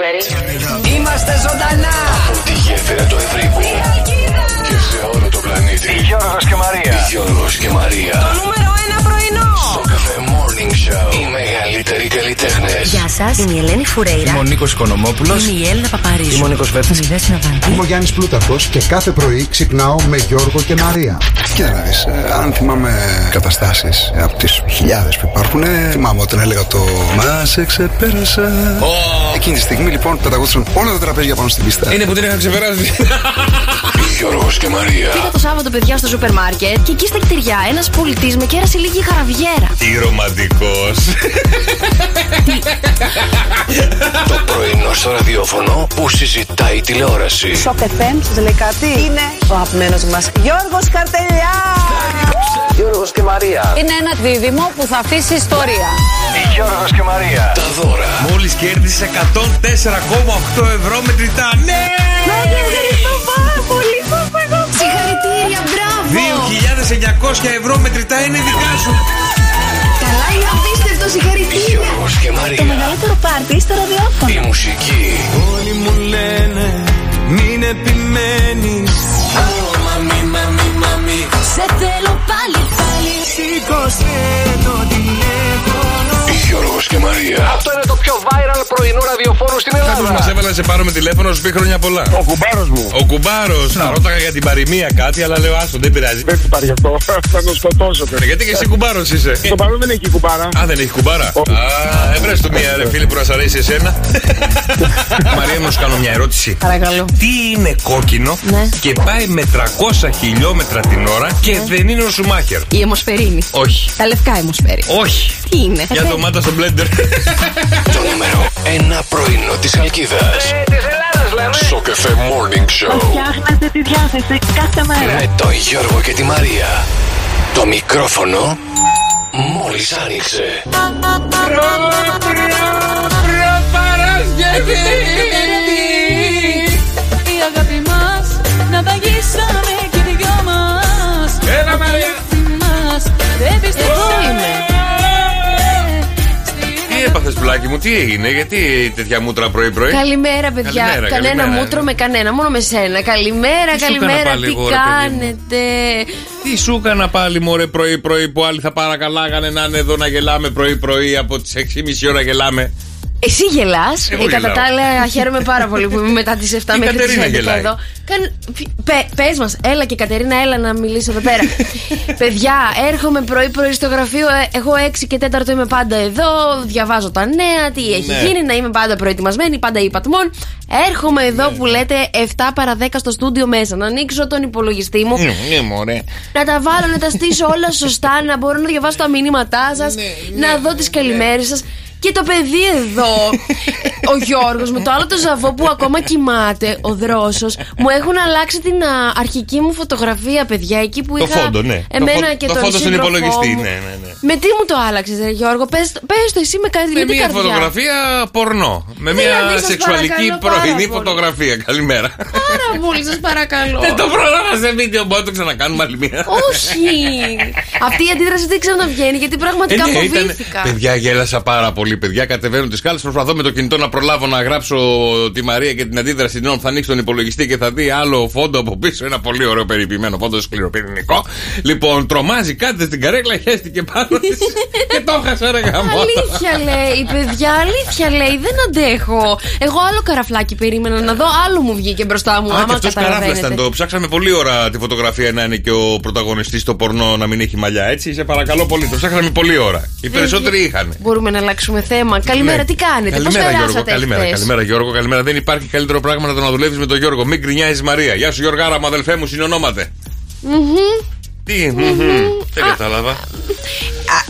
προσφέρει. Είμαστε ζωντανά! Τη γέφυρα του Ευρύπου και σε όλο το πλανήτη. Γιώργος και Μαρία. Γιώργος και Μαρία. Νούμερο 1 πρωινό. Στο καφέ Morning Show. Οι μεγαλύτεροι καλλιτέχνε. Γεια σας, είμαι η Ελένη Φουρέιρα. Είμαι ο Νίκος Οικονομόπουλος. Είμαι η Έλληνα Παπαρίζου. Είμαι ο Νίκος Βέρτης. Είμαι η Δέσποινα Βανδύ. Είμαι ο Γιάννης Πλούταρχος και κάθε πρωί ξυπνάω με Γιώργο και Μαρία. Κοίτα να δεις, ε, αν θυμάμαι καταστάσεις ε, από τις χιλιάδες που υπάρχουν, ε, θυμάμαι όταν έλεγα το «Μα σε ξεπέρασα». Εκείνη τη στιγμή λοιπόν πεταγόντουσαν όλα τα τραπέζια πάνω στην πίστα. Είναι που την είχα ξεπεράσει. Γιώργος και Μαρία. Πήγα το Σάββατο, παιδιά, στο σούπερ μάρκετ και εκεί στα κτηριά ένας πολιτής με κέρασε λίγη χαραβιέρα. Τι ρομαντικός. Το πρωινό στο ραδιόφωνο που συζητάει η τηλεόραση. Σοκ FM, σα λέει κάτι; Είναι ο αγαπημένος μας Γιώργος Καρτελιά. Γιώργος και Μαρία. Είναι ένα δίδυμο που θα αφήσει ιστορία. Γιώργος και Μαρία. Τα δώρα. Μόλις κέρδισε 104,8 ευρώ μετρητά. Ναι! Ευχαριστώ πάρα πολύ. Συγχαρητήρια, μπράβο! 2.900 ευρώ μετρητά είναι δικά σου. Καλά, είναι απίστευτο, συγχαρητήρια! Γιώργος και Το Μαρία. μεγαλύτερο πάρτι στο ραδιόφωνο. Η μουσική. Όλοι μου λένε μην επιμένεις Σε θέλω πάλι, πάλι. Σήκωσε το τηλέφωνο Γιώργος και Μαρία. Αυτό είναι το πιο viral πρωινό ραδιοφώνου στην Κάποιος μας Ελλάδα. έβαλε να σε πάρουμε τηλέφωνο, να σου πει χρόνια πολλά. Ο κουμπάρος μου. Ο κουμπάρος. Θα ρώταγα για την παροιμία κάτι, αλλά λέω άστο, δεν πειράζει. Δεν υπάρχει αυτό. Θα τον σκοτώσω. Ε, Γιατί και εσύ κουμπάρος είσαι. Το παρόν δεν έχει κουμπάρα. Α, δεν έχει κουμπάρα. Α, έβρες του μία ρε φίλη που να σ' αρέσει εσένα. Μαρία, να σου κάνω μια ερώτηση. Παρακαλώ. Τι είναι κόκκινο Ναι. και πάει με 300 χιλιόμετρα την ώρα και δεν είναι ο Σουμάχερ; Η αιμοσφαιρίνη. Όχι. Τα λευκά αιμοσφαίρι. Όχι. Τι είναι; Για ντομάτα στο μπλέντερ. Το νούμερο ένα πρωινό της Αλκίδας. Της Ελλάδας λέμε. Στο καφέ Morning Show. Φτιάχνετε τη διάθεση κάθε μέρα. Με τον Γιώργο και τη Μαρία. Το μικρόφωνο μόλις άνοιξε. Η Τι έπαθε, πουλάκι μου, τι έγινε, γιατί τέτοια μούτρα πρωί-πρωί; Καλημέρα, παιδιά. Καλημέρα, κανένα καλημέρα. μούτρο με κανένα, μόνο με σένα. Καλημέρα, Τι σου έκανα καλημέρα. πάλι Τι εγώ, ρε παιδί μου; κάνετε; Τι σου έκανα πάλι μωρέ πρωί-πρωί που άλλοι θα παρακαλάγανε να είναι εδώ να γελάμε πρωί-πρωί από τις 6.30 ώρα γελάμε. Εσύ γελάς. Εγώ κατά γελάω. τα άλλα, χαίρομαι πάρα πολύ που είμαι μετά τις 7 Η μέχρι τις Κατερίνα 11 γελάει. εδώ. Καν... Πε μας, έλα και Κατερίνα, έλα να μιλήσω εδώ πέρα. Παιδιά, έρχομαι πρωί-πρωί στο γραφείο. ε, Εγώ 6 και 4 είμαι πάντα εδώ. Διαβάζω τα νέα, τι έχει Ναι. γίνει, να είμαι πάντα προετοιμασμένη, πάντα υπατμόν. Έρχομαι εδώ που λέτε 7 παρα 10 στο στούντιο μέσα. Να ανοίξω τον υπολογιστή μου. Ναι, μωρέ. Να τα βάλω, να τα στήσω όλα σωστά, να μπορώ να διαβάσω τα μηνύματά σας, να δω τις καλημέρες σας. Και το παιδί εδώ, ο Γιώργος, με το άλλο το ζαβό που ακόμα κοιμάται, ο δρόσος, μου έχουν αλλάξει την α, αρχική μου φωτογραφία, παιδιά, εκεί που Το είχα. φόντο, ναι. Εμένα Το φο- και το τον φόντο στον σύντροφό υπολογιστή, μου. ναι, ναι, ναι. Με τι μου το άλλαξες, Γιώργο, πες το εσύ με κάτι Με με την μια καρδιά. φωτογραφία πορνό. Με μια Δηλαδή, σας σεξουαλική παρακαλώ πάρα πρωινή πολύ. φωτογραφία. Καλημέρα. Πάρα πολύ, σας παρακαλώ. Δεν το πρόλαβα σε βίντεο, μπορούμε να το ξανακάνουμε άλλη μία. Όχι! Αυτή η αντίδραση δεν ξαναβγαίνει γιατί πραγματικά Ε, ναι, ήταν- φοβήθηκα. Παιδιά, γέλασα πάρα πολύ. Παιδιά, κατεβαίνω τις κάλε. Προσπαθώ με το κινητό να προλάβω να γράψω τη Μαρία και την αντίδραση την ώρα που θα ανοίξει τον υπολογιστή και θα δει άλλο φόντο από πίσω. Ένα πολύ ωραίο περιποιημένο φόντο σκληροπυρηνικό. Λοιπόν, τρομάζει, κάθεται στην καρέκλα, χέστηκε πάνω της και το έχασα, ρε γαμό. Αλήθεια λέει, παιδιά, αλήθεια λέει, δεν αντέχω. Εγώ άλλο καραφλάκι περίμενα να δω, άλλο μου βγήκε μπροστά μου. Α, και άμα αυτός καράφλα καταλαβαίνετε. ήταν το. Ψάξαμε πολύ ώρα τη φωτογραφία να είναι και ο πρωταγωνιστής στο πορνό να μην έχει μαλλιά. Έτσι, σε παρακαλώ πολύ. Το ψάξαμε πολύ ώρα. Οι περισσότεροι είχαν. Μπορούμε να αλλάξουμε θέμα. Καλημέρα, Ναι. τι κάνετε, πώς Καλημέρα, Γιώργο. περάσατε Καλημέρα, χθες; καλημέρα, Γιώργο. Καλημέρα. Δεν υπάρχει καλύτερο πράγμα να το να δουλεύει με τον Γιώργο. Μην γκρινιάζεις Μαρία. Γεια σου, Γιώργάρα μου, αδελφέ μου, συνονόματε. Τι, μμμ, δεν κατάλαβα. Α,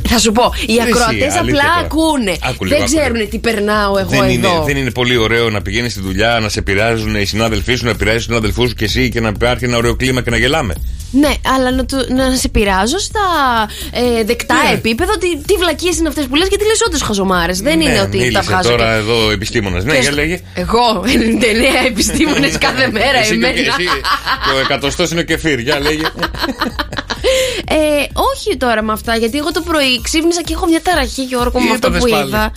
θα σου πω, οι Εσύ, ακροατές αλήθεια απλά τώρα. ακούνε. Άκου λίγο, δεν άκου ξέρουν λίγο. τι περνάω εγώ Δεν είναι, εδώ. δεν είναι πολύ ωραίο να πηγαίνεις στη δουλειά, να σε επηρεάζουν οι συνάδελφοί σου, να επηρεάζεις τους συνάδελφού σου και εσύ και να υπάρχει ένα ωραίο κλίμα και να γελάμε. Ναι, αλλά να, του- να σε πειράζω στα ε, δεκτά Ναι. επίπεδα ότι τι βλακίες είναι αυτές που λες γιατί λες όντω χαζομάρες. Δεν Ναι, είναι ότι τα μίλησε βγάζω. τώρα και- εδώ επιστήμονας. Ναι, και για στο- λέγε. Εγώ, 99 επιστήμονες κάθε μέρα, Εσύ και, ο- εμένα. εσύ, και ο εκατοστός είναι ο κεφίρ. Για λέγε. Ε, όχι τώρα με αυτά, γιατί εγώ το πρωί ξύπνησα και έχω μια ταραχή, Γιώργο, Τι με αυτό έπαθες που πάλι; είδα.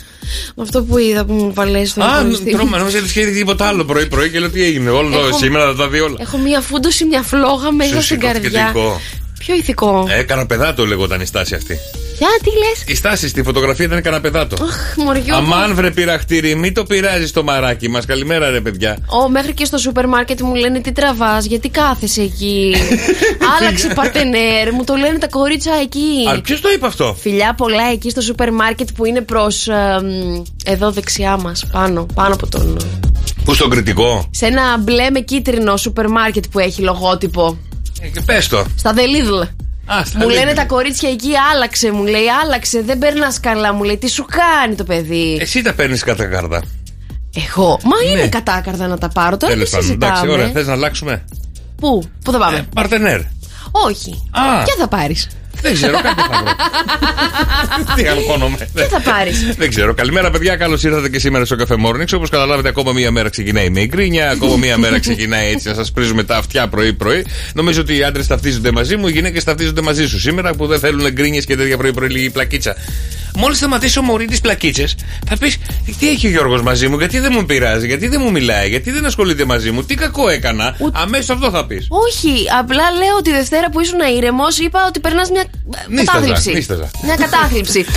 Με αυτό που είδα που μου βαλέσει στο Α, υπολογιστή. τρώμα, νόμιζα ότι είχε δει τίποτα άλλο πρωί-πρωί και λέω τι έγινε. Όλο το Έχω- σήμερα θα τα δει όλα. Έχω μια φούντωση, μια φλόγα μέσα Σου στην σηκώθηκε καρδιά. Το ηθικό. Ποιο ηθικό. Ε, καναπεδάτο λεγόταν η στάση αυτή. Για, τι λες; Η στάση στη φωτογραφία ήταν καναπεδάτο. Αχ, μοριό. Αμάν βρε πειραχτήρι, μην το πειράζει το μαράκι μας. Καλημέρα, ρε παιδιά. Ω, μέχρι και στο σούπερ μάρκετ μου λένε τι τραβάς, γιατί κάθεσαι εκεί; Άλλαξε παρτενέρ, μου το λένε τα κορίτσια εκεί. Α, ποιος το είπε αυτό; Φιλιά πολλά εκεί στο σούπερ μάρκετ που είναι προς εδώ δεξιά μας, πάνω, πάνω από τον. Πού στον κριτικό; Σε ένα μπλε με κίτρινο σούπερ μάρκετ που έχει λογότυπο. Ε, και πες το. Στα The Lidl. Α, στα Μου Lidl. λένε τα κορίτσια εκεί, άλλαξε, μου λέει, άλλαξε, δεν περνάς καλά, μου λέει, τι σου κάνει το παιδί; Εσύ τα παίρνεις κατά κάρτα. Εγώ, μα είναι Ναι. κατάκαρδα να τα πάρω, τώρα τι Τέλο πάντων. Εντάξει, συζητάμε. ωραία. Θες να αλλάξουμε; Πού, πού θα πάμε; Ε, Παρτενέρ. Όχι. Α. Ποια θα πάρεις; Δεν ξέρω, κάτι θα βρω. Τι αγχώνομαι. Ποια θα πάρεις; Δεν ξέρω. Καλημέρα, παιδιά. Καλώς ήρθατε και σήμερα στο Café Mornings. Όπως καταλάβετε, ακόμα μία μέρα ξεκινάει με γκρίνια. Ακόμα μία μέρα ξεκινάει έτσι να σας πρίζουμε τα αυτιά πρωί-πρωί. Νομίζω ότι οι άντρες ταυτίζονται μαζί μου, οι γυναίκες ταυτίζονται μαζί σου σήμερα που δεν θέλουν γκρίνιες και τέτοια πρωί-πρωί λίγη πλακίτσα. Μόλις σταματήσω μωρή τι πλακίτσες, θα πεις Τι έχει ο Γιώργος μαζί μου, γιατί δεν μου πειράζει, γιατί δεν μου μιλάει, γιατί δεν ασχολείται μαζί μου, τι κακό έκανα. Αμέσως αυτό θα πεις. Όχι, απλά λέω ότι Δευτέρα που ήσουν ήρεμος, είπα ότι περνάς μια Νίσταζα, κατάθλιψη. νίσταζα. Μια κατάθλιψη.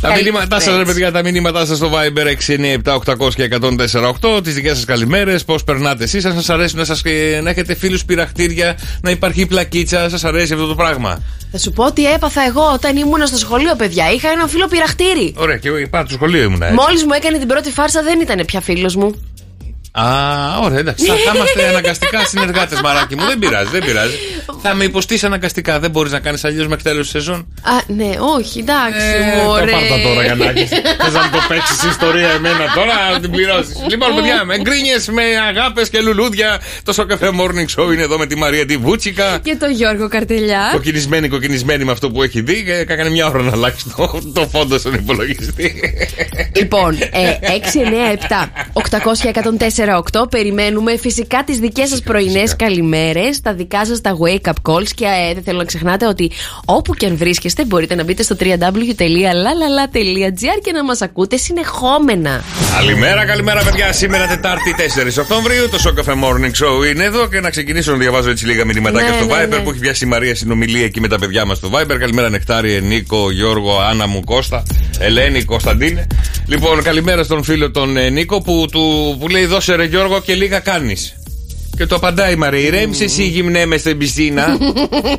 Τα Καλή- μηνύματά σας, ρε Έτσι. παιδιά, τα μηνύματά σας στο Viber 697-800 και 148. Τις δικές σας καλημέρες, πώς περνάτε εσείς, αν σας αρέσει να, σας, ε, να έχετε φίλους πειραχτήρια, να υπάρχει πλακίτσα, σας αρέσει αυτό το πράγμα. Θα σου πω τι έπαθα εγώ όταν ήμουν στο σχολείο, παιδιά. Είχα ένα φίλο πειραχτήρι. Ωραία, και εγώ πάω στο σχολείο ήμουν έτσι. Μόλις μου έκανε την πρώτη φάρσα, δεν ήταν πια φίλος μου. Α, ωραία, εντάξει. Θα, θα είμαστε αναγκαστικά συνεργάτες, μαράκι μου. Δεν πειράζει, δεν πειράζει. θα με υποστείς αναγκαστικά. Δεν μπορείς να κάνεις αλλιώς μέχρι τέλος της σεζόν. Α, ναι, όχι, εντάξει, Ε, μωρέ. Το πάρτα τώρα για να έχει. Θες να μου το παίξεις ιστορία εμένα τώρα, να την πληρώσεις. λοιπόν, παιδιά, με γκρίνιες, με αγάπες και λουλούδια. Το Σοκαφέ Morning Show είναι εδώ με τη Μαρία τη Βούτσικα. Και το Γιώργο Καρτελιά. Κοκκινισμένη, κοκκινισμένη με αυτό που έχει δει και έκανε μια ώρα να αλλάξει το, το φόντο στον υπολογιστή. Λοιπόν, ε, 697-800-1048. Περιμένουμε φυσικά τις δικές σας πρωινές καλημέρες, τα δικά σας τα wake up calls. Και ε, δεν θέλω να ξεχνάτε ότι όπου και αν βρίσκεστε, μπορείτε να μπείτε στο www.lalala.gr και να μας ακούτε συνεχόμενα. Καλημέρα, καλημέρα, παιδιά. Σήμερα Τετάρτη 4 Οκτωβρίου. Το Σοκαφέ Morning Show είναι εδώ και να ξεκινήσω να διαβάζω έτσι λίγα μηνυματάκια Ναι, στο ναι, Viber ναι. που έχει πιάσει η Μαρία συνομιλία εκεί με τα παιδιά μας στο Viber. Καλημέρα, Νεκτάριε, Νίκο, Γιώργο, Άννα μου, Κώστα, Ελένη, Κωνσταντίνε. Λοιπόν, καλημέρα στον φίλο τον ε, Νίκο που, του, που λέει δώσε ρε Γιώργο και λίγα κάνεις. Και το απαντάει η Μαρία. Ηρέμησε εσύ γυμνέ με στην πισίνα.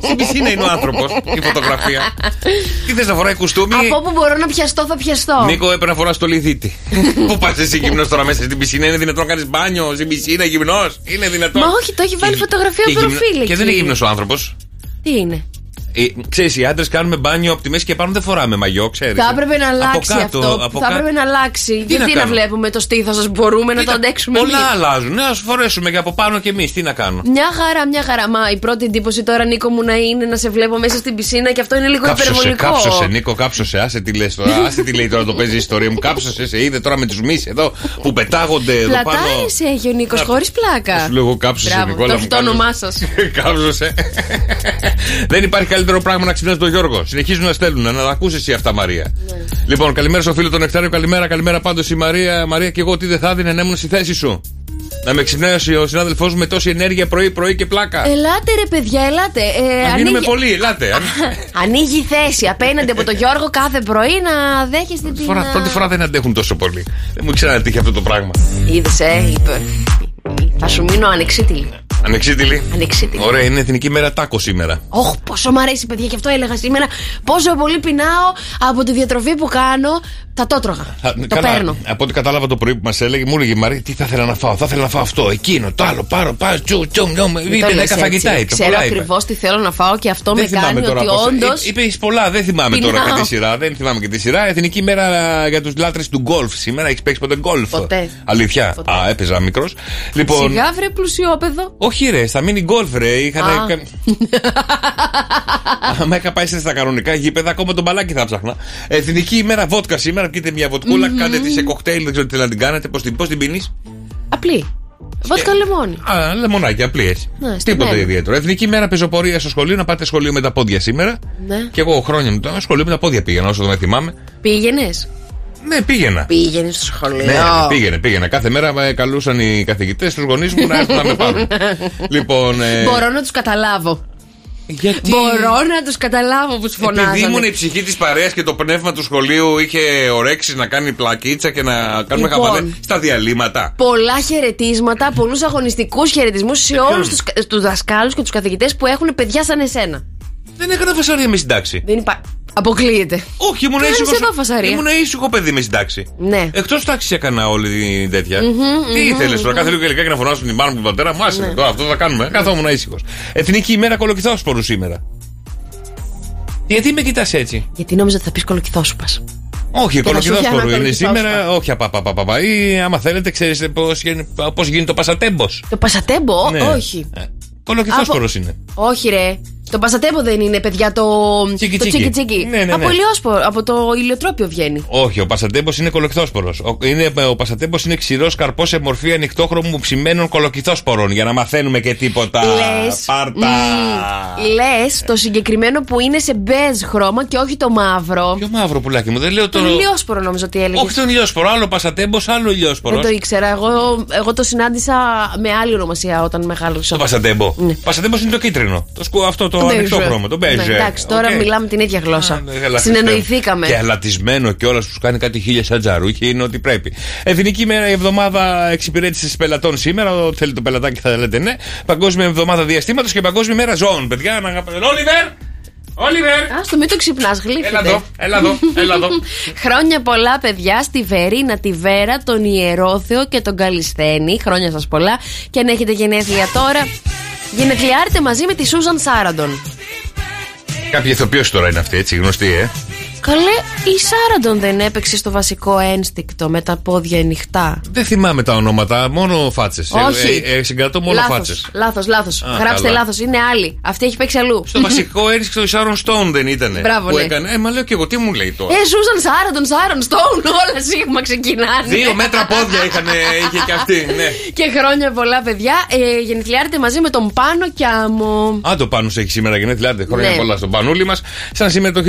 στην πισίνα είναι ο άνθρωπος. Η φωτογραφία. Τι θες να φοράει κουστούμι; Από όπου μπορώ να πιαστώ, θα πιαστώ. Νίκο, έπρεπε να φοράς το λιδίτη. Πού πας εσύ γυμνός τώρα μέσα στην πισίνα, είναι δυνατόν να κάνεις μπάνιο στην πισίνα γυμνός; Είναι δυνατόν; Μα όχι, το έχει βάλει Και- φωτογραφία και γυμνο- προφίλ Και εκεί. δεν είναι γυμνός ο άνθρωπος; Τι είναι; Ε, ξέρεις, οι άντρες κάνουμε μπάνιο από τη μέση και πάνω δεν φοράμε μαγιό, ξέρεις. Θα έπρεπε να αλλάξει αυτό. θα έπρεπε να αλλάξει. Τι να Γιατί να, κάνουμε; βλέπουμε το στήθος σας, μπορούμε να το αντέξουμε. Πολλά εμείς; αλλάζουν. Ναι, ας φορέσουμε και από πάνω και εμείς. Τι να κάνω; Μια χαρά, μια χαρά. Μα η πρώτη εντύπωση τώρα, Νίκο μου, να είναι να σε βλέπω μέσα στην πισίνα και αυτό είναι λίγο Κάψωσε, υπερβολικό. κάψωσε, Νίκο, κάψωσε. Άσε τι λες τώρα. Άσε τι λέει τώρα το παίζει η ιστορία μου. Κάψωσε, σε είδε τώρα με τους μη εδώ που πετάγονται εδώ πάνω. Πλατάρεσαι έχει ο Νίκος, Να- χωρίς πλάκα. Σου λέω εγώ κάψωσε, Μπράβο, Νικόλα. το μου, έχει το κάψωσε. όνομά σας. Κάψωσε. Δεν υπάρχει καλύτερο πράγμα να ξυπνάς τον Γιώργο. Συνεχίζουν να στέλνουν. Να τα ακούσεις εσύ αυτά, Μαρία. Λοιπόν, καλημέρα στο φίλο τον Νεκτάριο. Καλημέρα, καλημέρα πάντως η Μαρία. Μαρία και εγώ τι δεν θα έδινε να ήμουν στη θέση σου. Να με ξυπνάει ο συνάδελφός μου με τόση ενέργεια πρωί-πρωί και πλάκα. Ελάτε ρε παιδιά, ελάτε. Ε, Να μείνουμε ανοίγει- πολύ, ελάτε. Αν- Ανοίγει η θέση απέναντι από τον Γιώργο κάθε πρωί να δέχεστε την. Φορά, πρώτη φορά δεν αντέχουν τόσο πολύ. Δεν μου ήξερα να τύχει αυτό το πράγμα. Είδες, ε, είπε. Θα σου μείνω ανεξίτηλη. Ανεξίτηλη. Ανεξίτηλη. Ωραία, είναι εθνική μέρα τάκο σήμερα. Όχ, πόσο μ' αρέσει, παιδιά, και αυτό έλεγα σήμερα. Πόσο πολύ πεινάω από τη διατροφή που κάνω. Θα το τρώγα. Θα- Το παίρνω. Από ό,τι κατάλαβα το πρωί που μας έλεγε, μου έλεγε η Μαρία τι θα ήθελα να φάω. Θα ήθελα να φάω αυτό, εκείνο, το άλλο, πάρω, πάρω, τσου, τσου, τσου. Μην Είπε το λες 10 φαγητά, έτσι. είπε. Ξέρω πολλά είπε. ακριβώς τι θέλω να φάω και αυτό Δεν με θυμάμαι κάνει τώρα ότι πόσα. όντως. Είπε είπες πολλά, δεν θυμάμαι τώρα Πεινάω. και τη σειρά. Δεν θυμάμαι και τη σειρά. Εθνική μέρα για τους λάτρες του γκολφ. Σήμερα έχεις παίξει ποτέ γκολφ; Ποτέ. Αλήθεια. Ποτέ. Α, έπαιζα μικρός. Λοιπόν. Σιγά βρε πλουσιόπεδο. Όχι ρε, στα μίνι γκολφ ρε. Είχαν. Α. κα- Άμα είχα πάει στα κανονικά γήπεδα, ακόμα τον μπαλάκι θα ψάχνα. Εθνική ημέρα βότκα σήμερα. Πείτε μια βοτκούλα, κάντε τη σε κοκτέιλ, δεν ξέρω τι θέλετε να την κάνετε. Πώς την, πώς την πίνεις. Απλή. Βότκα λεμόνι. Α, λεμονάκι, απλή έτσι. Ναι, στη Τίποτα μέρα. ιδιαίτερο. Εθνική μέρα πεζοπορία στο σχολείο, να πάτε σχολείο με τα πόδια σήμερα. Ναι. Και εγώ χρόνια μου το σχολείο με τα πόδια πήγαινα, όσο δεν θυμάμαι. Πήγαινες; Ναι, πήγαινα. Πήγαινε στο σχολείο. Ναι, πήγαινε, πήγαινε. Κάθε μέρα με καλούσαν οι καθηγητές τους γονείς μου να έρθουν να με πάρουν. λοιπόν. ε, Μπορώ να τους καταλάβω. γιατί... Μπορώ να τους καταλάβω που σου Επειδή ήμουν φωνάζανε. η ψυχή της παρέας και το πνεύμα του σχολείου είχε ορέξει να κάνει πλακίτσα και να κάνουμε Λοιπόν. χαβαλέ στα διαλύματα. Πολλά χαιρετίσματα, πολλούς αγωνιστικούς χαιρετισμούς σε όλους τους δασκάλους και τους καθηγητές που έχουν παιδιά σαν εσένα. Δεν έκανα φασαρία με συντάξει. Δεν υπά... Αποκλείεται. Όχι, ήμουν Κάνεις ήσυχο. εδώ φασαρία. Ήμουν ήσυχο παιδί με συντάξει. Ναι. Εκτός τάξης έκανα όλη την τέτοια. Τι ήθελες τώρα, κάθε λίγο και λιγάκι να φωνάσουν την μάνα μου και τον πατέρα μου, άσε Ναι. με, τώρα αυτό θα κάνουμε. Καθόμουν ήσυχος. Εθνική ημέρα κολοκυθόσπορου σήμερα. Γιατί με κοιτάς έτσι; Γιατί νόμιζα ότι θα πεις κολοκυθόσουπα. Όχι, Και να σου κολοκυθόσπορο φτιάχνω είναι κολοκυθόσπα. σήμερα. Όχι, απαπαπαπαπα. Ή άμα θέλετε, ξέρετε πώς γίνεται το πασατέμπος. Το πασατέμπο, Ναι. όχι. Κολοκυθόσπορο Από- είναι. Όχι, ρε. Το πασατέμπο δεν είναι, παιδιά, το. Τσίκι, το τσίκι. τσίκι τσίκι. Ναι, ναι, ναι. Από, ηλιόσπορο, από το ηλιοτρόπιο βγαίνει. Όχι, ο πασατέμπος είναι κολοκυθόσπορος. Ο, είναι, ο πασατέμπος είναι ξηρός καρπός σε μορφή ανοιχτόχρωμου ψημένων κολοκυθόσπορων. Για να μαθαίνουμε και τίποτα. Λες. Πάρτα. Λες το συγκεκριμένο που είναι σε μπέζ χρώμα και όχι το μαύρο. Ποιο μαύρο πουλάκι μου, δεν λέω το. Το ηλιόσπορο νόμιζα ότι έλεγες. Όχι τον ηλιόσπορο, άλλο πασατέμπος, άλλο ηλιόσπορο. Δεν το ήξερα. Εγώ, εγώ το συνάντησα με άλλη ονομασία όταν μεγάλωσα. Το πασατέμπο. Ναι. Πασατέμπος είναι το κίτρινο. Το, σκου, αυτό το, Το μπεζ. ανοιχτόχρωμο. Το μπεζ. Ναι, εντάξει, τώρα Οκ. μιλάμε την ίδια γλώσσα. Α, ναι, ελαφριστό. Συνεννοηθήκαμε. Και αλατισμένο και όλα σου κάνει κάτι χίλια σαν τζαρούχι είναι ότι πρέπει. Εθνική μέρα η εβδομάδα εξυπηρέτηση πελατών σήμερα. Ό,τι θέλει το πελατάκι θα λέτε ναι. Παγκόσμια εβδομάδα διαστήματος και παγκόσμια μέρα ζώων. Παιδιά, να αγαπάτε. Όλιβερ! Όλιβερ! Άστο, μην το ξυπνάς, γλύφεται. Έλα εδώ, έλα εδώ, έλα εδώ. Χρόνια πολλά, παιδιά, στη Βερίνα, τη Βέρα, τον Ιερόθεο και τον Καλισθένη. Χρόνια σας πολλά. Και αν έχετε γενέθλια τώρα, γενεθλιάρετε μαζί με τη Σούζαν Σάραντον. Κάποια ηθοποιό τώρα είναι αυτή, έτσι γνωστή, ε. Καλέ, η Σάραντον δεν έπαιξε στο βασικό ένστικτο με τα πόδια ανοιχτά. Δεν θυμάμαι τα ονόματα, μόνο φάτσες. Όχι. Ε, ε, συγκρατώ μόνο φάτσες. Λάθος, λάθος. Α, Γράψτε καλά. λάθος. Είναι άλλη. Αυτή έχει παίξει αλλού. Στο βασικό έριξε η Σάρων Στόουν δεν ήταν. Μπράβο, που ναι. έκανε. Ε, μα λέω και εγώ, τι μου λέει τώρα; Ε, Σούζαν Σάραντον, Σάρον Στόουν, όλα σίγμα ξεκινάνε. Δύο μέτρα πόδια είχαν, είχε και αυτή, ναι. Και χρόνια πολλά, παιδιά. Ε, γενεθλιάρετε μαζί με τον Πάνο και Άμμο. Αν το πάνω έχει σήμερα γενέθλιά, χρόνια Ναι. πολλά στον Πανούλη μας. Σαν σήμερα το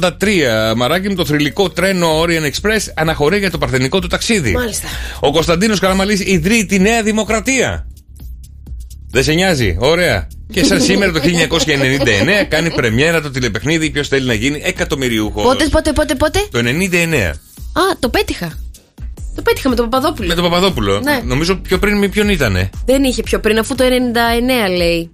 1883, μαράκι μου το θρηλυκό τρένο Orient Express αναχωρεί για το παρθενικό του ταξίδι. Μάλιστα. Ο Κωνσταντίνος Καραμαλής ιδρύει τη Νέα Δημοκρατία. Δεν σε νοιάζει, ωραία. Και σαν σήμερα το 1999 κάνει πρεμιέρα το τηλεπαιχνίδι Ποιος θέλει να γίνει εκατομμυριούχος. Πότε, πότε, πότε, πότε; Το 99. Α, το πέτυχα. Το πέτυχα με τον Παπαδόπουλο. Με τον Παπαδόπουλο. Ναι. Νομίζω πιο πριν με ποιον ήτανε. Δεν είχε πιο πριν, αφού το 99 λέει.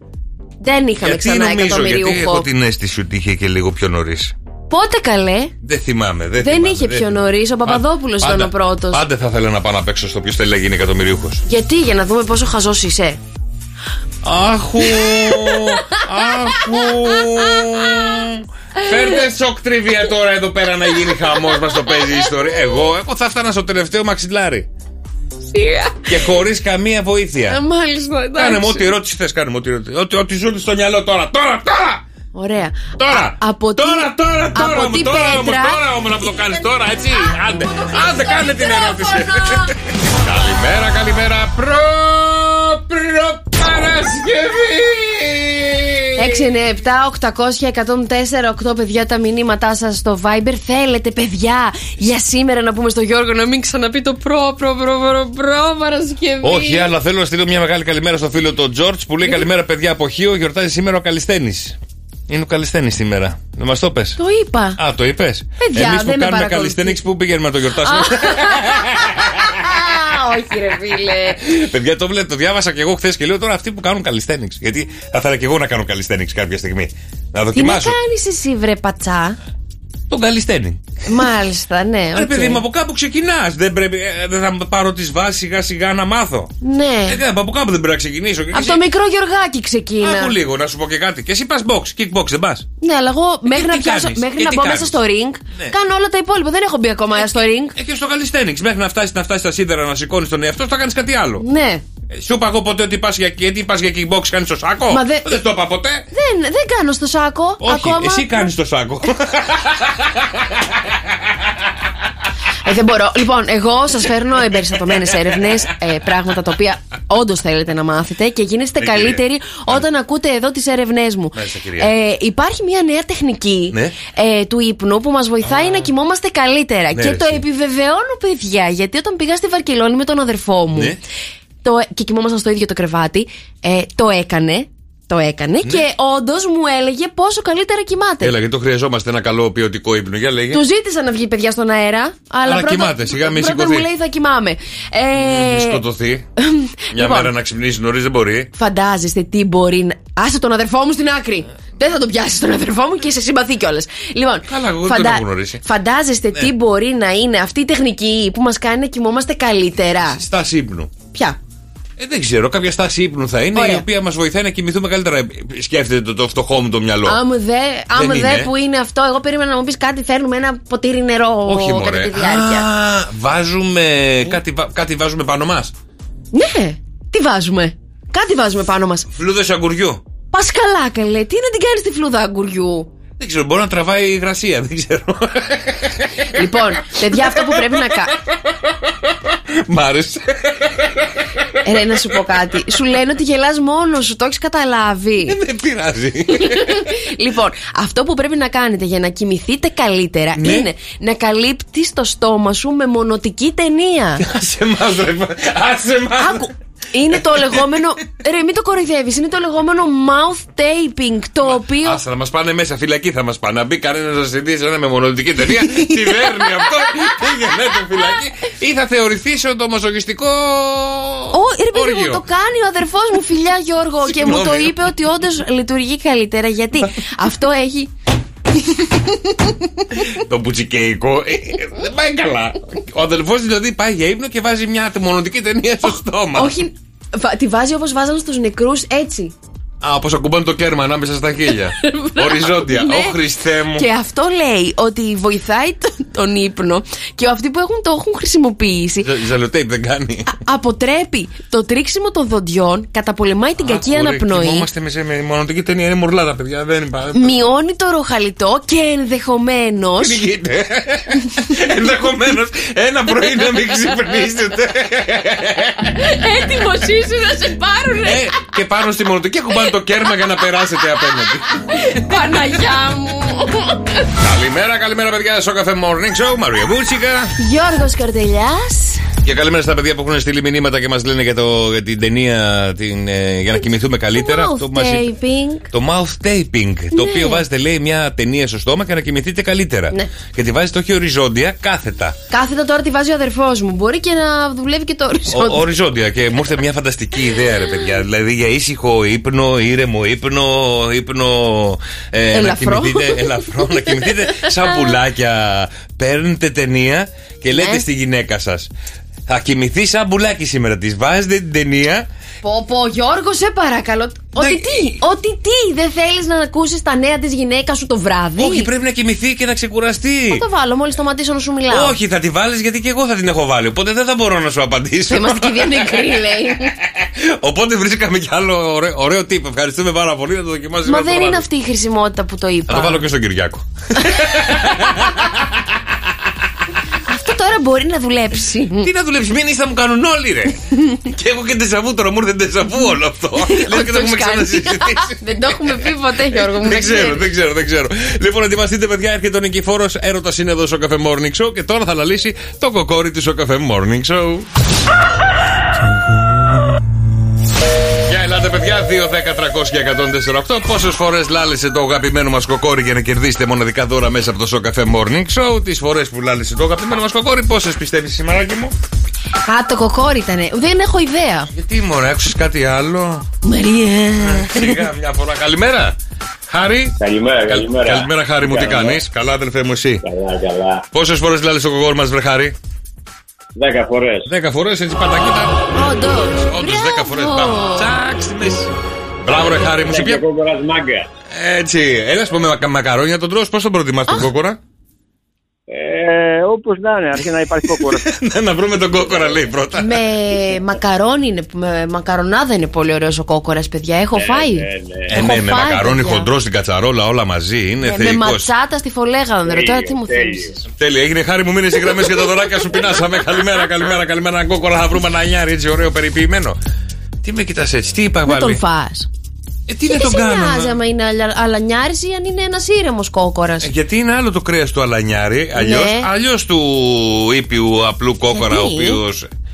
Δεν είχαμε Γιατί ξανά νομίζω, γιατί εκατομμυριούχο. έχω την αίσθηση ότι είχε και λίγο πιο νωρίς. Πότε καλέ; Δεν θυμάμαι. Δεν, Δεν θυμάμαι, είχε πιο θυμάμαι. νωρίς, ο Παπαδόπουλος Πάντα- ήταν ο πρώτος. Πάντα θα ήθελα να πάω να παίξω στο ποιος θέλει να γίνει εκατομμυρίουχος. Γιατί, για να δούμε πόσο χαζός είσαι. Άχου! Άχου! Φέρτε σοκ τριβία τώρα εδώ πέρα να γίνει χαμός μας το παίζει η ιστορία. Εγώ, εγώ θα φτάνα στο τελευταίο μαξιλάρι. Και χωρίς καμία βοήθεια. Ε, Μάλιστα, εντάξει. Κάνε μου ό,τι ερώτηση θες, κάνε μου ό,τι ερώτηση. Ό,τι, ό,τι ζουν στο μυαλό τώρα, τώρα, τώρα! Ωραία. Τώρα! Α- από τι- τώρα, τώρα, τώρα, από όμως, τι τώρα, όμως, πέτρα. τώρα όμως να το κάνεις τώρα, έτσι. Άντε, άντε, κάνε την ερώτηση. καλημέρα, καλημέρα. Προ, προ, Παρασκευή. 697-800-1048 παιδιά τα μηνύματά σας στο Viber. Θέλετε, παιδιά, για σήμερα να πούμε στο Γιώργο να μην ξαναπεί το προ, προ, προ, προ, προ Παρασκευή. Όχι, αλλά θέλω να στείλω μια μεγάλη καλημέρα στο φίλο τον Τζορτζ που λέει καλημέρα, παιδιά από Χίο. Γιορτάζει σήμερα ο Καλλισθένη. Είναι ο Καλιστένη σήμερα. Να μας το πες. Το είπα. Α, το είπες. Παιδιά, Εμείς που δεν με κάνουμε παρακολουθεί. Καλιστένη, πού πηγαίνουμε να το γιορτάσουμε; Α, Όχι, ρε φίλε. Παιδιά, το, βλέπω, το διάβασα και εγώ χθες και λέω τώρα αυτοί που κάνουν Καλιστένιξ. Γιατί θα ήθελα και εγώ να κάνω Καλιστένιξ κάποια στιγμή. Να Τι να δοκιμάσω. κάνεις εσύ, βρε πατσά; Τον Καλιστένι. Μάλιστα, ναι. Ρε οκ. παιδί μου, από κάπου ξεκινάς. Δεν, πρέπει, ε, δεν θα πάρω τις βάσεις σιγά σιγά να μάθω. Ναι. Ε, δεν, από κάπου δεν πρέπει να ξεκινήσω. Και Από εσύ- το μικρό Γιωργάκι ξεκίνα. Άκου λίγο να σου πω και κάτι. Και εσύ πας box, kickbox, δεν πας. Ναι, αλλά εγώ μέχρι τι να πιάσω, κάνεις, μέχρι και να τι μπω κάνεις; μέσα στο ring, Ναι. κάνω όλα τα υπόλοιπα. Δεν έχω μπει ακόμα στο ring. Ε, και στο Καλιστένιξ. Μέχρι να φτάσει να φτάσεις στα σίδερα να σηκώνεις τον εαυτό, σου, θα κάνεις κάτι άλλο. Ναι. Ε, Σου είπα εγώ ποτέ ότι πας για, γιατί πας για kickbox, κάνεις το σάκο; Μα δεν- δεν το είπα ποτέ. Δεν, δεν κάνω στο σάκο. Όχι, ακόμα. εσύ κάνεις το σάκο. Ε, δεν μπορώ. Λοιπόν, εγώ σας φέρνω εμπεριστατωμένε έρευνες, ε, πράγματα τα οποία όντως θέλετε να μάθετε και γίνεστε Ναι, κυρία. καλύτεροι όταν ακούτε εδώ τις έρευνές μου. Μάλιστα, κυρία. Ε, υπάρχει μια νέα τεχνική Ναι. ε, του ύπνου που μας βοηθάει να κοιμόμαστε καλύτερα. Ναι, και ρε, το εσύ. επιβεβαιώνω, παιδιά, γιατί όταν πήγα στη Βαρκελόνη με τον αδερφό μου Ναι. Το, και κοιμόμασταν στο ίδιο το κρεβάτι, ε, το έκανε. Το έκανε Ναι. και όντως μου έλεγε πόσο καλύτερα κοιμάται. Έλα, γιατί το χρειαζόμαστε ένα καλό ποιοτικό ύπνο. Για λέγε. Του ζήτησα να βγει παιδιά στον αέρα, αλλά, Αλλά πρώτα, κοιμάται, σιγά μην πρώτα σηκωθεί. μου λέει θα κοιμάμαι. Μη Ε, σκοτωθεί. Μια λοιπόν. μέρα να ξυπνήσει νωρίς δεν μπορεί. Φαντάζεστε τι μπορεί να. Άσε τον αδερφό μου στην άκρη. Δεν θα τον πιάσεις τον αδερφό μου και σε συμπαθεί κιόλας. Λοιπόν, Καλά, εγώ δεν τον έχω γνωρίσει. Ναι. φαντάζεστε τι μπορεί να είναι αυτή η τεχνική που μας κάνει να κοιμόμαστε καλύτερα. Στάση ύπνου. Ποια; Ε, δεν ξέρω, κάποια στάση ύπνου θα είναι Ωραία. η οποία μας βοηθάει να κοιμηθούμε καλύτερα. Ε, Σκέφτεται το, το φτωχό μου το μυαλό. Άμα δε, άμα είναι. δε που είναι αυτό, εγώ περίμενα να μου πεις κάτι. Φέρνουμε ένα ποτήρι νερό Όχι, κατά μωρέ. τη διάρκεια. Α, βάζουμε. Κάτι, βα- κάτι βάζουμε πάνω μας. Ναι, τι βάζουμε; Κάτι βάζουμε πάνω μας. Φλούδες αγκουριού. Πα καλά, καλέ. Τι να την κάνεις τη φλούδα αγκουριού; Δεν ξέρω, μπορεί να τραβάει η υγρασία, δεν ξέρω. λοιπόν, παιδιά, αυτό που πρέπει να κάνουμε. Μ' άρεσε. Ρε, να σου πω κάτι. Σου λένε ότι γελάς μόνος σου, το έχεις καταλάβει. Δεν πειράζει. λοιπόν, αυτό που πρέπει να κάνετε για να κοιμηθείτε καλύτερα Ναι. είναι να καλύπτεις το στόμα σου με μονοτική ταινία. Άσε μας ρε. Άσε μας. Άκου. Είναι το λεγόμενο. Ρε, μην το κοροϊδεύεις. Είναι το λεγόμενο mouth taping. Το οποίο. Άσε να μας πάνε μέσα, φυλακή θα μας πάνε. Να μπει κανένας να συζητήσει ένα με μονοδυτική ταινία. Τι δέρνει αυτό, πήγαινε το φυλακή. Ή θα θεωρηθεί σε το μασογιστικό. Ω, ρε παιδί μου, όργιο. το κάνει ο αδερφός μου, φιλιά Γιώργο. και μου το Συγγνώμη. είπε ότι όντως λειτουργεί καλύτερα. Γιατί αυτό έχει. Το πουτσικέικο ε, ε, δεν πάει καλά. Ο αδελφός δηλαδή πάει για ύπνο και βάζει μια μονοδυτική ταινία στο στόμα. Όχι. βα- Τη βάζει όπως βάζανε στους νεκρούς έτσι. Α, όπως ακουμπάνε το κέρμα ανάμεσα στα χίλια. Οριζόντια. Ναι. Ω Χριστέ μου. Και αυτό λέει ότι βοηθάει τον, τον ύπνο και αυτοί που έχουν, το έχουν χρησιμοποιήσει Ζα- Ζαλοτέιπ δεν κάνει. αποτρέπει το τρίξιμο των δοντιών, καταπολεμάει την κακή Ωραία, αναπνοή, Κοιμόμαστε με, σε- με μονοδυτική ταινία. Είναι μορλάδα, παιδιά. Δεν υπάρχει. μειώνει το ροχαλιτό και ενδεχομένως. Τι γίνεται. Ενδεχομένως ένα πρωί να μην ξυπνήσετε. Έτοιμος είσαι να σε πάρουνε! Ε, και πάνω στη μονοδυτική ακουμπάνε το κέρμα για να περάσετε απέναντι. Παναγιά μου! Καλημέρα, καλημέρα, παιδιά. Στο καφέ Morning Show, Μαρία Μπούτσικα. Γιώργος Καρτελιάς Και καλημέρα στα παιδιά που έχουν στείλει μηνύματα και μας λένε για, το, για την ταινία την, ε, για να κοιμηθούμε καλύτερα. Mouth Αυτό που μας είπε- taping. Το mouth taping. Το Ναι. οποίο βάζετε, λέει, μια ταινία στο στόμα και να κοιμηθείτε καλύτερα. Ναι. Και τη βάζετε όχι οριζόντια, κάθετα. Κάθετα τώρα τη βάζει ο αδερφός μου Μπορεί και να δουλεύει και το Ο, οριζόντιο οριζόντια. Και μου ήρθε μια φανταστική ιδέα, ρε παιδιά. Δηλαδή για ήσυχο ύπνο, ήρεμο ύπνο, ύπνο. Ε, να Ελαφρό. κοιμηθείτε, ελαφρό, να κοιμηθείτε σαν πουλάκια. Παίρνετε ταινία και λέτε Ναι. στη γυναίκα σας. Θα κοιμηθεί σαν πουλάκι σήμερα. Της βάζετε την ταινία. Πω πω Γιώργο σε παρακαλώ Ότι Ναι. τι, ότι τι Δεν θέλεις να ακούσεις τα νέα της γυναίκας σου το βράδυ; Όχι, πρέπει να κοιμηθεί και να ξεκουραστεί. Θα το βάλω μόλις σταματήσω να σου μιλάω Όχι, θα τη βάλεις γιατί και εγώ θα την έχω βάλει. Οπότε δεν θα μπορώ να σου απαντήσω. Θα είμαστε και οι δύο νεκροί λέει Οπότε βρίσκαμε κι άλλο ωραίο, ωραίο τύπο. Ευχαριστούμε πάρα πολύ να το δοκιμάσουμε. Μα αυτό δεν το είναι βράδυ. αυτή η χρησιμότητα που το Θα είπα το βάλω και στον Κυριάκο. Αυτό τώρα μπορεί να δουλέψει Τι να δουλέψει, μην θα μου κάνουν όλοι, ρε. και έχω και τεσαβού τώρα, μου ήρθε τεσαβού όλο αυτό. Λες και το Ότι έχουμε έχεις κάνει. ξανασυζητήσει. Δεν το έχουμε πει ποτέ Γιώργο μου Δεν να ξέρω, ξέρεις. δεν ξέρω, δεν ξέρω. Λοιπόν, ετοιμαστείτε, παιδιά, έρχεται ο Νικηφόρος έρωτας είναι εδώ στο καφέ Morning Show και τώρα θα λαλήσει το κοκόρι του στο καφέ Morning Show. Για ελάτε, παιδιά, 2, 10, 300 και 148. Πόσες φορές λάλησε το αγαπημένο μας κοκόρι για να κερδίσετε μοναδικά δώρα μέσα από το στο καφέ Morning Show; Τις φορές που λάλησε το αγαπημένο μας κοκόρι, πόσες πιστεύεις, σημαράκι μου; Α το κοκόρι ήταν Δεν έχω ιδέα Γιατί μωρέ, άκουσες κάτι άλλο; Μαρία Σιγά μια φορά. Καλημέρα. Χάρη. Καλημέρα, Καλ- καλημέρα. Καλημέρα, Χάρη μου, τι Καλά. κάνεις; Καλά, αδελφέ μου, εσύ. Καλά, καλά. Πόσες φορές λάλησε το κοκόρι μας, βρε Χάρη; Δέκα φορές. Δέκα φορές έτσι πατακίτα. Όντως Όντως, δέκα φορές. Μπράβο. Πάμε. Τσακ στη μέση. Μπράβο, ρε Χάρη μου, σε ποια. κόκορας μάγκα. Έτσι, έλα σου πω με μακαρόνια τον τρως, πώς τον προτιμάς τον κόκορα; Ε, Όπως να είναι, αρχίζει να υπάρχει κόκορα. Ναι, να βρούμε τον κόκορα, λέει πρώτα. με μακαρόνι είναι, με μακαρονάδα είναι πολύ ωραίος ο κόκορας, παιδιά. Έχω φάει. Ε, Έχω ναι, με φάει, μακαρόνι παιδιά. χοντρό στην κατσαρόλα, όλα μαζί. Είναι Ναι, με θεϊκός. ματσάτα στη φολέγανδρο. Τώρα τι μου θέλεις. Τέλεια, έγινε χάρη μου, μείνε οι γραμμές και τα δωράκια σου πεινάσαμε. Καλημέρα, καλημέρα, καλημέρα. Ένα κόκορα θα βρούμε ένα νιάρι έτσι ωραίο περιποιημένο. Τι με κοιτάς έτσι, τι είπα Να πάλι; τον φά. Ε, τι να τον σε κάνω. νοιάζει να- άμα είναι αλα- αλανιάρης ή αν είναι ένας ήρεμος κόκορας; Ε, Γιατί είναι άλλο το κρέας του αλανιάρι, αλλιώ Ναι. αλλιώς του ήπιου απλού κόκορα, ο Γιατί; οποίο.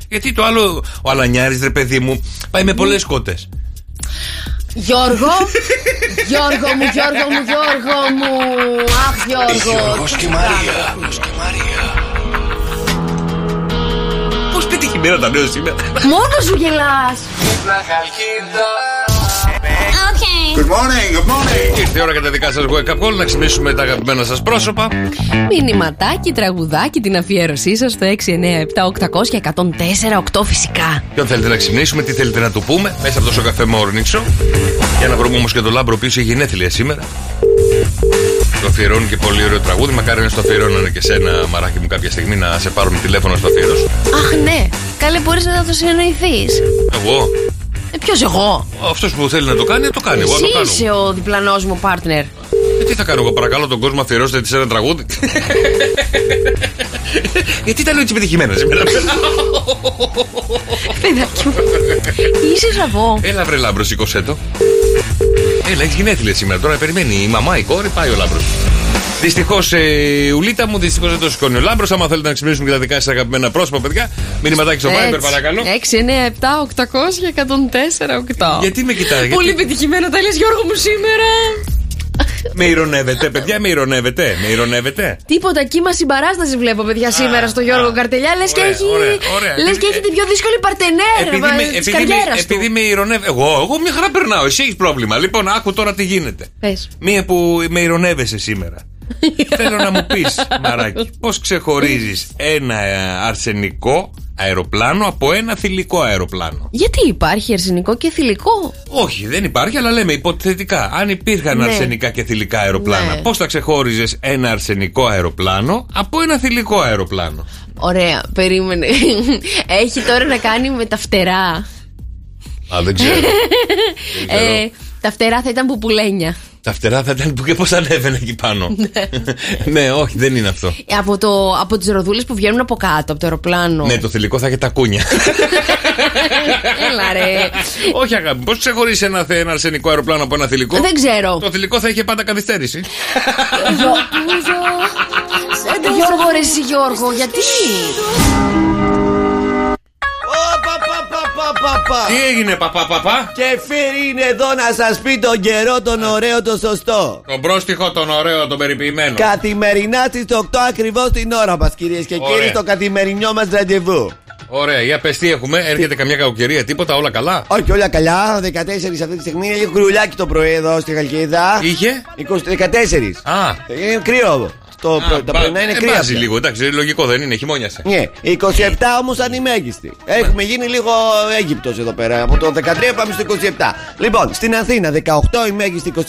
Γιατί το άλλο, ο αλανιάρης, ρε παιδί μου, πάει με πολλές κότες. Γιώργο, Γιώργο μου, Γιώργο μου, Γιώργο μου. Αχ, Γιώργο. Γιώργος και Μαρία. Πώς πετυχημένα τα νέα σήμερα; Μόνος σου γελάς. Good morning, good morning. Ήρθε η ώρα για τα δικά σας wake up call να ξυπνήσουμε τα αγαπημένα σας πρόσωπα. Μηνυματάκι, τραγουδάκι, την αφιέρωσή σας στο 697-800-1048 φυσικά. Ποιον θέλετε να ξυπνήσουμε, τι θέλετε να του πούμε μέσα από το Σοκ FM Morning Show. Για να βρούμε όμως και τον Λάμπρο πίσω γενέθλια σήμερα. Το αφιερώνει και πολύ ωραίο τραγούδι. Μακάρι να στο αφιερώνανε και σένα, μαράκι μου, κάποια στιγμή να σε πάρουν τηλέφωνο στο αφιερώσω. Αχ, ναι. Καλέ, μπορείς να το συνεννοηθεί. Εγώ. Ε, Ποιος εγώ; Αυτός που θέλει να το κάνει, το κάνει. Εγώ θα το Εσύ κάνω. είσαι ο διπλανός μου partner. Ε, τι θα κάνω εγώ, παρακαλώ τον κόσμο, αφιερώστε τη σε ένα τραγούδι. Γιατί ήταν έτσι πετυχημένα σήμερα. Παιδάκι μου. Είσαι ζαβό. Έλα, βρε Λάμπρος, σήκωσέ το. Έλα, έχεις γενέθλια σήμερα. Τώρα περιμένει η μαμά, η κόρη, πάει ο Λάμπρος. Δυστυχώς, ε, ουλίτα μου, δυστυχώς δεν το σηκώνει ο Λάμπρος. Άμα θέλετε να ξυπνήσουμε και τα δικά σας αγαπημένα πρόσωπα, παιδιά, μηνυματάκι στο Viber, παρακαλώ. 697-800-1048. Γιατί με κοιτάει, γιατί- Πολύ πετυχημένα τα λες Γιώργο μου σήμερα. Με ηρωνεύετε, παιδιά, με ηρωνεύετε. Με ηρωνεύετε. Τίποτα κύμα συμπαράσταση βλέπω, παιδιά, σήμερα στο Γιώργο Καρτελιά. Λες και ωραία, έχει. ωραία, ωραία. Λες και έχει την πιο δύσκολη παρτενέρ Επειδή με, της επειδή, με, καριέρας του. επειδή με ηρωνεύει. Εγώ, εγώ μια χαρά περνάω. Εσύ έχεις πρόβλημα. Λοιπόν, άκου τώρα τι γίνεται. Πες. Μία που με ηρωνεύεσαι σήμερα. Θέλω να μου πεις, Μαράκι, πώς ξεχωρίζεις ένα ε, αρσενικό αεροπλάνο από ένα θηλυκό αεροπλάνο; Γιατί υπάρχει αρσενικό και θηλυκό; Όχι, δεν υπάρχει, αλλά λέμε υποθετικά. Αν υπήρχαν Ναι. αρσενικά και θηλυκά αεροπλάνα, Ναι. πώς θα ξεχώριζες ένα αρσενικό αεροπλάνο από ένα θηλυκό αεροπλάνο; Ωραία, περίμενε. Έχει τώρα να κάνει με τα φτερά. Α, δεν ξέρω. Ε, τα φτερά θα ήταν πουπουλένια. Τα φτερά θα ήταν που και πώς ανέβαινε εκεί πάνω. ναι, όχι, δεν είναι αυτό. Ε, από, το, από τις ροδούλες που βγαίνουν από κάτω, από το αεροπλάνο. Ναι, το θηλυκό θα έχει τα κούνια. Έλα ρε. όχι, αγάπη, πώς ξεχωρίζει ένα, θε- ένα αρσενικό αεροπλάνο από ένα θηλυκό; Δεν ξέρω. Το θηλυκό θα είχε πάντα καθυστέρηση. Γιώργο, ρε εσύ Γιώργο, γιατί; Τι έγινε, παπά, παπά; Και φύρι είναι εδώ να σας πει τον καιρό τον ωραίο το σωστό. Τον πρόστιχο, τον ωραίο, τον περιποιημένο. Καθημερινά στις 8 ακριβώς την ώρα μας κυρίες και Ωραία. κύριοι στο καθημερινό μας ραντεβού. Ωραία, για πες τι έχουμε. Έρχεται καμιά κακοκαιρία, τίποτα, όλα καλά; Όχι όλα καλά, 14 αυτή τη στιγμή έχει κρυουλάκι το πρωί εδώ στη Χαλκίδα. Είχε; 20, 14. Α, Είναι κρύο. Το, προ- τα μπα- πρωινά είναι ε, κρύα. μπάζει πια. λίγο, εντάξει, λογικό δεν είναι, χειμώνιασε. Ναι, 27 όμως ανημέγιστη. Έχουμε γίνει λίγο Αίγυπτος εδώ πέρα. Από το 13 πάμε στο 27. Λοιπόν, στην Αθήνα 18 η μέγιστη 27.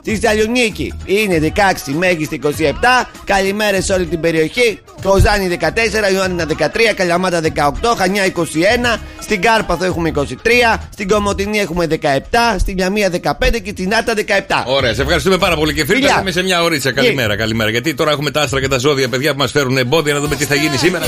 Στη Θεσσαλονίκη είναι 16 η μέγιστη 27. Καλημέρα σε όλη την περιοχή. Κοζάνη 14, Ιωάννινα 13, Καλαμάτα 18, Χανιά 21. Στην Κάρπαθο έχουμε 23. Στην Κομωτινή έχουμε 17. Στην Λιαμία 15 και στην Άτα 17. Ωραία, σε ευχαριστούμε πάρα πολύ και φίλοι. Φιλιά. Είμαι σε μια ωρίτσα. Καλημέρα, καλημέρα. Γιατί τώρα έχουμε τα άστρα και τα ζώδια, παιδιά που μας φέρουν εμπόδια να δούμε τι θα γίνει σήμερα.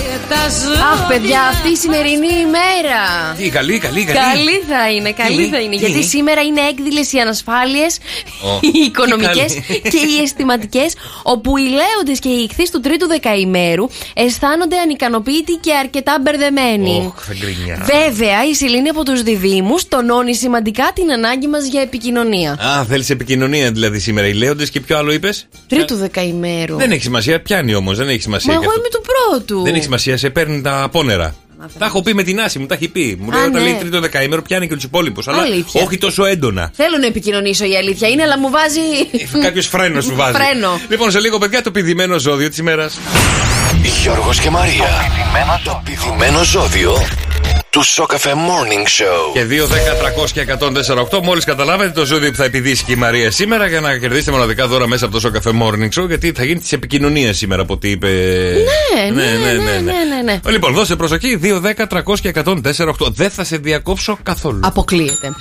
Αχ, παιδιά, αυτή η σημερινή ημέρα. Τι, καλή, καλή, καλή. Καλή θα είναι, καλή Τι, θα είναι. τι. Γιατί σήμερα είναι έκδηλες οι ανασφάλειες, Ω, οι τι οικονομικές καλή. και οι αισθηματικές, όπου οι λέοντες και οι ηχθείς του τρίτου δεκαημέρου αισθάνονται ανικανοποιητοί και αρκετά μπερδεμένοι. Ωχ, θα γκρινιά. Βέβαια, η Σελήνη από τους διδήμου τονώνει σημαντικά την ανάγκη μας για επικοινωνία. Α, θέλεις επικοινωνία δηλαδή σήμερα. Οι λέοντες και ποιο άλλο είπες; Τρίτου δεκαημέρου. Δεν έχει σημασία, πιάνει όμως, δεν έχει Μα σημασία. εγώ και αυτό. είμαι του πρώτου. Δεν έχει σημασία, σε παίρνει τα απόνερα. Τα έχω πει με την Άση μου, τα έχει πει. Μου λέει Α, όταν ναι. λέει τρίτο δεκαήμερο πιάνει και τους υπόλοιπους. Αλλά Αλήθεια. όχι τόσο έντονα. Θέλω να επικοινωνήσω η αλήθεια είναι, αλλά μου βάζει. Κάποιος φρένος σου βάζει. Φρένο. Λοιπόν, σε λίγο, παιδιά, το πηδημένο ζώδιο της ημέρας. Γιώργος και Μαρία. Το πηδημένο ζώδιο του Σοκαφέ Morning Show. Και 2, 10, 300 και 148. Μόλις καταλάβατε το ζώδιο που θα επιδίσει και η Μαρία σήμερα για να κερδίσετε μοναδικά δώρα μέσα από το Σοκαφέ Morning Show. Γιατί θα γίνει τη επικοινωνία σήμερα από ό,τι είπε. Ναι, ναι, ναι, ναι, ναι, ναι. Λοιπόν, δώστε προσοχή. 2, 10, 300 και 148. Δεν θα σε διακόψω καθόλου. Αποκλείεται.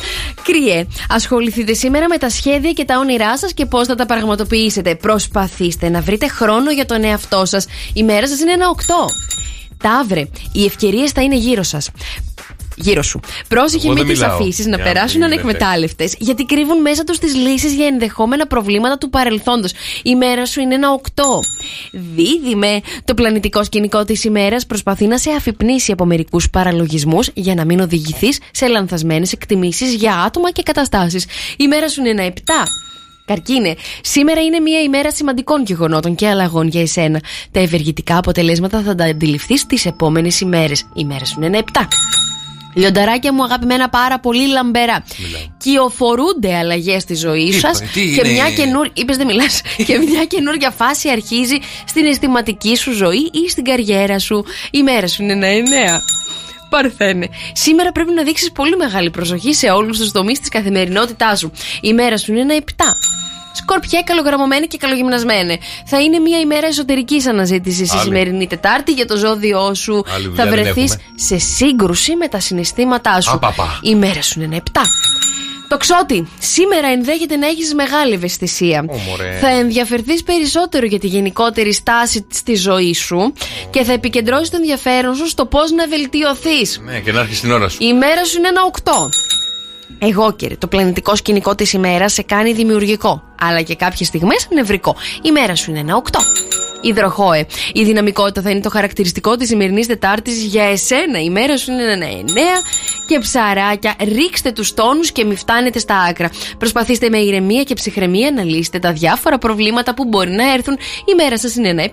Κρυέ, ασχοληθείτε σήμερα με τα σχέδια και τα όνειρά σας και πώς θα τα πραγματοποιήσετε. Προσπαθήστε να βρείτε χρόνο για τον εαυτό σας. Η μέρα σας είναι ένα 8. Ταύρε, οι ευκαιρίες θα είναι γύρω σας. Γύρω σου. Πρόσεχε Εγώ με δεν τις μιλάω. αφήσεις να Για περάσουν να μην ανεκμετάλλευτες, γιατί κρύβουν μέσα τους τις λύσεις για ενδεχόμενα προβλήματα του παρελθόντος. Η μέρα σου είναι ένα 8. Δίδυμε, το πλανητικό σκηνικό της ημέρας προσπαθεί να σε αφυπνίσει από μερικούς παραλογισμούς για να μην οδηγηθείς σε λανθασμένες εκτιμήσεις για άτομα και καταστάσεις. Η μέρα σου είναι ένα 7. Καρκίνε, σήμερα είναι μια ημέρα σημαντικών γεγονότων και αλλαγών για εσένα. Τα ευεργετικά αποτελέσματα θα τα αντιληφθείς τις επόμενες ημέρες. Η μέρα σου είναι ένα 7. Λιονταράκια μου αγαπημένα πάρα πολύ λαμπερά. Κυοφορούνται αλλαγές στη ζωή Τι σας είπα, τι και είναι; μια καινούργια. Είπες δεν μιλάς. και μια καινούργια φάση αρχίζει στην αισθηματική σου ζωή ή στην καριέρα σου. Η μέρα σου είναι ένα εννέα. Παρθένε. Σήμερα πρέπει να δείξεις πολύ μεγάλη προσοχή σε όλους τους τομείς της καθημερινότητάς σου. Η μέρα σου είναι ένα 7. Σκορπιέ, καλογραμμωμένη και καλογυμνασμένη. Θα είναι μια ημέρα εσωτερικής αναζήτησης η Άλλη. σημερινή Τετάρτη για το ζώδιό σου. Άλλη δουλειά Θα δεν βρεθείς έχουμε. σε σύγκρουση με τα συναισθήματά σου. Απαπα. Η μέρα σου είναι ένα 7. Το ξότι. Σήμερα ενδέχεται να έχεις μεγάλη ευαισθησία. Ω, μωρέ. θα ενδιαφερθείς περισσότερο για τη γενικότερη στάση στη ζωή σου και θα επικεντρώσεις το ενδιαφέρον σου στο πώς να βελτιωθείς. Ναι, και να έρχεσαι την ώρα σου. Η ημέρα σου είναι ένα 8. Εγώ κύριε, το πλανητικό σκηνικό της ημέρας σε κάνει δημιουργικό, αλλά και κάποιες στιγμές νευρικό. Η μέρα σου είναι ένα 8. Υδροχόε. Η δυναμικότητα θα είναι το χαρακτηριστικό της σημερινής Τετάρτης για εσένα. Η μέρα σου είναι ένα 9. Και ψαράκια, ρίξτε τους τόνους και μη φτάνετε στα άκρα. Προσπαθήστε με ηρεμία και ψυχραιμία να λύσετε τα διάφορα προβλήματα που μπορεί να έρθουν. Η μέρα σας είναι ένα 7.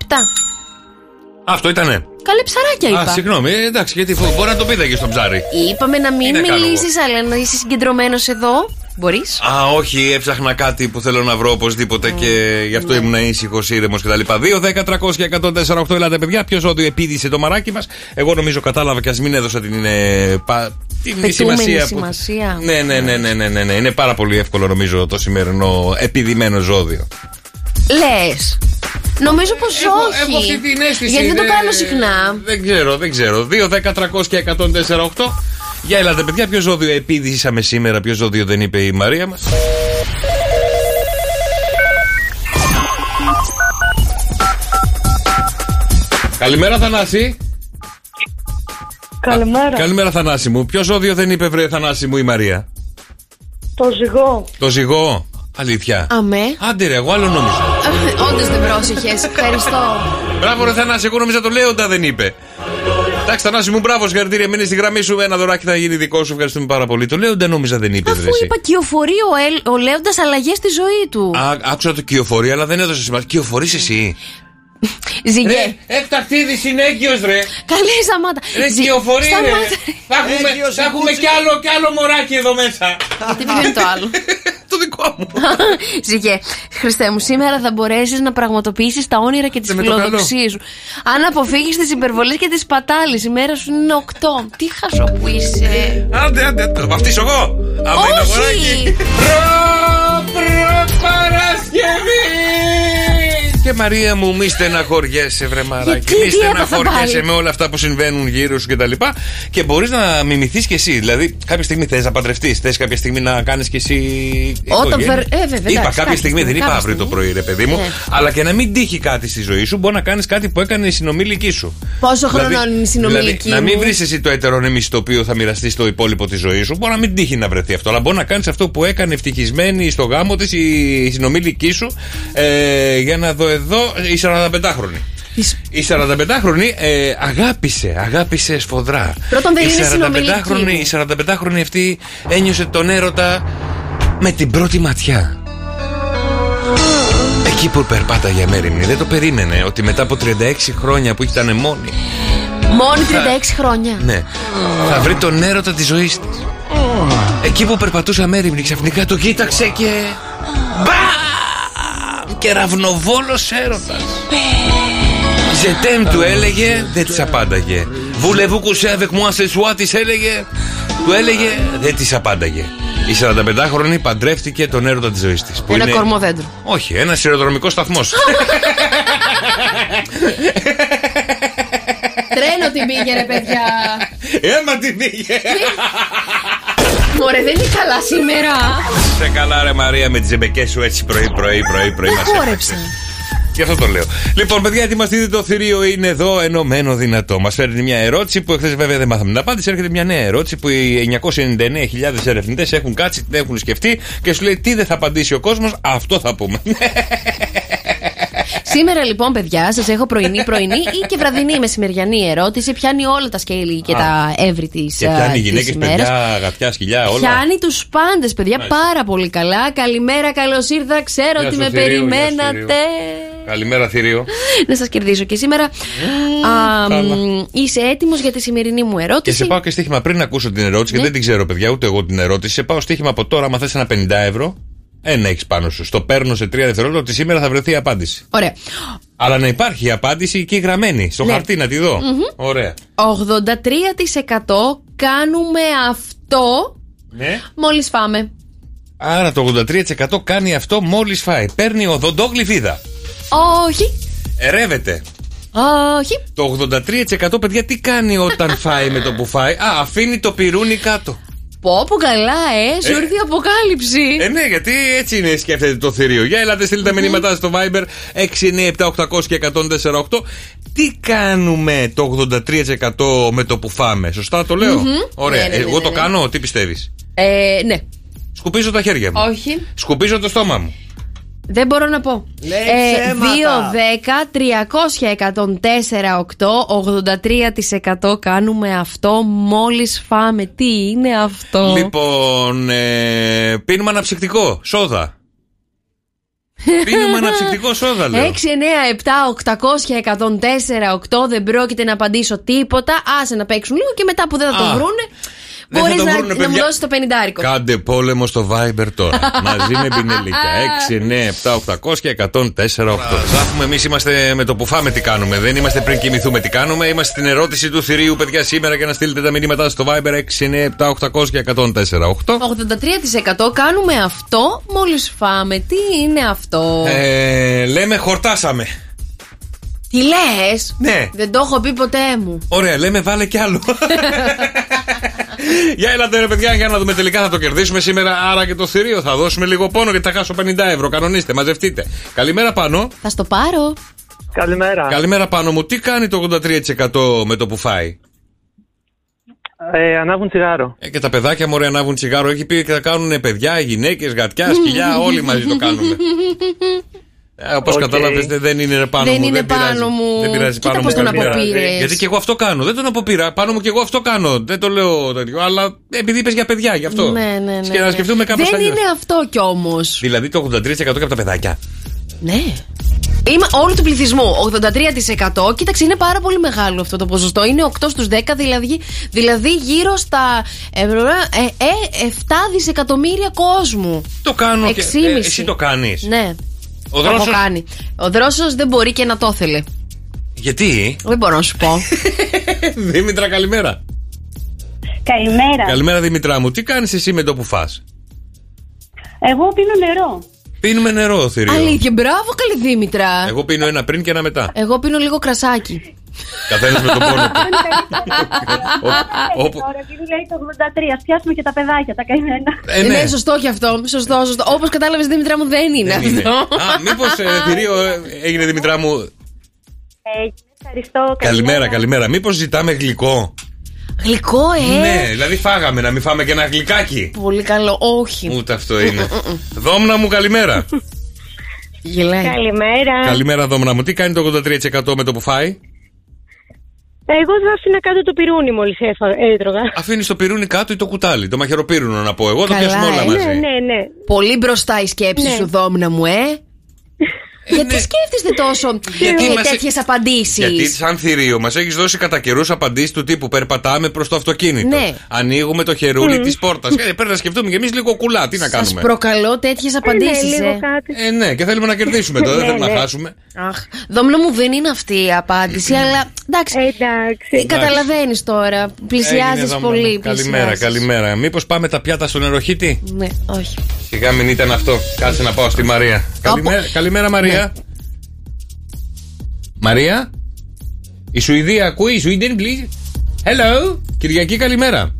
Αυτό ήτανε. Καλέ ψαράκια είπα. Α, συγγνώμη, ε, εντάξει, γιατί φο- μπορεί να το πήδαγε στον ψάρι. Είπαμε να μην Τι να κάνω μιλήσεις, αλλά να είσαι συγκεντρωμένος εδώ. Μπορείς. Α, όχι, έψαχνα κάτι που θέλω να βρω οπωσδήποτε και γι' αυτό ήμουν ήσυχος, ήρεμος κτλ. 2, 10, 300 και 148 ελάτε, παιδιά. Ποιος όντω επίδησε το μαράκι μας. Εγώ νομίζω κατάλαβα και ας μην έδωσα την, ε, πα- την Πετούμενη σημασία. που- σημασία. Ναι, ναι, ναι, ναι, ναι, ναι, ναι. Είναι πάρα πολύ εύκολο νομίζω το σημερινό επιδημένο ζώδιο. Λες. Νομίζω πως Έχω- όχι. Έχω αυτή την αίσθηση. Γιατί δεν το κάνω συχνά. Δεν ξέρω, δεν ξέρω. 2, 10, 300 και 148. Για ελάτε, παιδιά, ποιο ζώδιο επίδησαμε σήμερα, ποιο ζώδιο δεν είπε η Μαρία μας. Καλημέρα, Θανάση. Καλημέρα. Καλημέρα, Θανάση μου. Ποιο ζώδιο δεν είπε, βρε, Θανάση μου, η Μαρία; Το ζυγό. Το ζυγό. Αλήθεια. Αμέ. Άντε, ρε, εγώ άλλο νόμιζα. Όντως δεν πρόσεχες. Ευχαριστώ. Μπράβο, ρε Θανάση, εγώ νόμιζα το Λέοντα δεν είπε. Εντάξει, Θανάση μου, μπράβο, συγχαρητήρια. Μείνει στη γραμμή σου. Ένα δωράκι θα γίνει δικό σου. Ευχαριστούμε πάρα πολύ. Το Λέοντα νόμιζα δεν είπε, Αφού βρε, εσύ. είπα κυοφορεί ο, Ελ, ο Λέοντας αλλαγές στη ζωή του. Α, άκουσα το κυοφορεί, αλλά δεν έδωσε σημασία. Κυοφορείς εσύ. Ζυγέ. Εφταχτίδη συνέγγυος, ρε. Καλή σταμάτα. Ρε, Ζυ- κυοφορεί, ρε. Σταμάτα. Θα έχουμε, Έγκυος θα έχουμε η κι άλλο, κι άλλο μωράκι εδώ μέσα. Γιατί ποιο είναι το άλλο. το δικό μου. Ζυγέ, Χριστέ μου, σήμερα θα μπορέσεις να πραγματοποιήσεις τα όνειρα και τις Δεν με το φιλοδοξίες σου. Αν αποφύγεις τις υπερβολές και τις πατάλεις, η μέρα σου είναι 8. Τι χασό που είσαι. Άντε, άντε, άντε. Βαφτίσω εγώ. Άμα είναι Όχι. αγοράκι. Προ, προ, Παρασκευή. Και Μαρία μου, μη στεναχωριέσαι, βρε μαράκι. Γιατί, Μη τι έπαθα στεναχωριέσαι πάλι; με όλα αυτά που συμβαίνουν γύρω σου κτλ. Και, και μπορείς να μιμηθείς κι εσύ. Δηλαδή, κάποια στιγμή θες να παντρευτείς, θες κάποια στιγμή να κάνεις κι εσύ. Όταν οικογένεια. φερ- ε, βέβαια, Είπα εντάξει, κάποια κάποια στιγμή, δεν στιγμή, είπα κάποια αύριο το στιγμή. πρωί, ρε παιδί μου. Ναι. Αλλά και να μην τύχει κάτι στη ζωή σου, μπορεί να κάνεις κάτι που έκανε η συνομήλικη σου. Πόσο χρονών είναι η συνομιλική δηλαδή, να μην μου; βρεις εσύ το ετερόνεμι το οποίο θα μοιραστείς στο υπόλοιπο της ζωής σου. Μπορεί να μην τύχει να βρεθεί αυτό. Αλλά μπορεί να κάνεις αυτό που έκανε ευτυχισμένη στο γάμο της η συνομήλικη σου. Ε, για να δω εδώ, η 45χρονη. Η 45χρονη ε, αγάπησε, αγάπησε σφοδρά. Πρώτον, δεν η είναι συνομιλική 45χρονη, μου. η 45χρονη αυτή ένιωσε τον έρωτα με την πρώτη ματιά. Εκεί που περπάταγε αμέριμνη δεν το περίμενε ότι μετά από 36 χρόνια που ήταν μόνη Μόνη 36 χρόνια. ναι. Θα βρει τον έρωτα της ζωής της. Εκεί που περπατούσε αμέριμνη, ξαφνικά το κοίταξε και. Μπα! Και ραυνοβόλος έρωτας. Ζετέμ του έλεγε, δεν της απάνταγε. Voulez-vous coucher avec moi ce soir, της έλεγε. Του έλεγε, δεν της απάνταγε. Η 45χρονη παντρεύτηκε τον έρωτα της ζωής της. Ένα κορμοδέντρο. Όχι, ένας σειροδρομικό σταθμός. Τρένο την πήγε, ρε παιδιά. Έμα την πήγε. Μωρέ, δεν είναι καλά σήμερα. Σε καλά, ρε Μαρία, με τις ζεμπεκές σου έτσι πρωί, πρωί, πρωί, πρωί. Δεν μας χόρεψα. Γι' αυτό το λέω. Λοιπόν, παιδιά, ετοιμαστείτε το θηρίο είναι εδώ ενωμένο δυνατό. Μας φέρνει μια ερώτηση που εχθές βέβαια δεν μάθαμε την απάντηση. Έρχεται μια νέα ερώτηση που οι 999.000 ερευνητές έχουν κάτσει, την έχουν σκεφτεί και σου λέει τι δεν θα απαντήσει ο κόσμος. Αυτό θα πούμε. Σήμερα λοιπόν, παιδιά, σας έχω πρωινή, πρωινή ή και βραδινή μεσημεριανή ερώτηση. Πιάνει όλα τα σκέλη και Α. τα εύρη της και πιάνει γυναίκες, παιδιά, αγαθιά, σκυλιά, όλα. Πιάνει τους πάντες, παιδιά, πάρα πολύ καλά. Καλημέρα, καλώς ήρθα. Ξέρω Γεια ότι σου, με Θηρίου, γεια σου, περιμένατε. Καλημέρα, θηρίο. Να σας κερδίσω και σήμερα. Α, καλά. μ, είσαι έτοιμος για τη σημερινή μου Και ερώτηση. σε πάω και στοίχημα πριν ακούσω την ερώτηση, Ναι. γιατί δεν την ξέρω, παιδιά, ούτε εγώ την ερώτηση. Σε πάω στοίχημα από τώρα, άμα θες ένα 50 ευρώ, ένα έχεις πάνω σου. Στο παίρνω σε 3 δευτερόλεπτα ότι σήμερα θα βρεθεί η απάντηση. Ωραία. Αλλά να υπάρχει η απάντηση εκεί γραμμένη, στο Ναι. χαρτί να τη δω. Μμμ. Ωραία. 83% κάνουμε αυτό Ναι. μόλις φάμε. Άρα το 83% κάνει αυτό μόλις φάει. Παίρνει οδοντόγλυφίδα. Όχι. Ερεύεται. Όχι. Το 83% παιδιά τι κάνει όταν φάει με το που φάει; Α, αφήνει το πυρούνι κάτω. Πω πω καλά, ε, σου Ε. ήρθε η αποκάλυψη. Ε, ναι, γιατί έτσι είναι, σκέφτεται το θηρίο. Για ελάτε, στείλτε τα μηνύματά στο Viber 697-800 και 148. Τι κάνουμε το 83% με το που φάμε, σωστά το λέω; Μμμ. Ωραία. Ναι, ναι, ναι, Εγώ ναι, το ναι. κάνω, τι πιστεύεις; Ε, ναι. Σκουπίζω τα χέρια μου. Όχι. Σκουπίζω το στόμα μου. Δεν μπορώ να πω. Λέει Ε, ψέματα. 2, 10, 300, 104, 8, 83% κάνουμε αυτό μόλις φάμε. Τι είναι αυτό; Λοιπόν, ε, πίνουμε αναψυκτικό, σόδα. πίνουμε αναψυκτικό σόδα, 6, 9, 7, λέω. 800, 104, 8 δεν πρόκειται να απαντήσω τίποτα. Άσε να παίξουν λίγο και μετά που δεν θα το Α. βρούνε. Δεν θα Μπορείς το να, βρούνε, να μου παιδιά. δώσεις το πενιντάρικο. Κάντε πόλεμο στο Viber τώρα. Μαζί με πινελίκια. 6, 9, 7, 800 και 104, 8. Ζάχουμε, εμείς είμαστε με το που φάμε τι κάνουμε. Δεν είμαστε πριν κοιμηθούμε τι κάνουμε; Είμαστε στην ερώτηση του θηρίου, παιδιά, σήμερα και να στείλετε τα μηνύματά στο Viber 6, 9, 7, 800 και 104, 8. 83% κάνουμε αυτό μόλις φάμε. Τι είναι αυτό; Ε, λέμε χορτάσαμε. Τι λες; Ναι. Δεν το έχω πει ποτέ μου. Ωραία, λέμε βάλε κι άλλο. Για έλατε ρε παιδιά, για να δούμε τελικά θα το κερδίσουμε σήμερα. Άρα και το θηρίο θα δώσουμε λίγο πόνο γιατί θα χάσω 50 ευρώ. Κανονίστε, μαζευτείτε. Καλημέρα πάνω. Θα στο πάρω. Καλημέρα. Καλημέρα πάνω μου. Τι κάνει το 83% με το που φάει; Ε, ανάβουν τσιγάρο. Ε, και τα παιδάκια μωρέ ανάβουν τσιγάρο. Έχει πει και θα κάνουν παιδιά, γυναίκες, γατιάς, σκυλιά. όλοι μαζί το κάνουμε. Ε, Όπως Οκ. κατάλαβες, δεν είναι πάνω Δεν μου. είναι πειράζει. πάνω μου. Δεν πειράζει Κοίτα πάνω πώς μου. τον καλημέρα. αποπήρες. Γιατί και εγώ αυτό κάνω. Δεν τον αποπήρα. Πάνω μου και εγώ αυτό κάνω. Δεν το λέω τέτοιο. Αλλά επειδή είπες για παιδιά, γι' αυτό. Ναι, ναι, ναι. Και να ναι. σκεφτούμε κάπως Δεν είναι αυτό κι όμως. Δηλαδή το 83% και από τα παιδάκια. Ναι. Είμαι όλου του πληθυσμού. 83%. Κοίταξε, είναι πάρα πολύ μεγάλο αυτό το ποσοστό. Είναι 8 στους 10, δηλαδή, δηλαδή γύρω στα ε, ε, ε, 7 δισεκατομμύρια κόσμου. Το κάνω και. 6,5. ε, εσύ το κάνεις. Ναι. Ο Το έχω Δρόσος- κάνει. Ο Δρόσος δεν μπορεί και να το ήθελε. Γιατί; Δεν μπορώ να σου πω. Δήμητρα, καλημέρα. Καλημέρα. Καλημέρα, Δημητρά μου. Τι κάνεις εσύ με το που φας; Εγώ πίνω νερό. Πίνουμε νερό, θηρίο. Αλήθεια, μπράβο, καλή Δήμητρα. Εγώ πίνω ένα πριν και ένα μετά. Εγώ πίνω λίγο κρασάκι. Καθένας με τον πόνο του. όπου- Τώρα, επειδή λέει το 83, ας πιάσουμε και τα παιδάκια, τα καημένα. Ε, ναι. Ναι, σωστό κι αυτό. Σωστό, σωστό. Όπως κατάλαβες, Δήμητρα μου, δεν είναι Δεν είναι. αυτό. Α, μήπως θηρίο ε, έγινε Δημητρά μου; Ε, ευχαριστώ. Καλημέρα, καλημέρα. Μήπως ζητάμε γλυκό; Γλυκό, ε; Ναι, δηλαδή φάγαμε να μην φάμε και ένα γλυκάκι. Πολύ καλό. Όχι. Ούτε αυτό είναι. Δόμνα μου, καλημέρα. Γελάει. Καλημέρα. Καλημέρα, Δόμνα μου. Τι κάνει το 83% με το που φάει; Εγώ θα άφηνα κάτω το πυρούνι μόλις έφα- έτρωγα. Αφήνεις το πυρούνι κάτω ή το κουτάλι. Το μαχαιροπύρουνο να πω εγώ. Το Καλά, πιάσουμε όλα ε. μαζί. Ναι, ναι, ναι. Πολύ μπροστά η σκέψη Ναι. σου, δόμνα μου, ε. Γιατί σκέφτεστε τόσο Ε, Γιατί ε, μας- τέτοιες απαντήσεις; Γιατί σαν θηρίο μας έχεις δώσει κατά καιρούς απαντήσεις του τύπου Περπατάμε προς το αυτοκίνητο. Ναι. Ανοίγουμε το χερούλι Μμ. της πόρτας. Ε, πρέπει να σκεφτούμε και εμείς λίγο κουλά. Τι να Σας κάνουμε; προκαλώ τέτοιες απαντήσεις. λίγο κάτι. Ε, ναι, και θέλουμε να κερδίσουμε τώρα. δεν Ναι, θέλουμε να ναι. χάσουμε. Αχ, δόμλο μου δεν είναι αυτή η απάντηση, αλλά εντάξει. Εντάξει. Καταλαβαίνεις τώρα. Έγινε, Πλησιάζει δάμα. πολύ. Καλημέρα, πλησιάζεις. καλημέρα. Μήπως πάμε τα πιάτα στον νεροχύτη. Ναι, όχι. Σιγά μην ήταν αυτό. Κάτσε να πάω στη Μαρία. Καλημέρα, καλημέρα Μαρία. Μαρία. Η Σουηδία ακούει. Η Sweden please. Hello. Κυριακή καλημέρα.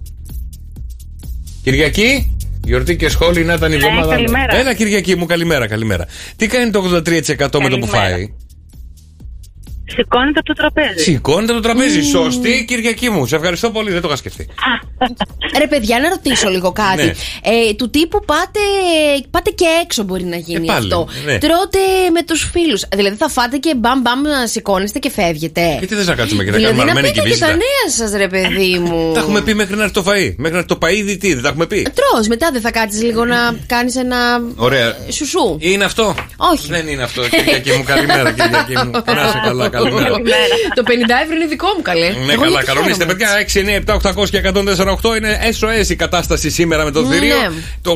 Κυριακή. Γιορτή και σχόλη να ήταν η Ναι, εβδομάδα. καλημέρα. Έλα Κυριακή μου, καλημέρα, καλημέρα. Τι κάνει το 83% με το που Καλημέρα. φάει; Σηκώνεται από το τραπέζι. Σηκώνεται το τραπέζι. Σωστή Κυριακή μου. Σε ευχαριστώ πολύ, δεν το είχα σκεφτεί. Ρε παιδιά, να ρωτήσω λίγο κάτι. Ναι. Ε, του τύπου πάτε, πάτε και έξω μπορεί να γίνει Ε, πάλι, αυτό. ναι. Τρώτε με τους φίλους. Δηλαδή θα φάτε και μπαμ μπαμ να σηκώνεστε και φεύγετε. Και τι θε να κάτσουμε και να δηλαδή κάνουμε να αρμένη πείτε και και τα βίζα. νέα σας, ρε παιδί μου. Τα έχουμε πει μέχρι να έρθει το φαΐ. Μέχρι να έρθει το παΐδι τι, δεν τα έχουμε πει; Τρως, μετά δεν θα κάτσεις λίγο να κάνεις ένα. Ωραία. Σουσού. Είναι αυτό; Όχι. Δεν είναι αυτό. Κυριακή μου, καλημέρα. Κυριακή μου. Να είσαι καλά, καλημέρα. Το 50 ευρώ είναι δικό μου, καλέ. Ναι, Εγώ καλά, γιατί κανονίστε, χαίρομαι. παιδιά. 6, 9, 7, 800 και 148 είναι SOS η κατάσταση σήμερα με το Ναι. θηρίο. Το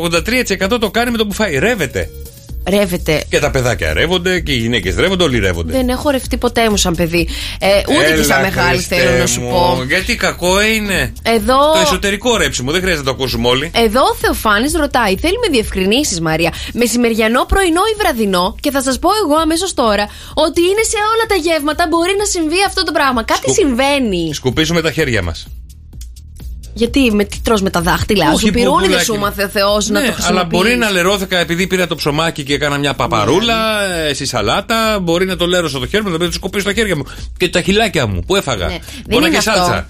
83% το κάνει με το που φάει. Ρεύεται. Ρεύεται. Και τα παιδάκια ρεύονται και οι γυναίκες ρεύονται, όλοι ρεύονται. Δεν έχω ρευτεί ποτέ μου σαν παιδί. Ε, ούτε και Έλα, σαν μεγάλη Χριστέ θέλω να σου μου. πω. Γιατί κακό είναι. Εδώ. Το εσωτερικό ρέψιμο, δεν χρειάζεται να το ακούσουμε όλοι. Εδώ ο Θεοφάνης ρωτάει, θέλουμε διευκρινήσεις Μαρία, μεσημεριανό, πρωινό ή βραδινό; Και θα σας πω εγώ αμέσως τώρα ότι είναι σε όλα τα γεύματα μπορεί να συμβεί αυτό το πράγμα. Κάτι Σκου- συμβαίνει. Σκουπίζουμε τα χέρια μας. Γιατί, με τι τρως με τα δάχτυλα Όχι, σου, πυρούνι δεν μπουμπουλάκι. σου μάθε ο Θεός να Ναι, το αλλά χρησιμοποιείς. μπορεί να λερώθηκα επειδή πήρα το ψωμάκι και έκανα μια παπαρούλα ε, στη σαλάτα. Μπορεί να το λέρωσω το χέρι μου, να πρέπει να σκοπίσω τα χέρια μου. Και τα χιλάκια μου που έφαγα. Ναι, δεν Μπορεί να είναι και αυτό. σάλτσα.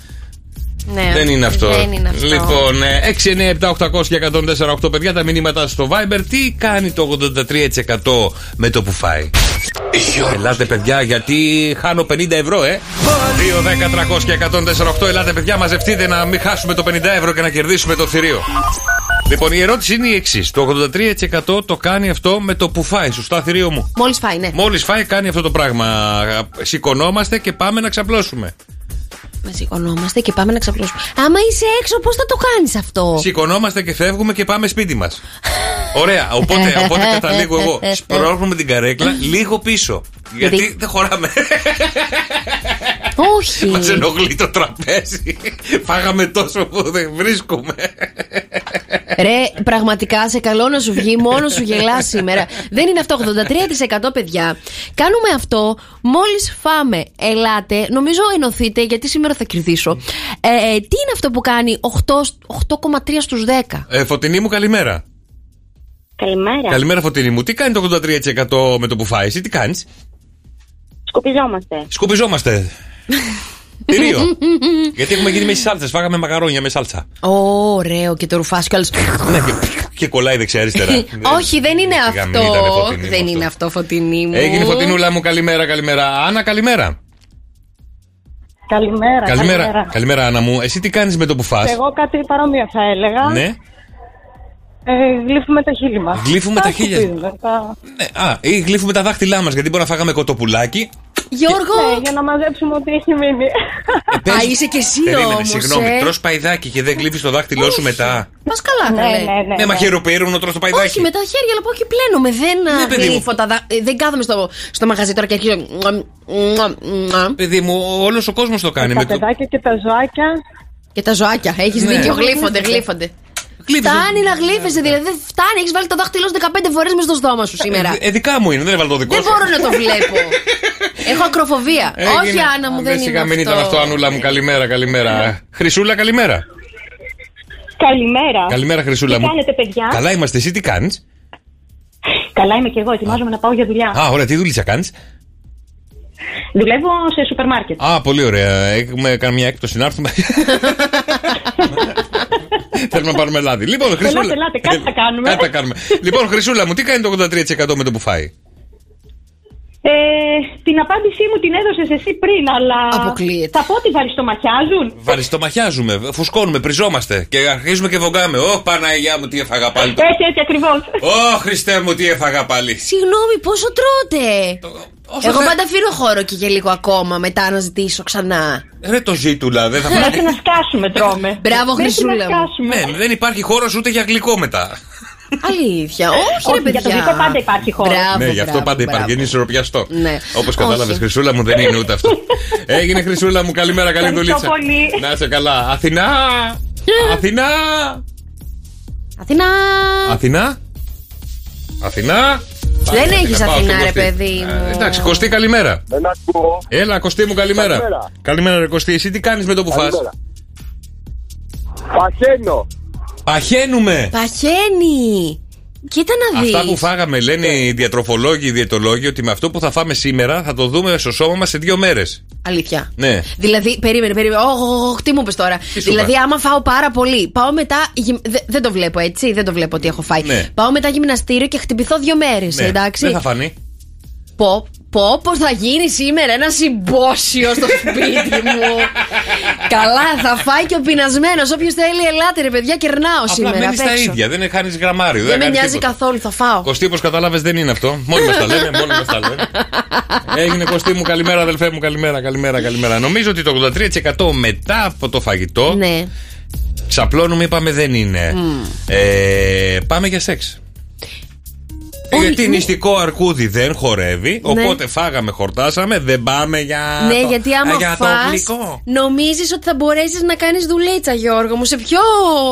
Ναι, Δεν είναι αυτό. Δεν είναι αυτό. Λοιπόν, ε, 6, 9, 7, 800 και 148 παιδιά τα μηνύματα στο Viber. Τι κάνει το 83% με το που φάει; Ελάτε παιδιά γιατί χάνω 50 ευρώ, ε. 2, 10, 300 και 148. Ελάτε παιδιά, μαζευτείτε να μην χάσουμε το 50 ευρώ και να κερδίσουμε το θηρίο. Λοιπόν, η ερώτηση είναι η εξής. Το 83% το κάνει αυτό με το που φάει. Σωστά, θηρίο μου; Μόλις φάει, ναι. Μόλις φάει, κάνει αυτό το πράγμα. Σηκωνόμαστε και πάμε να ξαπλώσουμε. Με σηκωνόμαστε και πάμε να ξαπλώσουμε. Άμα είσαι έξω, πώς θα το κάνεις αυτό; Σηκωνόμαστε και φεύγουμε και πάμε σπίτι μας. Ωραία. Οπότε, οπότε καταλήγω εγώ. Σπρώχνουμε την καρέκλα λίγο πίσω. Γιατί, Γιατί; δεν χωράμε. Όχι. Μας ενοχλεί το τραπέζι. Φάγαμε τόσο που δεν βρίσκουμε. Ρε, πραγματικά σε καλό να σου βγει, μόνος σου γελάς σήμερα. Δεν είναι αυτό. 83% παιδιά. Κάνουμε αυτό μόλις φάμε. Ελάτε, νομίζω ενωθείτε γιατί σήμερα θα κερδίσω. Ε, ε, τι είναι αυτό που κάνει 8 8,3 στους 10. Ε, φωτεινή μου, καλημέρα. Καλημέρα. Καλημέρα, Φωτεινή μου. Τι κάνει το 83% με το που φάει, εσύ τι κάνεις; Σκουπιζόμαστε. Σκουπιζόμαστε. Τυρίο. Γιατί έχουμε γίνει μες σάλτσες. Φάγαμε μακαρόνια με σάλτσα. Ωραίο και το ρουφάσιο κι άλλος. Ναι, και, και κολλάει δεξιά-αριστερά. Όχι, δεν είναι Σιγά μην αυτό. ήτανε φωτεινή μου Δεν αυτό. είναι αυτό, φωτεινή μου. Έγινε φωτεινούλα μου, καλημέρα, καλημέρα. Άννα, καλημέρα. Καλημέρα. Καλημέρα, καλημέρα, Άννα μου. Εσύ τι κάνεις με το που φας; Εγώ κάτι παρόμοιο θα έλεγα. Ναι. Ε, γλύφουμε τα χείλη μας. Γλύφουμε τα χείλια. Ναι, α, ή γλύφουμε τα δάχτυλά μας γιατί μπορεί να φάγαμε κοτοπουλάκι. Γιώργο! Ναι, για να μαζέψουμε ό,τι έχει μείνει. Α, είσαι και εσύ Περίμενε, όμως. συγγνώμη, ε. τρως παϊδάκι και δεν γλύφει το δάχτυλό σου μετά. Πας καλά, Ναι, καλέ. ναι, ναι. Ναι, μα χειροπήρουν τρως το Όχι παϊδάκι. με τα χέρια, αλλά πω όχι πλένομαι. Δεν Ναι, παιδί μου. γλύφω τα δα... ε, Δεν κάθομαι στο, στο μαγαζί τώρα και αρχίζω. Παιδί μου, όλος ο κόσμος το κάνει. Τα με το... παιδάκια και τα ζωάκια. Και τα ζωάκια. Έχεις Ναι. δίκιο, γλύφονται, γλύφονται. Γλύφεις. Φτάνει να γλύφεσαι, δηλαδή δεν φτάνει. Έχεις βάλει το δάχτυλό σου 15 φορές μες στο στόμα σου σήμερα. Ε, δικά μου είναι, δεν έβαλε το δικό Δεν σου. μπορώ να το βλέπω. Έχω ακροφοβία. Έγινε. Όχι, Άννα μου, Α, δεν είναι Σιγά μην αυτό. ήταν αυτό, Ανούλα μου. Καλημέρα, καλημέρα. Χρυσούλα, καλημέρα. Καλημέρα. Καλημέρα, Χρυσούλα Τι μου. κάνετε, παιδιά; Καλά είμαστε, εσύ τι κάνεις; Καλά είμαι και εγώ. Ετοιμάζομαι να πάω για δουλειά. Α, ωραία, τι δουλειά κάνεις; Δουλεύω σε σούπερ μάρκετ. Α, πολύ ωραία. Έχουμε κάνει μια έκπτωση να έρθουμε. Θέλουμε να πάρουμε λάδι. Λοιπόν, Χρυσούλα. Ελάτε, ελάτε, κάτι θα κάνουμε. Κάτι θα κάνουμε. λοιπόν, Χρυσούλα μου, τι κάνει το 83% με το που φάει; Ε, την απάντησή μου την έδωσες εσύ πριν, αλλά. Αποκλείεται. Θα πω ότι βαριστομαχιάζουν. Βαριστομαχιάζουμε, φουσκώνουμε, πριζόμαστε και αρχίζουμε και βογκάμε. Ω Παναγιά μου, τι έφαγα πάλι. Έτσι, έτσι ακριβώς. Ω Χριστέ μου, τι έφαγα πάλι. Συγγνώμη, πόσο τρώτε; όσο Εγώ θε- πάντα αφήνω χώρο και για λίγο ακόμα μετά να ζητήσω ξανά. Ρε το ζήτουλα, δεν θα Μέχρι φάει. να σκάσουμε τρώμε. Μπράβο, Μέχρι Χρυσούλα να μου. σκάσουμε. Ναι, δεν υπάρχει χώρος ούτε για γλυκό μετά. Αλήθεια. Όχι, ρε Όχι, παιδιά. για το γλυκό πάντα υπάρχει χώρο. Μπράβο, ναι, γι' αυτό μπράβο, πάντα υπάρχει. μπράβο. Είναι ισορροπιαστό. Ναι. Όπως Όχι. κατάλαβες, Χρυσούλα μου, δεν είναι ούτε αυτό. Έγινε Χρυσούλα μου, καλημέρα, καλή Ευχαριστώ δουλίτσα. πολύ. Να είσαι καλά. Αθηνά! Αθηνά! Αθηνά. Αθηνά! Αθηνά! Δεν Πάμε, έχεις να πάω Αθηνά, στον ρε Κωστή. παιδί Ε, μου. Εντάξει, Κωστή, καλημέρα. Δεν ακούω. Έλα, Κωστή μου, καλημέρα. Καλημέρα. Καλημέρα, ρε Κωστή. Εσύ τι κάνεις με το που φας; Καλημέρα. Παχαίνω. Παχαίνουμε! Παχαίνει. Κοίτα να δεις. Αυτά που φάγαμε, λένε Ναι. οι διατροφολόγοι, οι διαιτολόγοι, ότι με αυτό που θα φάμε σήμερα θα το δούμε στο σώμα μας σε δύο μέρες. Αλήθεια. Ναι. Δηλαδή, περίμενε, περίμενε. Ωχ, ωχ, τι μου πες τώρα. Τι σου δηλαδή, είπα; άμα φάω πάρα πολύ, πάω μετά. γυμ- δε- δεν το βλέπω έτσι, δεν το βλέπω ότι έχω φάει. Ναι. Πάω μετά γυμναστήριο και χτυπηθώ δύο μέρες, Ναι, εντάξει; Δεν θα φανεί. Πω, πω, πως θα γίνει σήμερα ένα συμπόσιο στο σπίτι μου. Καλά, θα φάει και ο πεινασμένος. Όποιος θέλει, ελάτε ρε παιδιά, κερνάω Απλά σήμερα. μένεις απ' στα έξω. ίδια, δεν χάνεις γραμμάριο. Δεν με κάνεις νοιάζει τίποτα. καθόλου, θα φάω. Κωστή, όπως κατάλαβες, δεν είναι αυτό. Μόνοι μας τα λέμε, μόνοι μας τα λέμε. Έγινε Κωστή μου, καλημέρα, αδελφέ μου, καλημέρα, καλημέρα, καλημέρα. Νομίζω ότι το 83% μετά από το φαγητό. Ναι. Ξαπλώνουμε, είπαμε δεν είναι. Ε, πάμε για σεξ. Ε, Γιατί νηστικό αρκούδι δεν χορεύει, Ναι. οπότε φάγαμε, χορτάσαμε, δεν πάμε για. Ναι, το, γιατί άμα α, για το φας, γλυκό. νομίζεις ότι θα μπορέσεις να κάνεις δουλίτσα, Γιώργο μου. Σε ποιο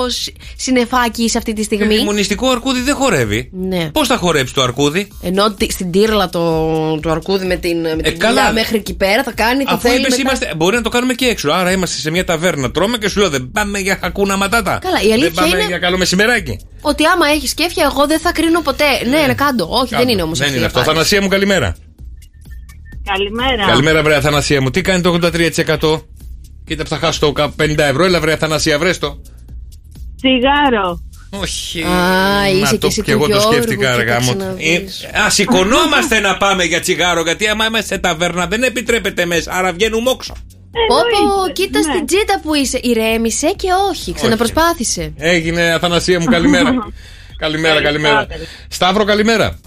σ- συννεφάκι είσαι αυτή τη στιγμή; Παιδί μου, νηστικό αρκούδι δεν χορεύει. Ναι. Πώς θα χορέψει το αρκούδι, Ενώ τι- στην τύρλα το, το αρκούδι με την, με την Ε, καλά. κοιλιά μέχρι εκεί πέρα θα κάνει το Αφού θέλει είπες, μετά. είμαστε, μπορεί να το κάνουμε και έξω. Άρα είμαστε σε μια ταβέρνα, τρώμε και σου λέω δεν πάμε για χακούνα ματάτα. Καλά, η αλήθεια δεν πάμε είναι- για καλό μεσημεράκι. Ότι άμα έχεις σκέφια, εγώ δεν θα κρίνω ποτέ. Ναι, ναι, κάντο. Όχι, δεν είναι όμως Δεν είναι αυτό. Θανασία μου, καλημέρα. Καλημέρα. Καλημέρα, βρε Αθανασία μου. Τι κάνει το 83%? Κοίτα που θα χάσω το κα- 50 ευρώ. Έλα, βρε Αθανασία, βρες το. Τσιγάρο. Όχι. Α, είσαι Να και το εσύ και εγώ του το Γιώργου, σκέφτηκα, κοίταξε αργά μου. να δεις. Ε, Α, σηκωνόμαστε να πάμε για τσιγάρο, γιατί άμα είμαστε σε ταβέρνα δεν επιτρέπεται μέσα. Άρα βγαίνουμε όξο. Πω, πω, Εννοείται, κοίτα ναι. στην τσίτα που είσαι. Ηρέμησε και όχι. Ξαναπροσπάθησε. Έγινε, Αθανασία μου, καλημέρα. καλημέρα, καλημέρα. Σταύρο, καλημέρα.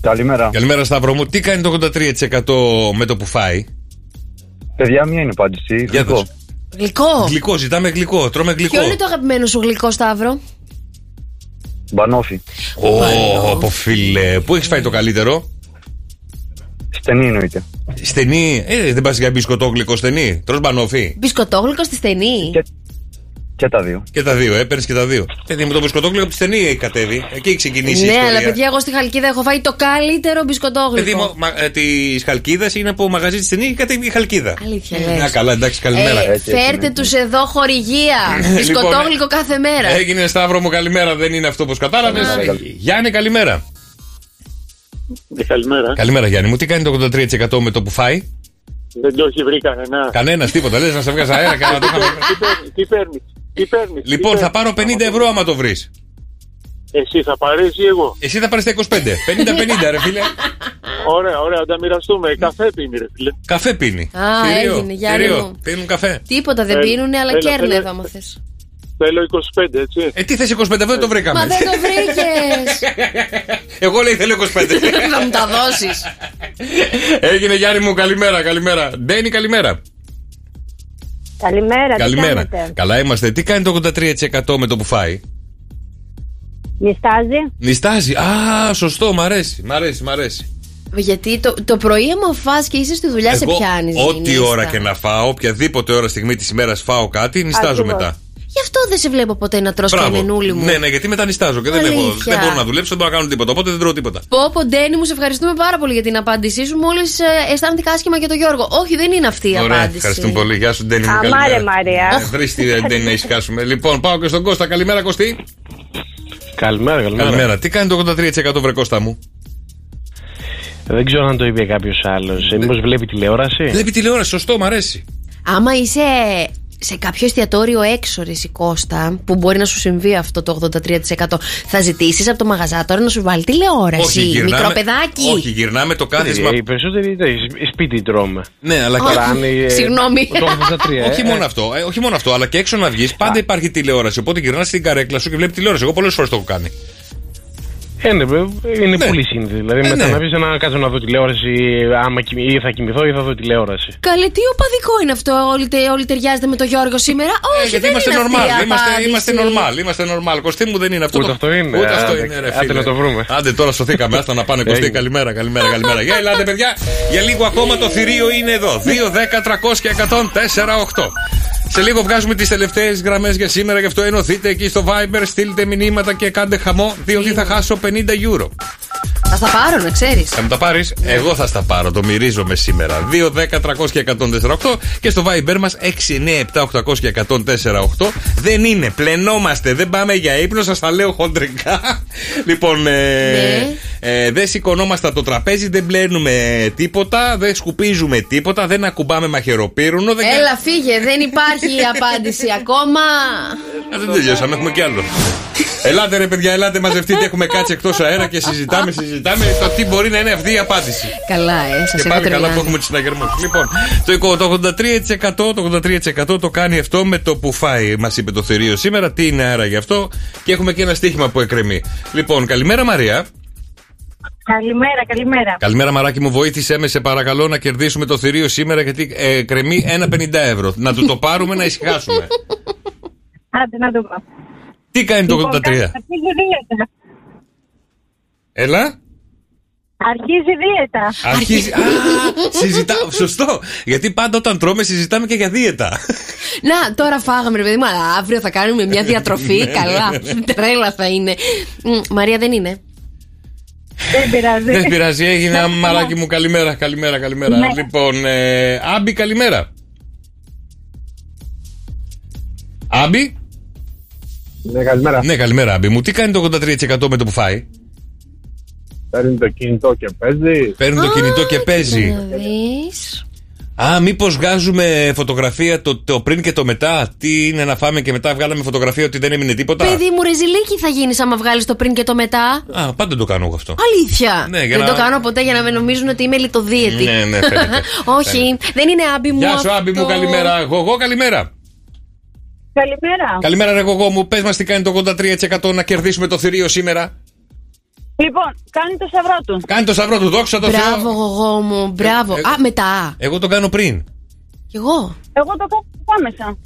Καλημέρα. Καλημέρα, Σταύρο μου. Τι κάνει το 83% με το που φάει; Παιδιά, μία είναι η απάντηση. Για Γλυκό. δώσε. Γλυκό. Γλυκό, ζητάμε γλυκό. Τρώμε γλυκό. Ποιο είναι το αγαπημένο σου γλυκό, Σταύρο; Μπανόφι. Ω, από φίλε. Πού έχεις φάει το καλύτερο; Στενή εννοείται. Στενή. Ε, δεν πας για μπισκοτόγλυκο στενή. Τρως μπανόφι. Μπισκοτόγλυκο στη στενή. Και τα δύο. Και τα δύο, ε, παίρνεις και τα δύο. Παιδί μου, το μπισκοτόγλυκο από τη στενή έχει κατέβει. Εκεί έχει ξεκινήσει η Ναι, ιστορία. αλλά παιδιά, εγώ στη Χαλκίδα έχω φάει το καλύτερο μπισκοτόγλυκο. Παιδί μου, μα, ε, της Χαλκίδας είναι από μαγαζί της στενή και κατέβει η Χαλκίδα. Αλήθεια, Ε, λες. Α, καλά, εντάξει, καλημέρα. Ε, φέρτε τους εδώ χορηγία. Μπισκοτόγλυκο κάθε μέρα. Έγινε Σταύρο μου, καλημέρα. Δεν είναι αυτό όπως κατάλαβες. Γιάννη, καλημέρα. Καλημέρα. Καλημέρα, Γιάννη μου. Τι κάνει το 83% με το που φάει; Δεν το έχει βρει κανένα. Κανένας, τίποτα. Λες να σε βγάζει αέρα. κανένα το είχαμε- Τι παίρνεις, τι παίρνεις, τι παίρνεις. Λοιπόν, θα πάρω 50 ευρώ άμα το βρεις. Εσύ θα πάρεις ή εγώ; Εσύ θα πάρεις τα 25. 50-50, ρε φίλε. Ωραία, ωραία, θα τα μοιραστούμε. Καφέ πίνει, ρε φίλε. Καφέ πίνει. Α, Θηρίο, έγινε, Γιάννη θηρίο. μου. Πίνουν καφέ. Τίποτα δεν Έλα, πίνουνε, αλλά έλα, κέρνε έλα. εδώ, άμα θες. Θέλω 25, έτσι. Ε, τι θες 25 ευρώ δεν το βρήκαμε. Μα δεν το βρήκες. Εγώ λέει θέλω 25. Θα μου τα δώσεις. Έγινε Γιάννη μου, καλημέρα, καλημέρα. Ντένι, καλημέρα. Καλημέρα, καλημέρα. τι κάνετε; Καλά είμαστε. Τι κάνει το 83% με το που φάει; Νιστάζει. Νιστάζει. Α, σωστό, μ' αρέσει. Μ' αρέσει, μ' αρέσει. Γιατί το, το πρωί, άμα φας και είσαι στη δουλειά, σε πιάνεις. ό,τι ώρα και να φάω, οποιαδήποτε ώρα στιγμή της ημέρας φάω κάτι, νιστάζω Ακριβώς. μετά. Γι' αυτό δεν σε βλέπω ποτέ να τρως κανενούλη μου. Ναι, ναι, γιατί μετά νιστάζω και δεν, έχω, Αλήθεια. δεν μπορώ να δουλέψω, δεν μπορώ να κάνω τίποτα. Οπότε δεν τρώω τίποτα. Πω, πω, Ντένι, μου σε ευχαριστούμε πάρα πολύ για την απάντησή σου. Μόλις αισθάνθηκα άσχημα για τον Γιώργο. Όχι, δεν είναι αυτή η Ωραία, απάντηση. ευχαριστούμε πολύ. Γεια σου, Ντένι. μου, Αμάρε, καλημέρα. Μαρία. Ε, Βρίσκει την Ντένι να ησυχάσουμε. Λοιπόν, πάω και στον Κώστα. Καλημέρα, Κωστή. Καλημέρα, καλημέρα. Καλημέρα. Τι κάνει το 83% βρε Κώστα μου; Δεν ξέρω αν το είπε κάποιος άλλος. Ε, Μήπως βλέπει τηλεόραση; Βλέπει τηλεόραση, σωστό, μ' αρέσει. Άμα είσαι σε κάποιο εστιατόριο έξω, ρε εσύ, Κώστα, που μπορεί να σου συμβεί αυτό το 83%, θα ζητήσεις από το μαγαζάτορα να σου βάλει τηλεόραση. Όχι, γυρνάμε- μικρό παιδάκι. Όχι, γυρνάμε το κάθισμα. Ε, Οι περισσότεροι δεν, σπίτι τρώμε. Ναι, αλλά Όχι, Κάνει, ε, συγγνώμη. Το 83, όχι ε. μόνο αυτό, ε, όχι μόνο αυτό, αλλά και έξω να βγεις πάντα υπάρχει τηλεόραση. Οπότε γυρνάς στην καρέκλα σου και βλέπεις τηλεόραση. Εγώ πολλές φορές το έχω κάνει. Ε, ναι, βέβαια, είναι Ναι. πολύ σύνθεση. Δηλαδή, Ε, μετά ναι. να πεις να κάτσω να δω τηλεόραση, άμα κοιμη- ή θα κοιμηθώ ή θα δω τηλεόραση. Καλέ, τι οπαδικό είναι αυτό, όλοι, τε- όλοι ταιριάζετε με τον Γιώργο σήμερα; Όχι, Ε, γιατί δεν είμαστε είναι αυτή normal. η Είμαστε, απάντηση. είμαστε normal. Είμαστε normal. Κωστή μου δεν είναι αυτό. Ούτε το- αυτό είναι. Ούτε αυτό Άντε, είναι, ρε άντε φίλε. να το βρούμε. Άντε τώρα σωθήκαμε. Άστα να πάνε Κωστή. Έγινε. Καλημέρα, καλημέρα, καλημέρα. Για ελάτε, παιδιά. Για λίγο ακόμα το θηρίο είναι εδώ. 2, 10, 300 και 100, 4, 8. Σε λίγο βγάζουμε τις τελευταίες γραμμές για σήμερα. Γι' αυτό ενωθείτε εκεί στο Viber, στείλτε μηνύματα και κάντε χαμό, διότι θα χάσω 50 euro. Θα στα πάρω, να ξέρεις. Θα μου τα πάρεις, εγώ θα στα πάρω. Το μυρίζομαι σήμερα. 2, 10, 300 και 148 και στο Viber μας 6, 9, 7, 800 και 148. Δεν είναι, πλενόμαστε, δεν πάμε για ύπνο, σας τα λέω χοντρικά. λοιπόν, ε, ε, δεν σηκωνόμαστε από το τραπέζι, δεν πλένουμε τίποτα, δεν σκουπίζουμε τίποτα, δεν ακουμπάμε μαχαιροπύρουνο. Δεν, Έλα, φύγε, δεν υπάρχει η απάντηση ακόμα. Α, δεν τελειώσαμε, έχουμε κι άλλο. Ελάτε ρε παιδιά, ελάτε μαζευτείτε. Έχουμε κάτσει εκτός αέρα και συζητάμε, συζητάμε το τι μπορεί να είναι αυτή η απάντηση. Καλά, ε, σας Και έχω πάμε καλά που τρελάνει. έχουμε τους συναγερμούς. Λοιπόν, το 83%, το 83% το κάνει αυτό με το που φάει, μας είπε το θηρίο σήμερα. Τι είναι άρα γι' αυτό. Και έχουμε και ένα στοίχημα που εκκρεμεί. Λοιπόν, καλημέρα Μαρία. Καλημέρα, καλημέρα. Καλημέρα Μαράκι μου, βοήθησέ με σε παρακαλώ να κερδίσουμε το θηρίο σήμερα γιατί ε, κρεμεί ένα 50 ευρώ. Να του το πάρουμε να ησυχάσουμε. Άντε να δούμε. Τι κάνει το 83. Λοιπόν, Αρχίζει δίαιτα. Έλα. Αρχίζει δίαιτα. Αρχίζει. Α, συζητά. Σωστό. Γιατί πάντα όταν τρώμε συζητάμε και για δίαιτα. Να, τώρα φάγαμε, ρε παιδί μου, αλλά αύριο θα κάνουμε μια διατροφή. Ναι, Καλά. Τρέλα θα είναι. Μ, Μαρία δεν είναι. Δεν πειράζει. Δεν πειράζει, έγινε μαράκι μου. Καλημέρα, καλημέρα, καλημέρα. Ναι. Λοιπόν, ε, Άμπι, καλημέρα. Άμπι. Ναι, καλημέρα. Ναι, καλημέρα, Άμπι μου. Τι κάνει το 83% με το που φάει; Παίρνει το κινητό και παίζει. Παίρνει το κινητό και παίζει. Να δεις. Α, μήπως βγάζουμε φωτογραφία το, το πριν και το μετά; Τι είναι να φάμε και μετά βγάλαμε φωτογραφία ότι δεν έμεινε τίποτα; Παιδί μου, ρεζιλίκι θα γίνεις άμα βγάλεις το πριν και το μετά. Α, πάντα το κάνω εγώ αυτό. Αλήθεια. Ναι, για δεν να- το κάνω ποτέ για να με νομίζουν ότι είμαι λιτοδίαιτη. Ναι, ναι, φαίνεται. Όχι, δεν είναι άμπι μου. Γεια σου, Άμπι μου, αυτό. καλημέρα. Εγώ, καλημέρα. Καλημέρα. Καλημέρα, ρε γογό μου. Πες μας τι κάνει το 83% να κερδίσουμε το θηρίο σήμερα. Λοιπόν, κάνει το σταυρό του. Κάνει το σταυρό του, δόξα τω Θεώ. Μπράβο, γογό μου, μπράβο. Ε, Α, μετά. Εγώ το κάνω πριν. Κι εγώ. Εγώ το κάνω άμεσα.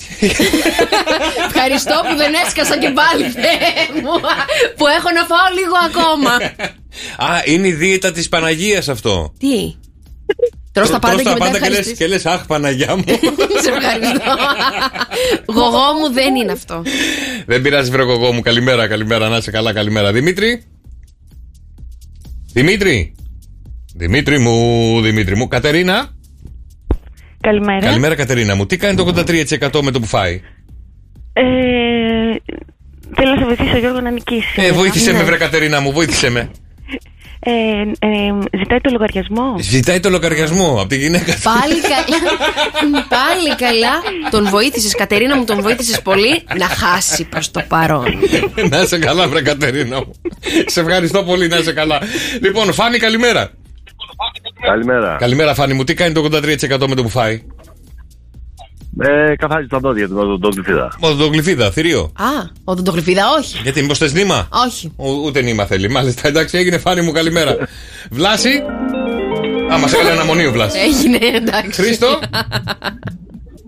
Ευχαριστώ που δεν έσκασα και πάλι, Θεέ μου. Που έχω να φάω λίγο ακόμα. Α, είναι η δίαιτα της Παναγίας αυτό. Τι; Τρως τα πάντα Τρως και μετά και λες, ευχαριστείς. και λες, Αχ, Παναγιά μου. Σε ευχαριστώ. Γογό μου δεν είναι αυτό. Δεν πειράζει, βρε γογό μου. Καλημέρα, καλημέρα. Να είσαι καλά, καλημέρα. Δημήτρη. Δημήτρη. Δημήτρη μου, Δημήτρη μου. Κατερίνα. Καλημέρα. Καλημέρα, Κατερίνα μου. Τι κάνει το 83% με το που φάει; Ε, θέλω να σε βοηθήσω, Γιώργο, να νικήσεις. Ε, βοήθησε Ναι. με, βρε Κατερίνα μου, βοήθησε με. Ε, ε, ζητάει το λογαριασμό. Ζητάει το λογαριασμό από τη γυναίκα του. Πάλι καλά. Πάλι καλά. Τον βοήθησες, Κατερίνα μου, τον βοήθησες πολύ να χάσει προς το παρόν. να είσαι καλά, βρε Κατερίνα μου. Σε ευχαριστώ πολύ, να είσαι καλά. Λοιπόν, Φάνη, καλημέρα. Καλημέρα. Καλημέρα, Φάνη μου. Τι κάνει το 83% με το που φάει; Ε, καθάρισε τα δόντια του με τον γλυφίδα. Οδοντογλυφίδα, θηρίο. Α, οδοντογλυφίδα, όχι. Γιατί, μήπως θες νήμα; Όχι. Ο, ούτε νήμα θέλει. Μάλιστα, εντάξει, έγινε Φάνη μου, καλημέρα. Βλάση. Α, μα έκανε αναμονή ο Βλάση. Έγινε, εντάξει. Χρήστο.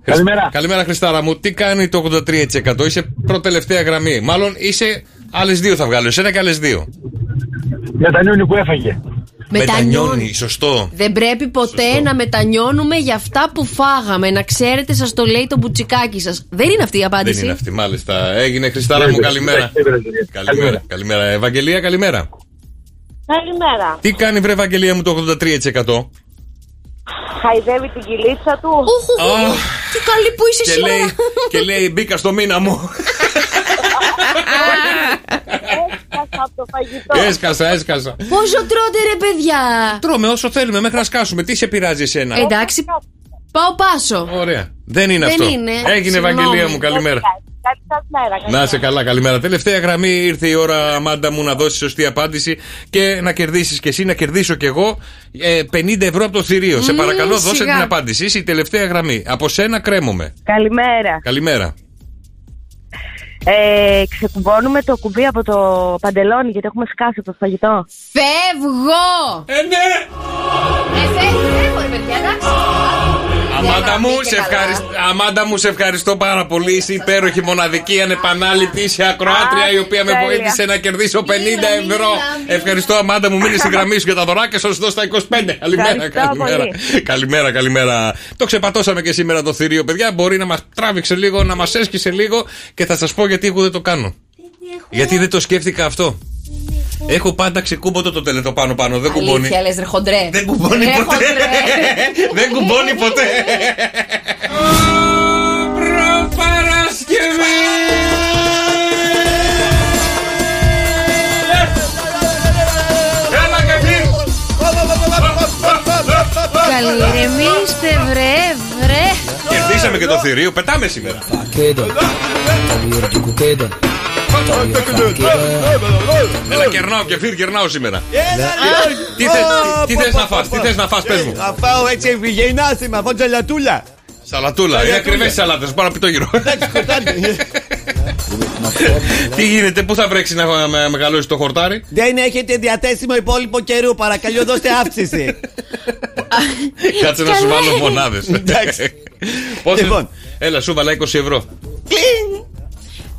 Καλημέρα. Καλημέρα, Χριστάρα μου. Τι κάνει το 83%. Είσαι προτελευταία γραμμή. Μάλλον είσαι άλλες δύο θα βγάλω. Εσένα και άλλες δύο. Μετανιώνει που έφαγε. Μετανιώνει. σωστό. Δεν πρέπει ποτέ να μετανιώνουμε για αυτά που φάγαμε. Να ξέρετε, σας το λέει το μπουτσικάκι σας. Δεν είναι αυτή η απάντηση. Δεν είναι αυτή, μάλιστα. Έγινε Χριστάρα μου, καλημέρα. Καλημέρα. Καλημέρα. Ευαγγελία, καλημέρα. Καλημέρα. Τι κάνει βρε Ευαγγελία μου το 83%. Χαϊδεύει την κυλίτσα του. Αχ. Τι καλή που είσαι Και σήμερα. λέει, και λέει μπήκα στο μήνα μου. Έσκασα από το φαγητό. έσκασα, έσκασα. Πόσο τρώτε, ρε παιδιά; Τρώμε όσο θέλουμε μέχρι να σκάσουμε. Τι σε πειράζει εσένα; Εντάξει, Πάω πάσο. Ωραία. Δεν είναι Δεν αυτό. είναι. Έγινε, Συγγνώμη. Ευαγγελία μου, καλημέρα. Καλή σας μέρα. Να σε καλά, καλημέρα. Τελευταία γραμμή ήρθε η ώρα, Αμάντα μου, να δώσεις σωστή απάντηση και να κερδίσεις κι εσύ, να κερδίσω κι εγώ ε, 50 ευρώ από το θηρίο. σε Μμμ, παρακαλώ, δώσε σιγά. την απάντηση. Είσαι η τελευταία γραμμή. Από σένα κρέμομαι. Καλημέρα. Καλημέρα. Ε, ξεκουμπώνουμε το κουμπί από το παντελόνι γιατί έχουμε σκάσει από το φαγητό. Φεύγω! Ε, ναι! Ε, φεύγω, ρε παιδιά, εντάξει. Αμάντα μου, γραμμή σε και καλά. ευχαριστώ, Αμάντα μου, σε ευχαριστώ πάρα πολύ. Είσαι υπέροχη, μοναδική, ανεπανάληπτη, είσαι ακροάτρια Α, η οποία με τέλεια. βοήθησε να κερδίσω 50 ευρώ. Ευχαριστώ, Αμάντα μου, μείνει στη γραμμή σου για τα δωράκια, σας δώσω τα 25. Καλημέρα, Ευχαριστώ καλημέρα. πολύ. Καλημέρα, καλημέρα. Το ξεπατώσαμε και σήμερα το θηρίο, παιδιά. Μπορεί να μας τράβηξε λίγο, να μας έσκησε λίγο και θα σας πω γιατί εγώ δεν το κάνω. Γιατί δεν το σκέφτηκα αυτό. Έχω πάντα ξεκούμποτο το τελετό πάνω πάνω, δεν κουμπώνει. Αλήθεια, λες ρε χοντρέ. Δεν κουμπώνει Ρε, ποτέ. χοντρέ. Δεν κουμπώνει ποτέ. Παρασκευή! Έλα και φύγ! Καληρεμήστε, βρε, βρε. Κερδίσαμε και το θηρίο, πετάμε σήμερα. Έλα, κερνάω και φύρ, κερνάω σήμερα. Τι θες- τι- τι θες να φας, τι θες να φας, πες μου. Θα φάω έτσι ευγενάσιμα από τζαλατούλα. Σαλατούλα, είναι Σαλατούλα. ακριβές σαλάτες. Πάρω από το γύρο. Τι γίνεται, πού θα βρέξει να με- μεγαλώσει το χορτάρι; Δεν έχετε διαθέσιμο υπόλοιπο καιρού, παρακαλώ δώστε αύξηση. Κάτσε να σου βάλω μονάδες. Λοιπόν. Έλα, σου βάλα 20 ευρώ.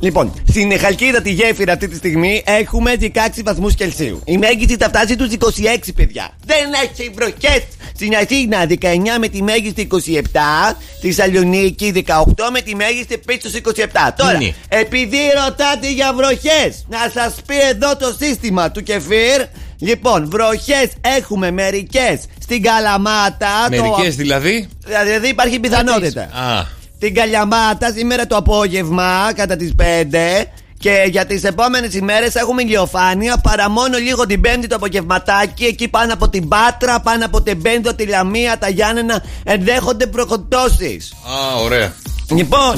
Λοιπόν, στην Χαλκίδα τη γέφυρα αυτή τη στιγμή έχουμε 16 βαθμούς Κελσίου. Η μέγιστη θα φτάσει του 26, παιδιά. Δεν έχει βροχές. Στην Αθήνα 19 με τη μέγιστη 27. Στη Σαλονίκη 18 με τη μέγιστη επίση στους 27. Τώρα, Είναι. επειδή ρωτάτε για βροχές, να σας πει εδώ το σύστημα του κεφίρ. Λοιπόν, βροχές έχουμε μερικές στην Καλαμάτα. το- Μερικές δηλαδή; Δηλαδή υπάρχει πιθανότητα. Α, Την Καλιαμάτα σήμερα το απόγευμα κατά τις 5 και για τις επόμενες ημέρες έχουμε ηλιοφάνεια παρά μόνο λίγο την Πέμπτη το απογευματάκι εκεί πάνω από την Πάτρα, πάνω από την Πέμπτο, τη Λαμία, τα Γιάννενα ενδέχονται προκοντώσεις. α, ωραία. Λοιπόν,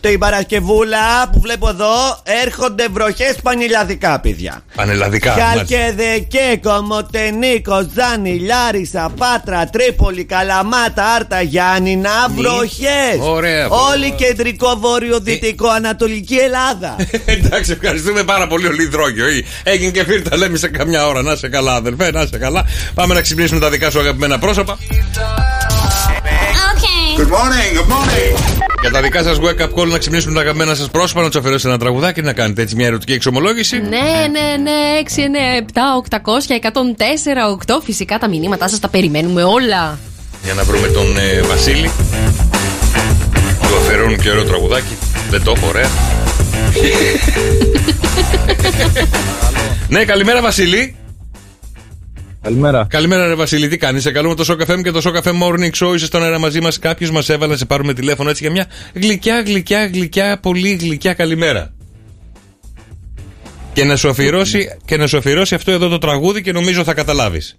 το η Παρασκευούλα που βλέπω εδώ έρχονται βροχές πανελλαδικά παιδιά. Πανελλαδικά. μάλιστα. Χαλκεδεκέ, Κομοτενή, Κοζάνη, Λάρισα, Πάτρα, Τρίπολη, Καλαμάτα, Άρτα, Γιάννηνα, Ναι. βροχές. Ωραία. Όλη κεντρικό, βόρειο, δυτικό, ανατολική Ελλάδα. Εντάξει, ευχαριστούμε πάρα πολύ ο Λιδρόγιο. Ή, Έγινε και φύρτα, λέμε σε καμιά ώρα. Να σε καλά, αδερφέ, να σε καλά. Πάμε να ξυπνήσουμε τα δικά σου αγαπημένα πρόσωπα. Good morning, good morning. Για τα δικά σας wake up call να ξυπνήσουμε τα αγαπημένα σας πρόσωπα, να τους αφαιρέσετε ένα τραγουδάκι, να κάνετε έτσι μια ερωτική εξομολόγηση. Ναι, ναι, ναι, 6, 9, 7, 800, 104, 8. Φυσικά τα μηνύματά σας τα περιμένουμε όλα. Για να βρούμε τον ε, Βασίλη. Του αφαιρώνουν και ωραίο τραγουδάκι. Δεν το έχω, ωραία. ναι, καλημέρα Βασίλη. Καλημέρα. Καλημέρα, ρε Βασίλη, τι κάνεις; Σε καλούμε το Σοκαφέ μου και το Σοκαφέ Morning Show. Είσαι στον αέρα μαζί μας. Κάποιος μας έβαλε να σε πάρουμε τηλέφωνο έτσι για μια γλυκιά, γλυκιά, γλυκιά, πολύ γλυκιά καλημέρα. Και να σου αφιερώσει, και να σου αφιερώσει αυτό εδώ το τραγούδι και νομίζω θα καταλάβεις.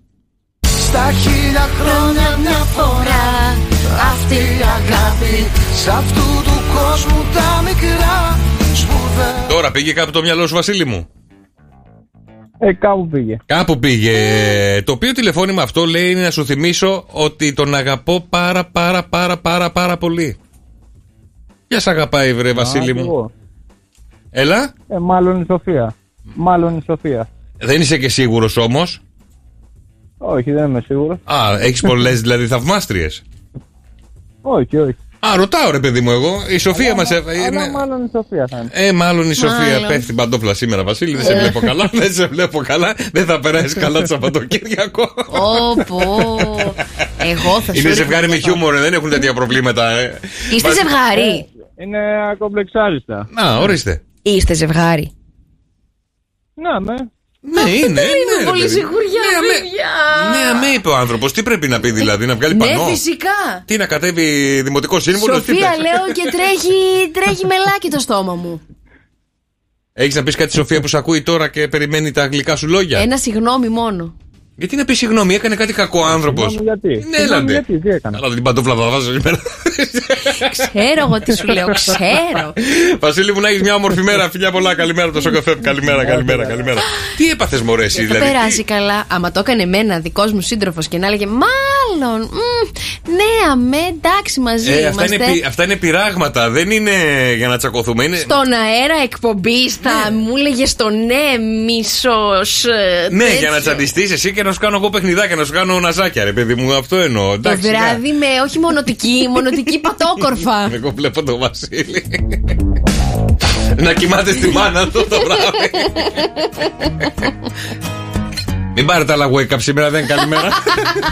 Στα χίλια χρόνια μια φορά Αυτή η αγάπη Σ' αυτού του κόσμου τα μικρά Σπουδαία Τώρα πήγε κάπου το μυαλό σου, Βασίλη μου. Ε, κάπου πήγε. Κάπου πήγε. Το οποίο τηλεφώνημα αυτό λέει είναι να σου θυμίσω ότι τον αγαπώ πάρα πάρα πάρα πάρα πάρα πολύ. Ποια σ' αγαπάει, βρε Βασίλη Α, κι μου. εγώ. Έλα. Ε, μάλλον η Σοφία. Μάλλον η Σοφία. Δεν είσαι και σίγουρος όμως; Όχι, δεν είμαι σίγουρος. Α, έχεις πολλές δηλαδή θαυμάστριες. Όχι, όχι. Α, ρωτάω ρε παιδί μου εγώ. Η Σοφία μας Αλλά είναι. μάλλον η Σοφία θα είναι. Ε, μάλλον η Σοφία Μάλλον. πέφτει την παντόφλα σήμερα, Βασίλη. Δεν σε Ε. βλέπω καλά. Δεν σε βλέπω καλά. Δεν θα περάσει καλά το Σαββατοκύριακο. Όπο. Εγώ θα σου Είναι ρίχνω ζευγάρι με το- χιούμορ, δεν έχουν τέτοια προβλήματα. Ε. Είστε Βασ- ζευγάρι; Είναι ακομπλεξάριστα. Να, ορίστε. Είστε ζευγάρι; Να, με. Ναι, είναι. Δεν είμαι ναι, πολύ παιδί. σιγουριά, Ναι, αμέ- παιδιά. Ναι, αμέ είπε ο άνθρωπος. Τι πρέπει να πει δηλαδή, να βγάλει Ναι, πανό; φυσικά. Τι να κατέβει δημοτικό σύμβουλο; Σοφία, λέω και τρέχει, τρέχει μελάκι το στόμα μου. Έχεις να πεις κάτι, Σοφία, που σε ακούει τώρα και περιμένει τα αγγλικά σου λόγια; Ένα συγγνώμη μόνο. Γιατί να πεις συγγνώμη, έκανε κάτι κακό άνθρωπος. Συγγνώμη, γιατί; Ναι, Συγγνώμη, έλατε. γιατί, τι έκανα. Αλλά την παντόφλα θα βάζω σήμερα. Ξέρω εγώ τι σου λέω, ξέρω. Βασίλη μου, να έχεις μια όμορφη μέρα. Φιλιά πολλά. Καλημέρα από το Σοκαφέ. Καλημέρα, καλημέρα, καλημέρα. Τι έπαθες, Μωρέ, εσύ, Θα δηλαδή; περάσει καλά. Άμα το έκανε εμένα δικός μου σύντροφος και να έλεγε Μάλλον. μμ, ναι, αμέ, εντάξει μαζί Ε, αυτά, είναι, είμαστε. πει- αυτά είναι πειράγματα, δεν είναι για να τσακωθούμε. Είναι... Στον αέρα εκπομπής θα μου έλεγε στο ναι, μισό. Ναι, για να τσαντιστείς εσύ και να σου κάνω εγώ παιχνιδάκια, να σου κάνω ναζάκια, ρε παιδί μου, αυτό εννοώ. Το Εντάξει, βράδυ με όχι μονοτική, μονοτική πατόκορφα. σιγά. Εγώ βλέπω τον Βασίλη. να κοιμάται στη μάνα του το βράδυ. Μην πάρετε άλλα wake up σήμερα, δεν είναι καλημέρα.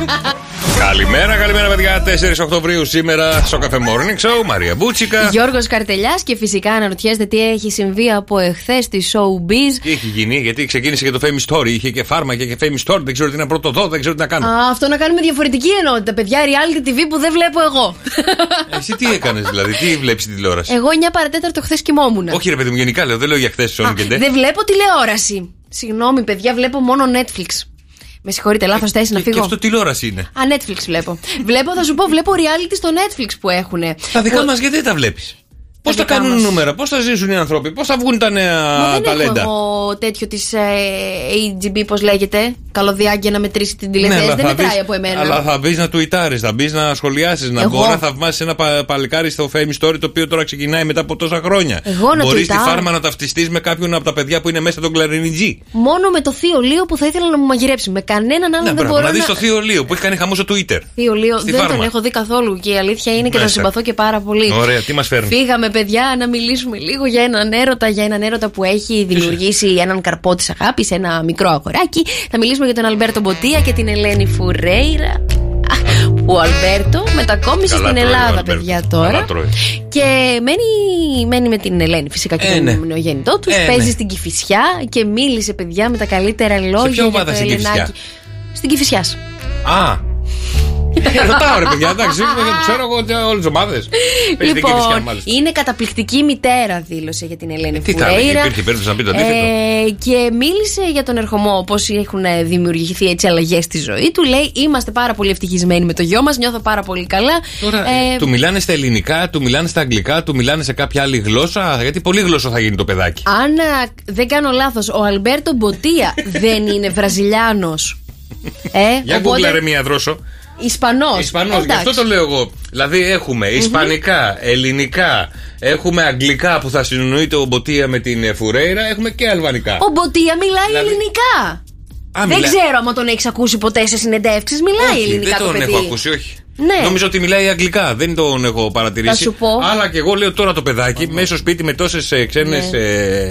καλημέρα, καλημέρα, παιδιά. 4 Οκτωβρίου σήμερα στο Cafe Morning Show. Μαρία Μπούτσικα. Γιώργος Καρτελιάς και φυσικά αναρωτιέστε τι έχει συμβεί από εχθές στη Showbiz. Τι έχει γίνει, γιατί ξεκίνησε και το Famous Story. Είχε και φάρμακα και Famous Story. Δεν ξέρω τι να πρώτο δω, δεν ξέρω τι να κάνω. Α, αυτό να κάνουμε διαφορετική ενότητα, παιδιά. Reality TV που δεν βλέπω εγώ. Εσύ τι έκανες δηλαδή, τι βλέπεις στην τηλεόραση; Εγώ 9 παρατέταρτο χθες κοιμόμουν. Όχι, ρε παιδί μου, γενικά λέω, δεν λέω για χθες τη Sony και ντε. Δεν βλέπω τηλεόραση. Συγγνώμη, παιδιά, βλέπω μόνο Netflix. Με συγχωρείτε, λάθος θέση να Και φύγω. αυτό τηλεόραση είναι. Α, Netflix βλέπω. βλέπω, θα σου πω, βλέπω reality στο Netflix που έχουν. Τα δικά μας γιατί δεν τα βλέπεις; Πώς τα δικά κάνουν μας. νούμερα, πώς θα ζήσουν οι άνθρωποι, πώς θα βγουν τα νέα Μα δεν ταλέντα; έχω εγώ τέτοιο της AGB, πώς λέγεται. Καλωδιάγκια να μετρήσει την τηλεθέαση. δεν Ναι, θα μετράει μπεις- από εμένα. Αλλά θα μπεις να τουιτάρεις, θα μπεις να σχολιάσεις, να Εγώ. μπορεί να θαυμάσεις ένα πα- παλικάρι στο Fame Story το οποίο τώρα ξεκινάει μετά από τόσα χρόνια. Εγώ να Μπορείς τη τουιτάρω. φάρμα να ταυτιστείς με κάποιον από τα παιδιά που είναι μέσα τον κλαρινιτζή. Μόνο με το θείο Λίο που θα ήθελα να μου μαγειρέψει. Με κανέναν άλλον Να, δεν μπράβο, μπορώ να δεις να. το Θείο Λίο που έχει κάνει χαμό στο Twitter. Θείο Λίο Στη δεν φάρμα. τον έχω δει καθόλου και η αλήθεια είναι και τον Μέσα. συμπαθώ και πάρα πολύ. Ωραία, τι μας φέρνει; Φύγαμε, παιδιά, να μιλήσουμε λίγο για έναν έρωτα, για έναν έρωτα που έχει δημιουργήσει έναν καρπό της αγάπης, ένα μικρό αγοράκι. Θα μιλήσουμε για τον Αλμπέρτο Μποτία και την Ελένη Φουρέιρα. Α, που Ο Αλμπέρτο μετακόμισε Καλά στην τρώει ο Ελλάδα, Αλμπέρτο. παιδιά Καλά τώρα. τρώει. Και μένει, μένει με την Ελένη φυσικά και Ε, τον ναι. νεογέννητό τους. Ε, Παίζει ναι. στην Κηφισιά και μίλησε, παιδιά, με τα καλύτερα λόγια. ποια για ομάδα το στην Κηφισιά; Ελενάκι. Στην Κυφυσιά. Α! Ε, Ρωτάω ρε παιδιά, εντάξει, ξέρω εγώ όλες τις ομάδες. Λοιπόν, είναι καταπληκτική μητέρα, δήλωσε για την Ελένη Τι θα έλεγε, Φουρέιρα. υπήρχε περίπτωση να πει το αντίθετο. Ε, και μίλησε για τον ερχομό, πώς έχουν δημιουργηθεί έτσι αλλαγές στη ζωή του. Λέει: Είμαστε πάρα πολύ ευτυχισμένοι με το γιο μας, νιώθω πάρα πολύ καλά. Τώρα, Ε, του μιλάνε στα ελληνικά, του μιλάνε στα αγγλικά, του μιλάνε σε κάποια άλλη γλώσσα. Γιατί πολύ γλώσσα θα γίνει το παιδάκι. αν α, δεν κάνω λάθος, ο Αλμπέρτο Μποτία δεν είναι Βραζιλιάνος. Ε, Για οπότε, γκούγκλαρε μία δρόσο. Ισπανός. Ισπανός, γι' αυτό το λέω εγώ. Δηλαδή έχουμε ισπανικά, ελληνικά, έχουμε αγγλικά που θα συνονοείται ο Μποτία με την ε, Φουρέιρα, έχουμε και αλβανικά. Ο Μποτία μιλάει Δηλαδή- ελληνικά. Α, δεν μιλά- ξέρω αν τον έχεις ακούσει ποτέ σε συνεντεύξεις. Μιλάει Όχι, ελληνικά δεν το τον παιδί. έχω ακούσει, όχι. Ναι. Νομίζω ότι μιλάει αγγλικά, δεν τον έχω παρατηρήσει. Θα σου πω. Αλλά και εγώ λέω τώρα το παιδάκι, μέσα στο σπίτι με τόσες ξένες Ναι.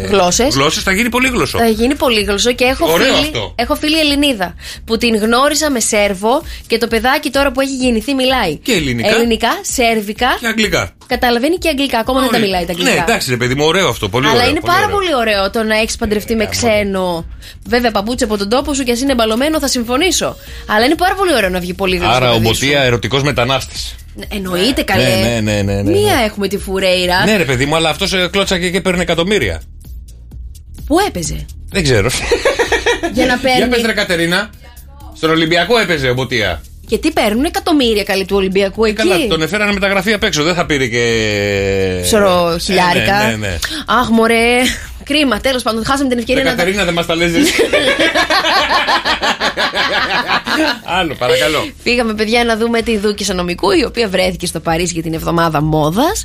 Γλώσσες. γλώσσες θα γίνει πολύ γλωσσό. Θα γίνει πολύ γλωσσό και έχω Ωραίο φίλη, αυτό. έχω φίλη Ελληνίδα που την γνώρισα με Σέρβο και το παιδάκι τώρα που έχει γεννηθεί μιλάει. Και ελληνικά. Ελληνικά, σέρβικα. Και αγγλικά. Καταλαβαίνει και αγγλικά. Ακόμα δεν τα μιλάει τα αγγλικά. Ναι, εντάξει, ρε παιδί μου, ωραίο αυτό. Πολύ Αλλά ωραίο, είναι πολύ πάρα ωραίο. πολύ ωραίο το να έχεις παντρευτεί με ξένο. Βέβαια, παπούτσι από τον τόπο σου και α είναι μπαλωμένο, θα συμφωνήσω. Αλλά είναι πάρα πολύ ωραίο να βγει πολύ γλωσσό. Άρα το ο παιδί σου. Μποτία ερωτικός μετανάστης. Εννοείται καλέ. Ναι, ναι, ναι, ναι, ναι. Μία έχουμε τη Φουρέιρα Ναι, ρε παιδί μου, αλλά αυτός κλώτσακε και παίρνει εκατομμύρια. που έπαιζε; Δεν ξέρω. Για να παίρνει. Για πες ρε Κατερίνα. Στον Ολυμπιακό έπαιζε ο Μποτία. Γιατί παίρνουν εκατομμύρια καλή του Ολυμπιακού εκεί. Καλά, τον εφέρανε μεταγραφή απ' έξω. Δεν θα πήρε και. Ψωρο Ε, χιλιάρικα. Ναι, ναι, ναι. Αχ, μωρέ. Κρίμα, τέλος πάντων. Χάσαμε την ευκαιρία Ρε να. Κατερίνα, δεν μας τα λες εσύ. Άλλο, παρακαλώ. Φύγαμε, παιδιά, να δούμε τη Δούκη Νομικού, η οποία βρέθηκε στο Παρίσι για την εβδομάδα μόδας.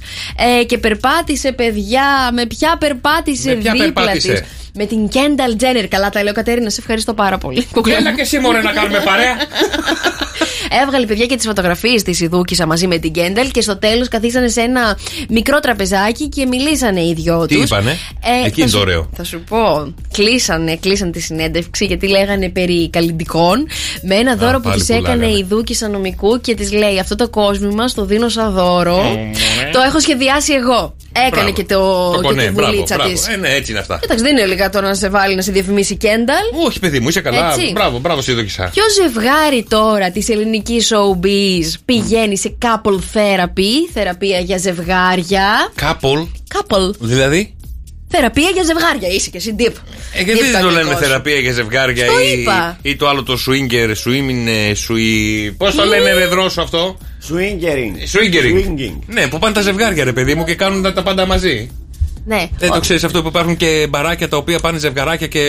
Ε, και περπάτησε, παιδιά. Με ποια περπάτησε Με ποια δίπλα περπάτησε; της. Με την Κένταλ Τζένερ. Καλά τα λέω, Κατέρινα, σε ευχαριστώ πάρα πολύ. Έλα και εσύ, μωρέ, να κάνουμε παρέα. Έβγαλε παιδιά και τις φωτογραφίες της Ιδούκησα μαζί με την Κένταλ και στο τέλος καθίσανε σε ένα μικρό τραπεζάκι και μιλήσανε οι δυο Τι τους. είπανε; Εκεί είναι το ωραίο. Θα σου πω. Κλείσανε, κλείσανε τη συνέντευξη γιατί λέγανε περί καλλιντικών με ένα δώρο που πάλι της έκανε πουλάγανε. η Δούκησα νομικού και της λέει: Αυτό το κόσμημα το δίνω σαν δώρο. Το έχω σχεδιάσει εγώ. Έκανε Μπράβο. και, το, Το και κονέ, τη μπράβο, βουλίτσα μπράβο. της. Ε, ναι, έτσι είναι αυτά. Εντάξει, δεν είναι λίγα τώρα να σε βάλει να σε διαφημίσει η Κένταλ. Όχι, παιδί μου, είσαι καλά. Έτσι. Μπράβο, μπράβο, σε ειδοκισά. Ποιο ζευγάρι τώρα της ελληνικής showbiz πηγαίνει σε couple therapy, θεραπεία για ζευγάρια; Couple, Couple. δηλαδή; Θεραπεία για ζευγάρια. Είσαι και εσύ deep. Ε, γιατί Deep δεν το λένε αγγλικό σου. θεραπεία για ζευγάρια Στο ή, είπα. ή το άλλο το swinger, swimming, σουι. Πώς το λένε ρε δρόσο αυτό; Swingering. Swingering. Ναι, που πάνε τα ζευγάρια ρε παιδί μου και κάνουν τα, τα πάντα μαζί. Ναι. Δεν το ξέρεις αυτό που υπάρχουν και μπαράκια τα οποία πάνε ζευγαράκια και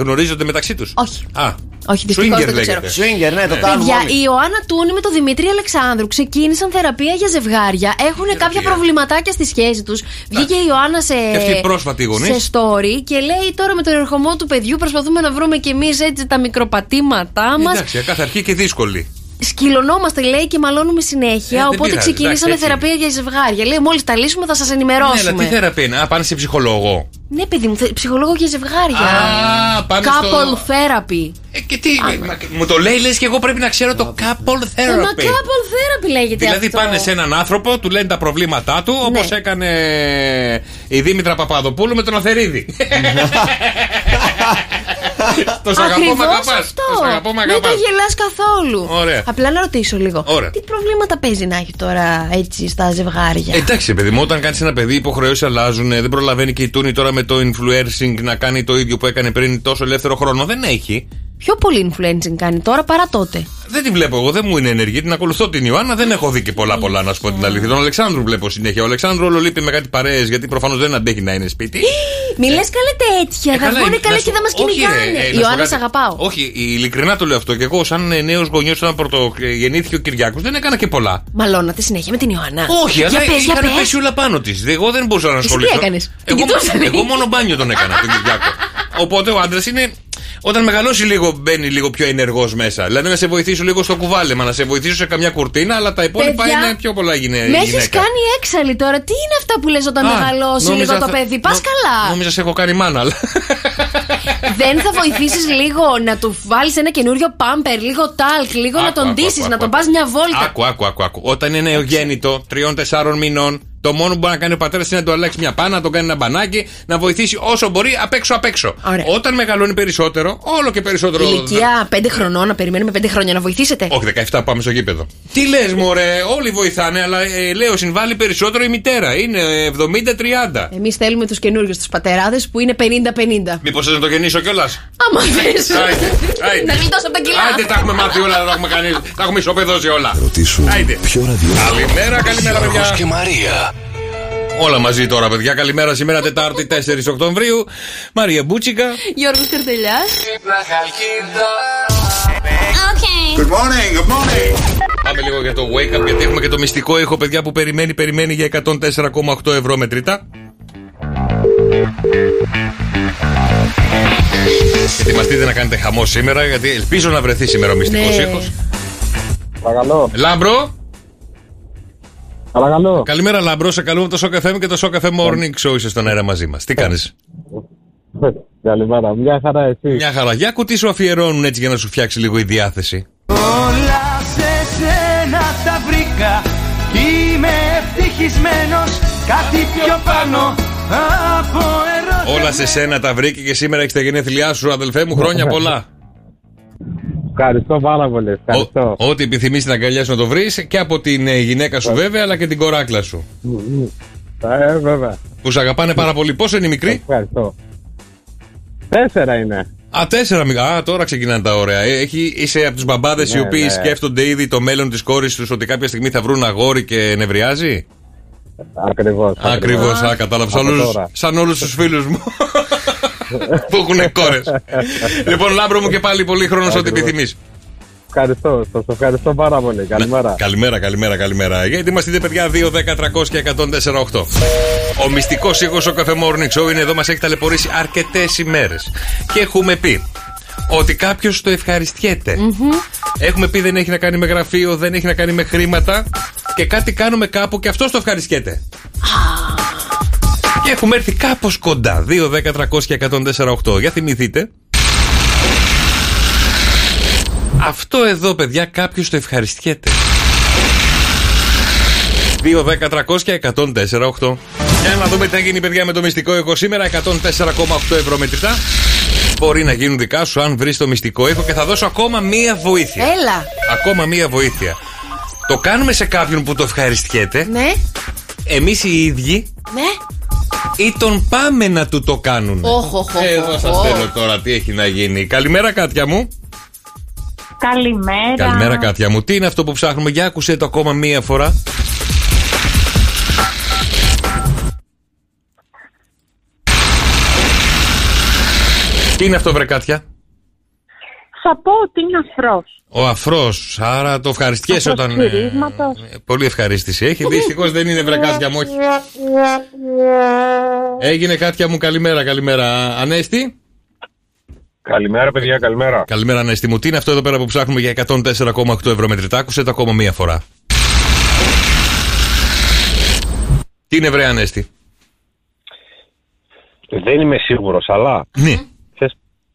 γνωρίζονται μεταξύ τους; Όχι. Α, Όχι, δυστυχώς Swinger δεν το ξέρω. λέγεται. Swinger, ναι, το κάνουμε. Παιδιά, όλοι. η Ιωάννα Τούνη με τον Δημήτρη Αλεξάνδρου ξεκίνησαν θεραπεία για ζευγάρια. Έχουν κάποια προβληματάκια στη σχέση τους. Βγήκε η Ιωάννα σε, Και αυτή η πρόσφατη γονής. σε story και λέει τώρα με τον ερχομό του παιδιού προσπαθούμε να βρούμε κι εμείς έτσι τα μικροπατήματά μας. Εντάξει, κάθε αρχή και δύσκολη. Σκυλωνόμαστε, λέει, και μαλώνουμε συνέχεια. Ε, δεν οπότε πειράζει, ξεκινήσαμε εντάξει, έτσι. θεραπεία για ζευγάρια. Λέει, μόλις τα λύσουμε θα σας Ναι, ενημερώσουμε. αλλά τι θεραπεία είναι, Α, πάνε σε ψυχολόγο. Ναι, παιδί μου, θε- ψυχολόγο για ζευγάρια. Α, πάνε στο- Couple therapy. Ε, και τι, μα- μου το λέει, λες και εγώ πρέπει να ξέρω το couple Ε, μα therapy. couple therapy λέγεται Δηλαδή αυτό. πάνε σε έναν άνθρωπο, του λένε τα προβλήματά του, όπως Ναι. έκανε η Δήμητρα Παπαδοπούλου με τον Αθερίδη. Το σ' αγαπώ, μ' Ακριβώς αγαπάς. αυτό. Το σ' αγαπώ, μ' Μην αγαπάς. τα γελάς καθόλου. Ωραία. Απλά να ρωτήσω λίγο. Ωραία. Τι προβλήματα παίζει να έχει τώρα έτσι στα ζευγάρια; Εντάξει, παιδί μου, όταν κάνεις ένα παιδί, οι υποχρεώσεις αλλάζουν. Δεν προλαβαίνει και η Τούνη τώρα με το influencing να κάνει το ίδιο που έκανε πριν τόσο ελεύθερο χρόνο. Δεν έχει. Πιο πολύ influencing κάνει τώρα παρά τότε; Δεν τη βλέπω εγώ, δεν μου είναι ενεργή. Την ακολουθώ την Ιωάννα, δεν έχω δει και πολλά πολλά να σου πω την αλήθεια. Τον Αλεξάνδρου βλέπω συνέχεια. Ο Αλεξάνδρου όλο λείπει με κάτι παρέες γιατί προφανώς δεν αντέχει να είναι σπίτι. Μη λες καλέ τέτοια. Ε, Θα καλά, βγουν ε, καλά να και σου- θα μας όχι, ρε, κυνηγάνε. ε, να σου πω Ιωάννα, κάτι. σ' αγαπάω. Όχι, ειλικρινά το λέω αυτό. Και εγώ, σαν νέος γονιός, όταν πρωτογεννήθηκε ο Κυριάκος, δεν έκανα και πολλά. Μαλώνατε συνέχεια με την Ιωάννα. Όχι, για αλλά πες, για είχαν πες. πέσει όλα πάνω της. Εγώ δεν μπορούσα να Εσύ τι ασχοληθώ. έκανες; Την Εγώ, κοιτούσανε; εγώ μόνο μπάνιο τον έκανα τον Κυριάκο. Οπότε ο άντρας είναι. Όταν μεγαλώσει λίγο, μπαίνει λίγο πιο ενεργός μέσα. Δηλαδή να σε βοηθήσω λίγο στο κουβάλεμα, να σε βοηθήσω σε καμιά κουρτίνα, αλλά τα υπόλοιπα Παιδιά, είναι πιο πολλά γυναίκε. Με έχεις κάνει έξαλλη τώρα. Τι είναι αυτά που λες όταν μεγαλώσει λίγο το παιδί; Πας καλά. Νόμιζα σε έχω κάνει μάνα, αλλά. Δεν θα βοηθήσεις λίγο να του βάλεις ένα καινούριο πάμπερ, λίγο τάλκ, λίγο να Άκου, τον άκου, ντύσεις, άκου, να τον άκου. πας μια βόλτα. Άκου, άκου, άκου, άκου. Όταν είναι νεογέννητο, τριών-τεσσάρων μηνών, το μόνο που μπορεί να κάνει ο πατέρας είναι να του αλλάξει μια πάνα, να τον κάνει ένα μπανάκι, να βοηθήσει όσο μπορεί απ' έξω απ' έξω. Όταν μεγαλώνει περισσότερο, όλο και περισσότερο. Ηλικία 5 χρονών, να περιμένουμε 5 χρόνια να βοηθήσετε. Όχι, 17 πάμε στο γήπεδο. Τι λες, Μωρέ, όλοι βοηθάνε, αλλά ε, λέω συμβάλλει περισσότερο η μητέρα. Είναι ε, 70-30. Εμείς θέλουμε τους καινούριους, τους πατεράδες που είναι 50-50. Μήπως να το γεννήσω κιόλας; Άμα θες. Άιντε, άιντε. Να γλιτώσω από τα κιλά. Άντε, τα έχουμε μάθει όλα, τα έχουμε κάνει. Τα έχουμε ισοπεδώσει όλα. Ρωτήσουν Άιντε. ποιο ραδιόφωνο; Καλημέρα, καλημέρα, Γιώργος παιδιά. και Μαρία. Όλα μαζί τώρα, παιδιά. Καλημέρα σήμερα, Τετάρτη 4 Οκτωβρίου. Μαρία Μπούτσικα. Γιώργος Καρτελιά. Good morning, good morning. Πάμε λίγο για το wake up, γιατί έχουμε και το μυστικό ήχο, παιδιά, που περιμένει, περιμένει για 104,8 ευρώ μετρητά. Ετοιμαστείτε να κάνετε χαμό σήμερα, γιατί ελπίζω να βρεθεί σήμερα ο μυστικός Ναι. ήχος. Παρακαλώ. Λάμπρο. Παρακαλώ. Καλημέρα, Λάμπρο. Σε καλούμε το Show FM και το Show FM Morning Show. Είσαι στον αέρα μαζί μας. Τι κάνεις; Καλημέρα. Μια χαρά εσύ. Μια χαρά. Για κουτί σου αφιερώνουν έτσι για να σου φτιάξει λίγο η διάθεση. Όλα σε σένα τα βρήκα Είμαι ευτυχισμένος Κάτι πιο πάνω από ερωτικό Όλα σε σένα τα βρήκε και σήμερα έχεις τα γενέθλιά σου, αδελφέ μου. Χρόνια πολλά. Ευχαριστώ πάρα πολύ. Ευχαριστώ. Ό- Ό,τι επιθυμείς στην αγκαλιά σου να το βρεις και από την ε, γυναίκα σου βέβαια, αλλά και την κοράκλα σου. Ε, βέβαια. Που σε αγαπάνε πάρα πολύ. Πόσο είναι η μικρή; Ευχαριστώ. Τέσσερα είναι. Α, τέσσερα μικρά. Α, τώρα ξεκινάνε τα ωραία. Ε, Έχει, είσαι από τους μπαμπάδες οι Ναι, οποίοι ναι. σκέφτονται ήδη το μέλλον της κόρης τους ότι κάποια στιγμή θα βρουν αγόρι και νευριάζει; Ακριβώς. Ακριβώς, α, κατάλαβα. Σαν Από όλους- τώρα. Σαν όλους τους φίλους μου που έχουν κόρες. λοιπόν, λάμπρο μου και πάλι πολύ χρόνος ό,τι Ακριβώς. επιθυμείς. Ευχαριστώ. Σας ευχαριστώ πάρα πολύ. Καλημέρα. Καλημέρα, καλημέρα, καλημέρα. Γιατί είμαστε παιδιά 2, 10, 300 και 148. Ο μυστικός ήχος ο Cafe Morning Show είναι εδώ, μας έχει ταλαιπωρήσει αρκετές ημέρες. Και έχουμε πει ότι κάποιος το ευχαριστιέται. Έχουμε πει δεν έχει να κάνει με γραφείο, δεν έχει να κάνει με χρήματα. Και κάτι κάνουμε κάπου και αυτός το ευχαριστιέται. Και έχουμε έρθει κάπως κοντά. 2, 10, 300 και 148. Για θυμηθείτε. Αυτό εδώ, παιδιά, κάποιος το ευχαριστιέται. 2, 10, 300 και 104,8. Για να δούμε τι θα γίνει, παιδιά, με το μυστικό ήχο σήμερα. 104,8 ευρώ μετρητά. Μπορεί να γίνουν δικά σου αν βρεις το μυστικό ήχο και θα δώσω ακόμα μία βοήθεια. Έλα. Ακόμα μία βοήθεια. Το κάνουμε σε κάποιον που το ευχαριστιέται. Ναι, Εμείς οι ίδιοι ναι. Ή τον πάμε να του το κάνουν. Όχ, όχ, όχ, Εδώ σας όχ. στέλνω τώρα τι έχει να γίνει. Καλημέρα, Κάτια μου. Καλημέρα. Καλημέρα, Κάτια μου. Τι είναι αυτό που ψάχνουμε, για άκουσε το ακόμα μία φορά. Τι είναι αυτό, βρε Κάτια; Θα πω ότι είναι αφρός. Ο αφρός. Άρα το ευχαριστιέσαι όταν. ε, Αφροσφυρίσματος. πολύ ευχαρίστηση έχει. Δυστυχώς δεν είναι βρε Κάτια μου, όχι. Έγινε Κάτια μου, καλημέρα, καλημέρα. Ανέστη; Καλημέρα, παιδιά, καλημέρα. Καλημέρα, Ανέστη μου. Τι είναι αυτό εδώ πέρα που ψάχνουμε για 104,8 ευρώ μετρητά. Άκουσε το ακόμα μία φορά. Τι είναι βρε Ανέστη; Δεν είμαι σίγουρος, αλλά. Ναι.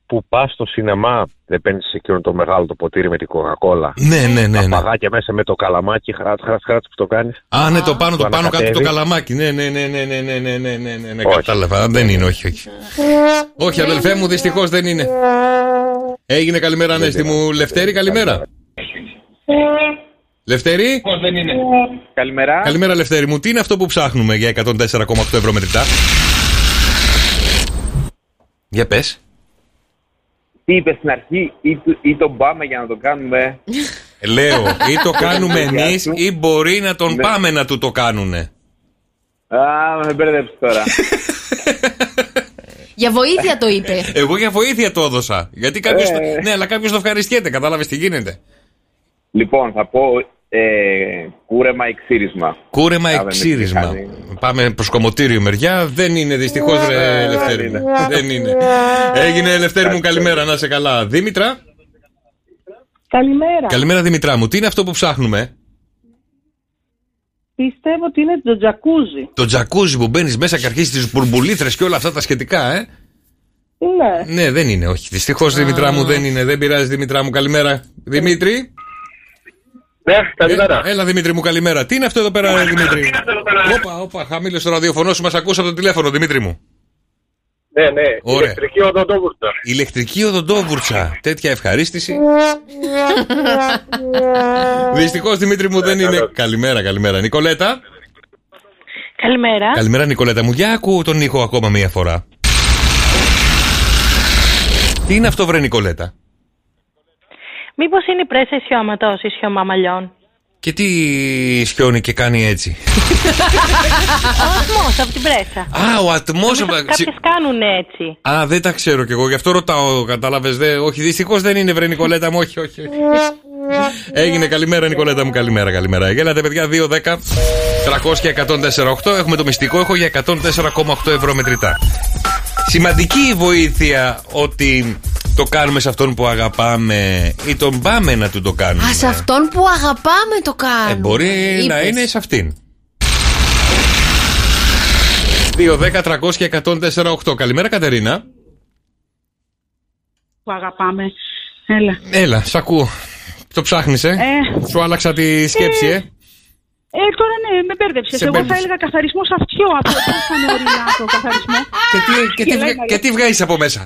Θες που πας στο σινεμά, δεν παίρνεις εκείνο το μεγάλο το ποτήρι με την κοκακόλα. Ναι, ναι, ναι. Τα ναι. παγάκια μέσα με το καλαμάκι, χράτ, χράτ, χράτ που το κάνεις. Α, ναι, το πάνω, το πάνω κάτω το ανακατεύεις. καλαμάκι. Ναι, ναι, ναι, ναι, ναι, ναι, ναι, ναι, ναι, ναι, ναι, Όχι. κατάλαβα. Δεν είναι, όχι, όχι. Όχι, αδελφέ μου, δυστυχώς δεν είναι. Έγινε καλημέρα, Ανέστη μου. Λευτέρη, καλημέρα. Λευτέρη; Πώ δεν είναι. Καλημέρα. Καλημέρα, Λευτέρη μου. Τι είναι αυτό που ψάχνουμε για 104,8 ευρώ μετρητά. Για πες. Τι είπες στην αρχή, ή, του- ή τον πάμε για να το κάνουμε; Λέω, ή το κάνουμε εμείς, ή μπορεί να τον πάμε να του το κάνουνε. Α, με μπέρδεψε τώρα. Για βοήθεια το είπε. Εγώ για βοήθεια το έδωσα. Γιατί κάποιος. Ε. Ναι, αλλά κάποιος το ευχαριστιέται. Κατάλαβες τι γίνεται. λοιπόν, θα πω ε, κούρεμα ή ξύρισμα. Κούρεμα Α, ή δεν με ξύρισμα. κάνει. Πάμε προς κομμωτήριο μεριά. Δεν είναι δυστυχώς, ρε Ε, Λευτέρη. δεν μου. είναι. Δεν είναι. Έγινε Λευτέρη μου, καλημέρα, να σε καλά. Δήμητρα; Καλημέρα. Καλημέρα, Δημητρά μου. Τι είναι αυτό που ψάχνουμε; Πιστεύω ότι είναι το τζακούζι. Το τζακούζι που μπαίνεις μέσα και αρχίζεις τις μπουρμπουλήθρες και όλα αυτά τα σχετικά, ε; Ναι. Ναι, δεν είναι, όχι. Δυστυχώς, Δημητρά μου, δεν είναι. Δεν πειράζει, Δημητρά μου. Καλημέρα. Δημήτρη; Ναι, καλημέρα. Ε, έλα, Δημήτρη μου, καλημέρα. Τι είναι αυτό εδώ πέρα, ρε, Δημήτρη; Όπα, όπα, χαμήλωσε το ραδιοφωνό σου, μας ακούσα από το τηλέφωνο, Δημήτρη μου. Ναι, ναι. Ωραία. Ηλεκτρική οδοντόβουρτσα. Ηλεκτρική οδοντόβουρτσα. Τέτοια ευχαρίστηση. Δυστυχώς, Δημήτρη μου, δεν είναι. Καλημέρα, καλημέρα. Νικολέτα; Καλημέρα. Καλημέρα, Νικολέτα μου. Για ακούω τον ήχο ακόμα μία φορά. Τι είναι αυτό, βρε Νικολέτα; Μήπως είναι η πρέσα ισιώματος, ισιώμα μαλλιών; Και τι σιώνει και κάνει έτσι; Ο ατμός από την πρέσα. Α, ο ατμός. Κάποιες κάνουν έτσι. Α, δεν τα ξέρω κι εγώ, γι' αυτό ρωτάω, κατάλαβες. Δε... Όχι, δυστυχώς δεν είναι, βρε Νικολέτα μου, όχι, όχι. όχι. Έγινε, καλημέρα Νικολέτα μου, καλημέρα, καλημέρα. Γέλατε, παιδιά, 2, 10, 300 και 104,8. Έχουμε το μυστικό, έχω για 104,8 ευρώ μετρητά. Σημαντική η βοήθεια ότι το κάνουμε σε αυτόν που αγαπάμε ή τον πάμε να του το κάνουμε; Α, σε αυτόν που αγαπάμε το κάνουμε. Ε, μπορεί να Είπες. είναι σε αυτήν. 2, 10, 300 και 104,8. Καλημέρα, Κατερίνα. Που αγαπάμε. Έλα. Έλα, σ' ακούω. Το ψάχνεις, ε; Ε. Σου άλλαξα τη σκέψη, ε. Ε, τώρα ναι, με μπέρδεψες. Σε Εγώ θα μπέρδεψες. έλεγα καθαρισμός αυτιό. Από πώ ήταν ορεινά το καθαρισμό. Και τι, και τι, Γελάει, βγα- και τι βγάζεις από μέσα;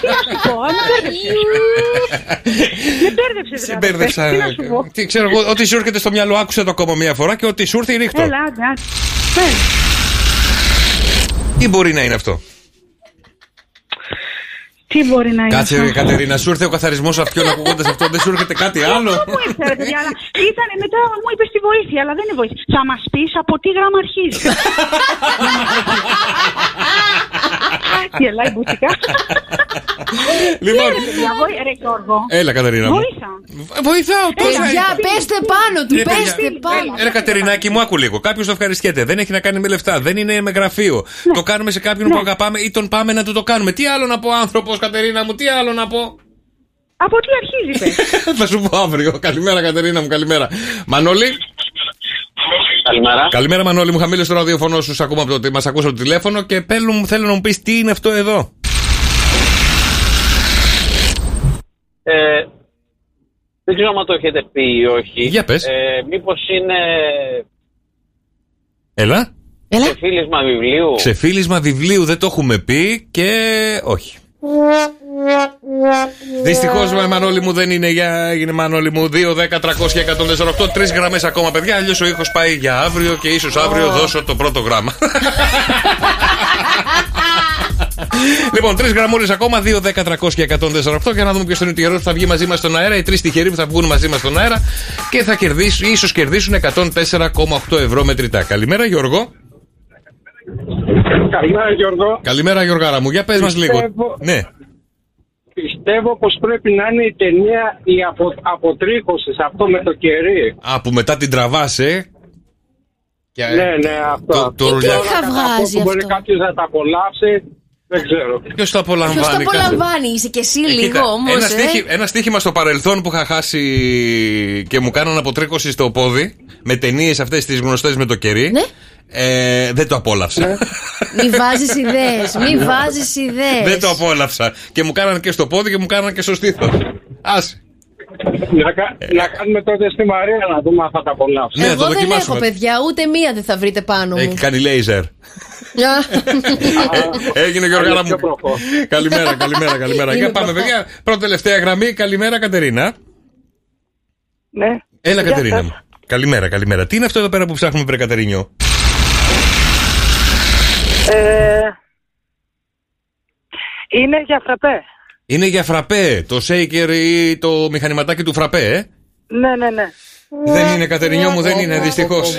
Τι να σου πω, α, με μπέρδεψες. Με μπέρδεψες, Σε δηλαδή. μπέρδεψα. Τι να σου πω. Τι ξέρω εγώ, ό,τι σου έρχεται στο μυαλό, άκουσε το ακόμα μία φορά και ό,τι σου ήρθε ρίχτω. Έλα, άντε, άντε. Ναι. Τι μπορεί να είναι αυτό; Τι μπορεί να είναι. Κάτσε, αυτό; ρε, Κατερίνα, σου ήρθε ο καθαρισμός αυτιών ακούγοντας αυτό, δεν σου έρχεται κάτι άλλο; Μου ήρθε, ρε παιδιά, αλλά ήταν μετά μου είπες τη βοήθεια, αλλά δεν είναι βοήθεια. Θα μας πεις από τι γράμμα αρχίζει. Γελάει μπουτσικά. Λοιπόν. Ναι, ρε παιδιά, βοή- Ρε Γιώργο. Έλα, Κατερίνα μου. Βοήθα. Βοηθάω τώρα. Παιδιά, πέστε πάνω του, Ρε, παιδιά. πέστε πάνω. Ρε Κατερινάκη, μου άκου λίγο. Κάποιος το ευχαριστιέται. Δεν έχει να κάνει με λεφτά. Δεν είναι με γραφείο. Το κάνουμε σε κάποιον που αγαπάμε ή τον πάμε να του το κάνουμε. Τι άλλο να πω, άνθρωπος, Κατερίνα μου, τι άλλο να πω; Από τι αρχίζει, πες. Θα σου πω αύριο. Καλημέρα, Κατερίνα μου, καλημέρα. Μανώλη. Καλημέρα. Καλημέρα, Μανώλη μου. Χαμήλωσε το ραδιοφωνό σου. σ' ακούμε από το, μας ακούς από το τηλέφωνο και πέλου μου, θέλω να μου πεις τι είναι αυτό εδώ. Ε, δεν ξέρω αν το έχετε πει ή όχι. Για πες. Ε, μήπως είναι Έλα. ξεφύλισμα βιβλίου. Ξεφύλισμα βιβλίου δεν το έχουμε πει και όχι. Δυστυχώς, Μανώλη μου δεν είναι για. Έγινε Μανώλη μου 2, 10, 300 και 148. Τρεις γραμμές ακόμα, παιδιά. Αλλιώς ο ήχος πάει για αύριο και ίσως αύριο δώσω το πρώτο γράμμα. Λοιπόν, τρεις γραμμούρε ακόμα, 2, 10, 300 και 148 για να δούμε ποιος είναι ο τυχερός που θα βγει μαζί μας στον αέρα. Οι τρεις τυχεροί που θα βγουν μαζί μας στον αέρα και θα κερδίσουν, ίσως κερδίσουν 104,8 ευρώ μετρητά. Καλημέρα, Γιώργο. Καλημέρα Γιώργο. Καλημέρα, Γιωργάρα μου. Για πες μας λίγο. Πιστεύω- Ναι. Πιστεύω πως πρέπει να είναι η ταινία η απο, αποτρίχωσης αυτό με το κερί. Α, που μετά την τραβάς, ε. Και- Ναι, ναι, αυτό. Το- το ρουλιά. Τώρα, κατά βγάζει πόσο Μπορεί αυτό; κάποιος να τα απολαύσει, δεν ξέρω. Ποιος το Ποιος το απολαμβάνει, κάτσε. απολαμβάνει, είσαι και εσύ Ε, λίγο κοίτα, όμως. ένα, στοίχη- ένα στοίχημα στο παρελθόν που είχα χάσει και μου κάναν αποτρίκωση στο πόδι με ταινίες αυτές τις γνωστές με το κερί. Ναι. Ε, δεν το απόλαυσα. Μη βάζεις ιδέες, μη βάζεις ιδέες. δεν το απόλαυσα. Και μου κάναν και στο πόδι και μου κάναν και στο στήθος. Άσε. Να, κα- να κάνουμε τότε στη Μαρία να δούμε αν θα τα απολαύσουμε. Ναι, θα το Εγώ δεν δοκιμάσουμε. έχω παιδιά, ούτε μία δεν θα βρείτε πάνω μου. Έχει κάνει λέιζερ. Γεια. Έγινε Γιώργαρα μου. πιο προχώ. καλημέρα, καλημέρα, καλημέρα. Είναι Για πάμε, προχώ. παιδιά. Πρώτη τελευταία γραμμή. Καλημέρα, Κατερίνα. Ναι. Έλα, Γεια Κατερίνα σας. μου. Καλημέρα, καλημέρα. Τι είναι αυτό εδώ πέρα που ψάχνουμε, βρε Κατερίνιο; Ε, είναι για φραπέ. Είναι για φραπέ. Το shaker ή το μηχανηματάκι του φραπέ, ε; Ναι, ναι, ναι. Δεν είναι, Κατερινιό μου, δεν είναι, δυστυχώς.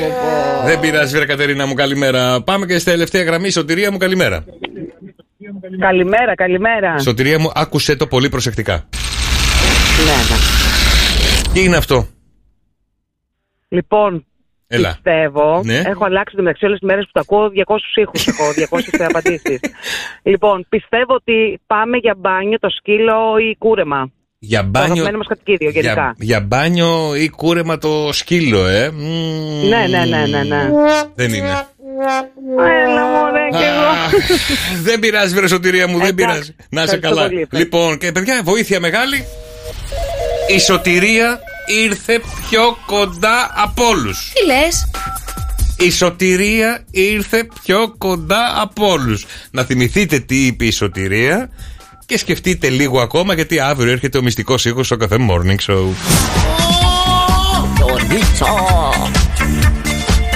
Δεν πειράζει, βρε Κατερίνα μου, καλημέρα. Πάμε και στη τελευταία γραμμή. Σωτηρία μου, καλημέρα. Καλημέρα, καλημέρα. Σωτηρία μου, άκουσε το πολύ προσεκτικά. Ναι, ναι. Τι είναι αυτό, Λοιπόν, Έλα. πιστεύω, Ναι. έχω αλλάξει το μεταξύ όλες τις μέρες που τα ακούω 200 ήχους, έχω 200 απαντήσεις. λοιπόν, πιστεύω ότι πάμε για μπάνιο το σκύλο ή κούρεμα. Για Το μπάνιο. αγαπημένο μας κατοικίδιο, γενικά. Για, για μπάνιο ή κούρεμα το σκύλο, ε. Μμμ. Ναι, ναι, ναι, ναι, ναι. Δεν είναι. Έλα μωρέ κι εγώ. δεν πειράζει, βρε σωτηρία μου, δεν Εντάξει. πειράζει. Να είσαι Ευχαριστώ καλά. πολύ, ευχαριστώ. Λοιπόν, και παιδιά, βοήθεια μεγάλη. Η σωτηρία ήρθε πιο κοντά από όλους. Τι λες, Η σωτηρία ήρθε πιο κοντά από όλους. Να θυμηθείτε τι είπε η σωτηρία και σκεφτείτε λίγο ακόμα γιατί αύριο έρχεται ο μυστικός ήχος στο καφέ Morning Show.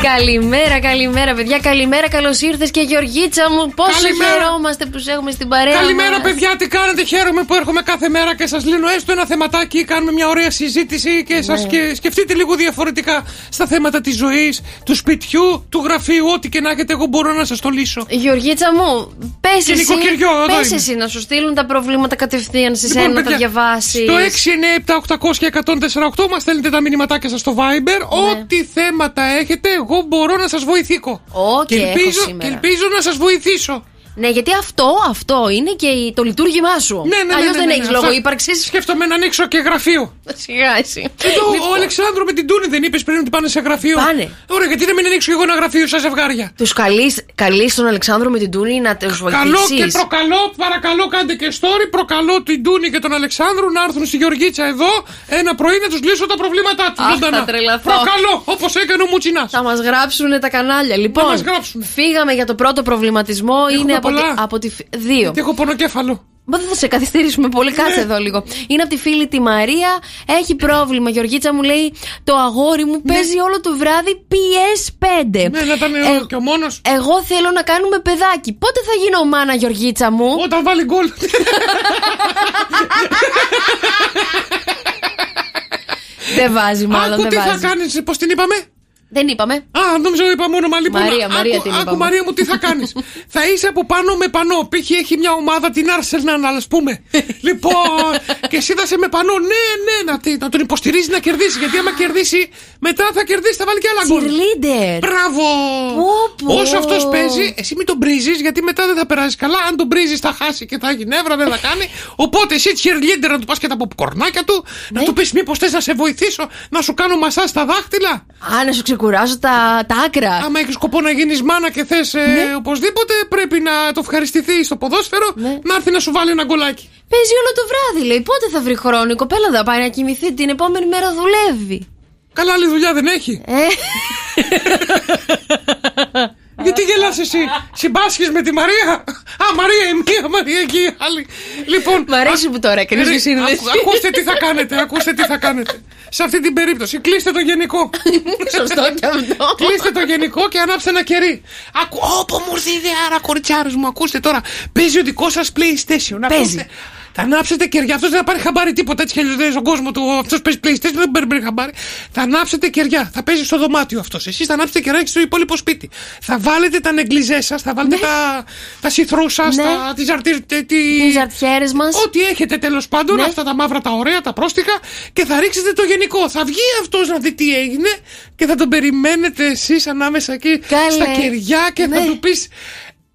Καλημέρα, καλημέρα, παιδιά. Καλημέρα, καλώς ήρθες και Γεωργίτσα μου. Πόσο Καλημέρα. χαιρόμαστε που σε έχουμε στην παρέα. Καλημέρα, μας. παιδιά. Τι κάνετε, χαίρομαι που έρχομαι κάθε μέρα και σας λύνω έστω ένα θεματάκι. Κάνουμε μια ωραία συζήτηση και σας Ναι. σκεφτείτε λίγο διαφορετικά στα θέματα της ζωής, του σπιτιού, του γραφείου. Ό,τι και να έχετε, εγώ μπορώ να σας το λύσω. Γεωργίτσα μου, πες Και εσύ, νοικοκυριό, εδώ πες είμαι. εσύ να σου στείλουν τα προβλήματα κατευθείαν σε Λοιπόν, σένα να τα παιδιά, διαβάσεις. Στο 697-800-1048 μας στέλνετε τα μηνυματάκια σας στο Viber. Ναι. Ό,τι θέματα έχετε, εγώ μπορώ να σας βοηθήσω. Ω, και έχω ελπίζω, σήμερα. και ελπίζω να σας βοηθήσω. Ναι, γιατί αυτό, αυτό είναι και η- το λειτουργήμά σου. Ναι, ναι, Αλλιώς ναι, δεν ναι, έχεις ναι, λόγο αυτά- ύπαρξης. Σκέφτομαι να ανοίξω και γραφείο. Σιγά εσύ. Εδώ Λοιπόν. ο Αλεξάνδρου με την Τούνη δεν είπες πριν ότι πάνε σε γραφείο. Πάνε. Ωραία, γιατί να μην ανοίξω εγώ ένα γραφείο στα ζευγάρια. Τους καλείς τον Αλεξάνδρο με την Τούνη να τους Καλό βοηθήσεις. και προκαλώ, παρακαλώ κάντε και story. Προκαλώ την Τούνη και τον Αλεξάνδρου να έρθουν στη Γεωργίτσα εδώ ένα πρωί να τους λύσω τα προβλήματά τους. Αχ, θα τρελαθώ. Προκαλώ, όπως έκανε ο Μουτσινάς. Θα μας γράψουν τα κανάλια. Λοιπόν, μας γράψουνε. φύγαμε για το πρώτο προβληματισμό. είναι από, τη, πολλά. από τη. φι- Δύο. Γιατί έχω πονοκέφαλο. Μα δεν θα σε καθυστερήσουμε πολύ, Ναι. κάτσε εδώ λίγο. Είναι από τη φίλη τη Μαρία. Έχει πρόβλημα. Γεωργίτσα μου λέει: Το αγόρι μου παίζει όλο το βράδυ PS5. Ναι, να ήταν Ε, και ο μόνος. Εγώ θέλω να κάνουμε παιδάκι. Πότε θα γίνω μάνα, Γεωργίτσα μου; Όταν βάλει γκολ. δεν βάζει, μάλλον Άκου δεν τι θα βάζει. κάνεις, πώς την είπαμε; Δεν είπαμε. Α, νόμιζα ότι είπαμε όνομα λοιπόν. Μαρία, άκου, Μαρία την άκου, είπαμε. Μαρία μου, τι θα κάνεις; θα είσαι από πάνω με πανό. Π.χ. έχει μια ομάδα την Arsenal, α πούμε. λοιπόν, και εσύ θα είσαι με πανό. Ναι, ναι, να, τι- να τον υποστηρίζει να κερδίσει. Γιατί άμα κερδίσει, μετά θα κερδίσει, θα βάλει και άλλα γκολ. Cheerleader. Μπράβο! Πω, πω. Όσο αυτός παίζει, εσύ μην τον πρίζει, γιατί μετά δεν θα περάσεις καλά. Αν τον πρίζει, θα χάσει και θα έχει νεύρα, δεν θα κάνει. Οπότε εσύ cheerleader να του πας και τα ποπκορνάκια του, Ναι. να του πεις μήπως θες να σε βοηθήσω, να σου κάνω μασά στα δάχτυλα; Α, να σου ξεκουράζω τα, τα άκρα. Άμα έχεις σκοπό να γίνεις μάνα και θες Ναι. οπωσδήποτε, πρέπει να το ευχαριστηθεί στο ποδόσφαιρο, Ναι. να έρθει να σου βάλει ένα γκολάκι. Παίζει όλο το βράδυ, λέει. Πότε θα βρει χρόνο; Η κοπέλα θα πάει να κοιμηθεί. Την επόμενη μέρα δουλεύει. Καλά, άλλη δουλειά δεν έχει. Ε, Γιατί γελάς εσύ, συμπάσχεις με τη Μαρία; Α, Μαρία η μία, Μαρία και η άλλη. Λοιπόν, Μ' αρέσει που τώρα έκανες ρε, τη σύνδεσης. ακού- Ακούστε τι θα κάνετε, ακούστε τι θα κάνετε. Σε αυτή την περίπτωση, κλείστε το γενικό. Σωστό και αυτό. Κλείστε το γενικό και ανάψτε ένα κερί. Ακού, όπου μου ήρθε η ιδέα, κοριτσάρε μου, ακούστε τώρα. Παίζει ο δικός σας PlayStation. Παίζει. Ακούστε. Θα ανάψετε κεριά. Αυτός δεν θα πάρει χαμπάρι τίποτα. Έτσι κι αλλιώς δεν είναι στον κόσμος του. Αυτός παίζει PlayStation, δεν παίρνει χαμπάρι. Θα ανάψετε κεριά. Θα παίζει στο δωμάτιο αυτός. Εσείς θα ανάψετε κεριά στο υπόλοιπο σπίτι. Θα βάλετε τα νεγκλιζές σας, θα βάλετε τα, τα σιθρού σας, Ναι. τα, τις ζαρτί- τε- τι- Τις ζαρτιέρες μας. Ό,τι έχετε τέλος πάντων, Ναι. αυτά τα μαύρα, τα ωραία, τα πρόστιχα και θα ρίξετε το γενικό. Θα βγει αυτός να δει τι έγινε και θα τον περιμένετε εσείς ανάμεσα εκεί Καλέ. στα κεριά και θα Ναι. του πεις.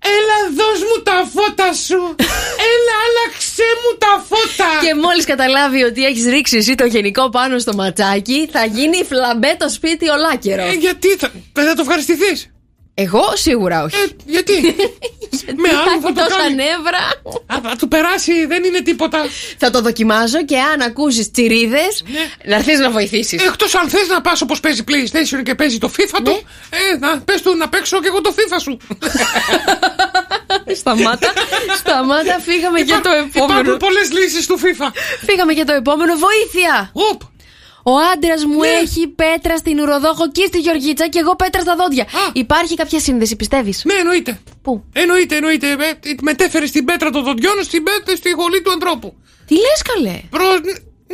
Έλα, δώσ' μου τα φώτα σου! Έλα, άλλαξε μου τα φώτα! Και μόλις καταλάβει ότι έχεις ρίξει εσύ το γενικό πάνω στο ματσάκι, θα γίνει φλαμπέ το σπίτι ολάκερο. Ε, γιατί θα, δεν θα το ευχαριστηθείς; Εγώ σίγουρα όχι. Ε, γιατί; Με Θα άλλον έχει θα το τόσα κάνει. νεύρα. Α, θα του περάσει, δεν είναι τίποτα. Θα το δοκιμάζω και αν ακούσεις τσιρίδες, να έρθεις να βοηθήσεις. Εκτός αν θες να πας όπως παίζει PlayStation και παίζει το FIFA του, ε, να πες του να παίξω και εγώ το FIFA σου. Σταμάτα, σταμάτα, φύγαμε για το επόμενο. Υπάρχουν πολλές λύσεις του FIFA. Φύγαμε για το επόμενο. Βοήθεια! Οπ. Ο άντρας μου Ναι. έχει πέτρα στην ουροδόχο και στη Γεωργίτσα και εγώ πέτρα στα δόντια. Υπάρχει κάποια σύνδεση, πιστεύεις; Ναι, εννοείται. Πού; Εννοείται, εννοείται. Ε, μετέφερε την πέτρα των δοντιών στην πέτρα στη γολή του ανθρώπου. Τι λες, καλέ; Προ...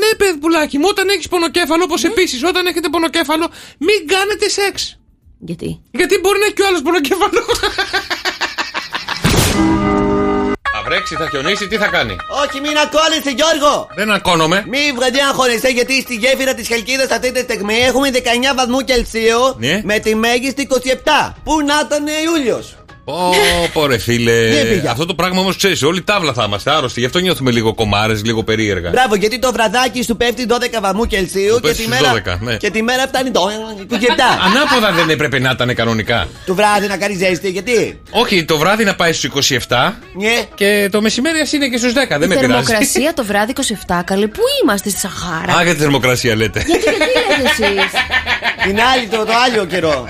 Ναι, παιδπουλάκι μου, όταν έχεις πονοκέφαλο, όπως Ναι. επίσης όταν έχετε πονοκέφαλο, μην κάνετε σεξ. Γιατί; Γιατί μπορεί να έχει κι ο άλλος πονοκέφαλο. Θα βρέξει, θα χιονίσει, τι θα κάνει; Όχι, μην ακόλεσαι, Γιώργο! Δεν ακώνομαι. Μην βραδιά αγχώνεσαι γιατί στη γέφυρα της Χαλκίδα αυτή τη στιγμή έχουμε 19 βαθμού Κελσίου Ναι. με τη μέγιστη 27. Πού να ήταν Ιούλιος; Πω, πω ρε φίλε. Δεν πήγα. Αυτό το πράγμα όμως ξέρεις, όλοι τάβλα θα είμαστε άρρωστοι. Γι' αυτό νιώθουμε λίγο κομμάρες, λίγο περίεργα. Μπράβο, γιατί το βραδάκι σου πέφτει 12 βαθμού Κελσίου Μου και πέφτει τη, στους μέρα, 12, ναι. και τη μέρα φτάνει το 27. Ανάποδα δεν έπρεπε να ήταν κανονικά. του βράδυ να κάνει ζέστη, γιατί; Όχι, το βράδυ να πάει στους 27 Ναι. και το μεσημέρι ας είναι και στους 10. Δεν Η με πειράζει. θερμοκρασία το βράδυ 27, καλέ. Πού είμαστε στη Σαχάρα; Α, για τη θερμοκρασία λέτε. Γιατί γιατί λέτε εσείς; Την άλλη, το, το άλλο καιρό.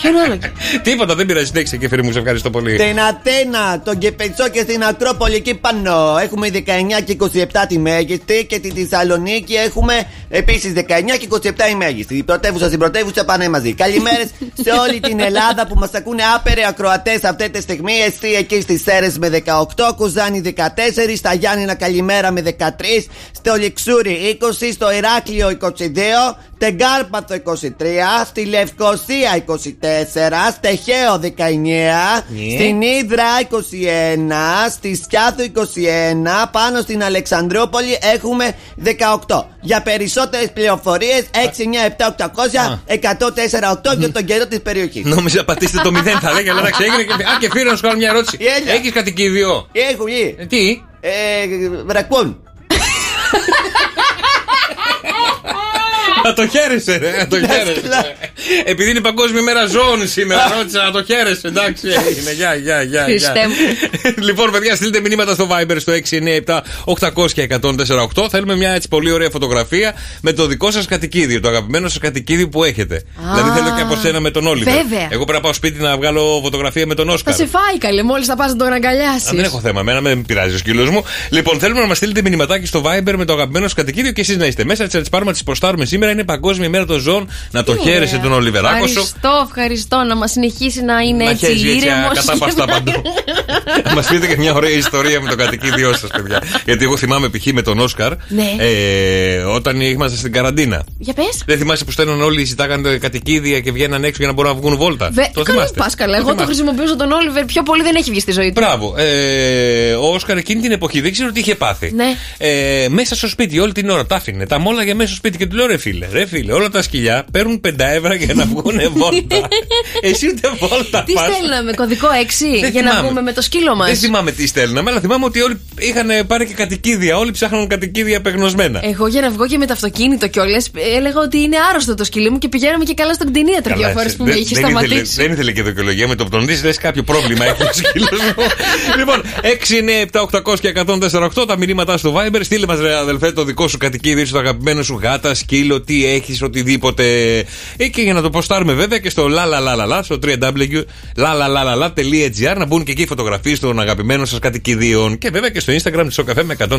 Ποιον άλλο και. Τίποτα, δεν πειράζει. Συνέχισε και φίλοι μου, σε ευχαριστώ πολύ. Στην Αθήνα, τον Κεπετσό και στην Ακρόπολη εκεί πάνω έχουμε 19 και 27 τη μέγιστη και τη Θεσσαλονίκη έχουμε επίσης 19 και 27 η μέγιστη. Η πρωτεύουσα στην πρωτεύουσα πάνε μαζί. Καλημέρες σε όλη την Ελλάδα που μας ακούνε άπεροι ακροατές αυτή τη στιγμή. Εσύ εκεί στις Σέρες με 18, Κουζάνη 14, στα Γιάννηνα καλημέρα με 13, στο Λεξούρι 20, στο Ηράκλειο 22, Τεγκάρπαθο 23, στη Λευκοσία 24, Στεχαίο 19, στην Ήδρα 21, στη Σκιάθο 21, πάνω στην Αλεξανδρούπολη έχουμε 18. Για περισσότερες πληροφορίες 697 800 1048 για τον καιρό της περιοχής. Νόμιζα πατήστε το 0 θα λέγα, αλλά εντάξει, έγινε και. Α, και φίλος να σου κάνω μια ερώτηση. Έλα. Έχεις κατοικίδιο; Έχουμε. Ε, Τι; Ε, ρακούν. Να το χαίρεσαι, ρε. Να το χαίρεσαι. Επειδή είναι Παγκόσμια ημέρα ζώων σήμερα, ρώτησα να το χαίρεσαι. Εντάξει, έγινε. Γεια, γεια, γεια. Χριστέ μου. Λοιπόν, παιδιά, στείλτε μηνύματα στο Viber στο 697 800 και 148. Θέλουμε μια έτσι πολύ ωραία φωτογραφία με το δικό σας κατοικίδιο, το αγαπημένο σας κατοικίδιο που έχετε. Δηλαδή θέλω και από σένα με τον Όλιβερ. Βέβαια. Εγώ πρέπει να πάω σπίτι να βγάλω φωτογραφία με τον Θα Όσκαρ. σε φάει καλέ, μόλις θα πας να τον αγκαλιάσεις. Α, δεν έχω θέμα. Εμένα με πειράζει ο σκύλος μου. Λοιπόν, θέλουμε να μας στείλετε μηνυματάκι στο Viber με το αγαπημένο σας κατοικίδιο και εσείς να είστε μέσα. Έτσι να τι πάρουμε, να τις προστάρουμε σήμερα. Είναι Παγκόσμια ημέρα των ζώων. Να το χαίρεσαι τον Ολιβεράκο σου. Ευχαριστώ, ευχαριστώ να μας συνεχίσει να είναι Να έτσι χέζει έτσι ήρεμος. ακατάπαστα παντού. Μας πείτε και μια ωραία ιστορία με το κατοικίδιό σας, παιδιά. Γιατί εγώ θυμάμαι π.χ. με τον Όσκαρ Ναι. ε, όταν ήμασταν στην καραντίνα. Για πες. Δεν θυμάσαι που στέλνουν όλοι, ζητάγανε κατοικίδια και βγαίναν έξω για να μπορούν να βγουν βόλτα. Το θυμάστε. Πας καλά. Εγώ το θυμάστε. χρησιμοποιούσα τον Όλιβερ πιο πολύ δεν έχει βγει στη ζωή του. Μπράβο. Ε, ο Όσκαρ εκείνη την εποχή δεν ξέρω τι είχε πάθει. Ναι. Ε, μέσα στο σπίτι όλη την ώρα τα άφηνε. Τα μόλαγε μέσα στο σπίτι και του λέω ρε φίλε, ρε φίλε, όλα τα σκυλιά παίρνουν 5 ευρώ για να βγουν βόλτα. Εσύ ούτε βόλτα Τι πας. στέλναμε, κωδικό 6 Δεν για να θυμάμαι. βγούμε με το σκύλο μας; Δεν θυμάμαι τι στέλναμε, αλλά θυμάμαι ότι όλοι είχαν πάρει και κατοικίδια. Όλοι ψάχναν κατοικίδια απεγνωσμένα. Εγώ για να βγω και με το αυτοκίνητο κιόλας έλεγα ότι είναι άρρωστο το σκυλί μου και πηγαίναμε και καλά στον κτηνίατρο δύο Καλά, φορέ σε- που με δεν- είχε δεν ήθελε- σταματήσει. Δεν ήθελε και δικαιολογία με το που τον δεις, λες κάποιο πρόβλημα έχει ο σκύλος μου. λοιπόν, 6, 9, 7, 800 και 148 τα μηνύματά στο Viber. Στείλε μας, ρε αδελφέ, το δικό σου κατοικίδιο, το αγαπημένο σου γάτα, σκύλο, τι έχεις, οτιδήποτε. Ε, και για να να το ποστάρουμε βέβαια και στο λαλαλαλαλα, στο www.lalala.gr να μπουν και εκεί οι φωτογραφίες των αγαπημένων σας κατοικιδίων. Και βέβαια και στο Instagram της Σοκαφέ με 104,8.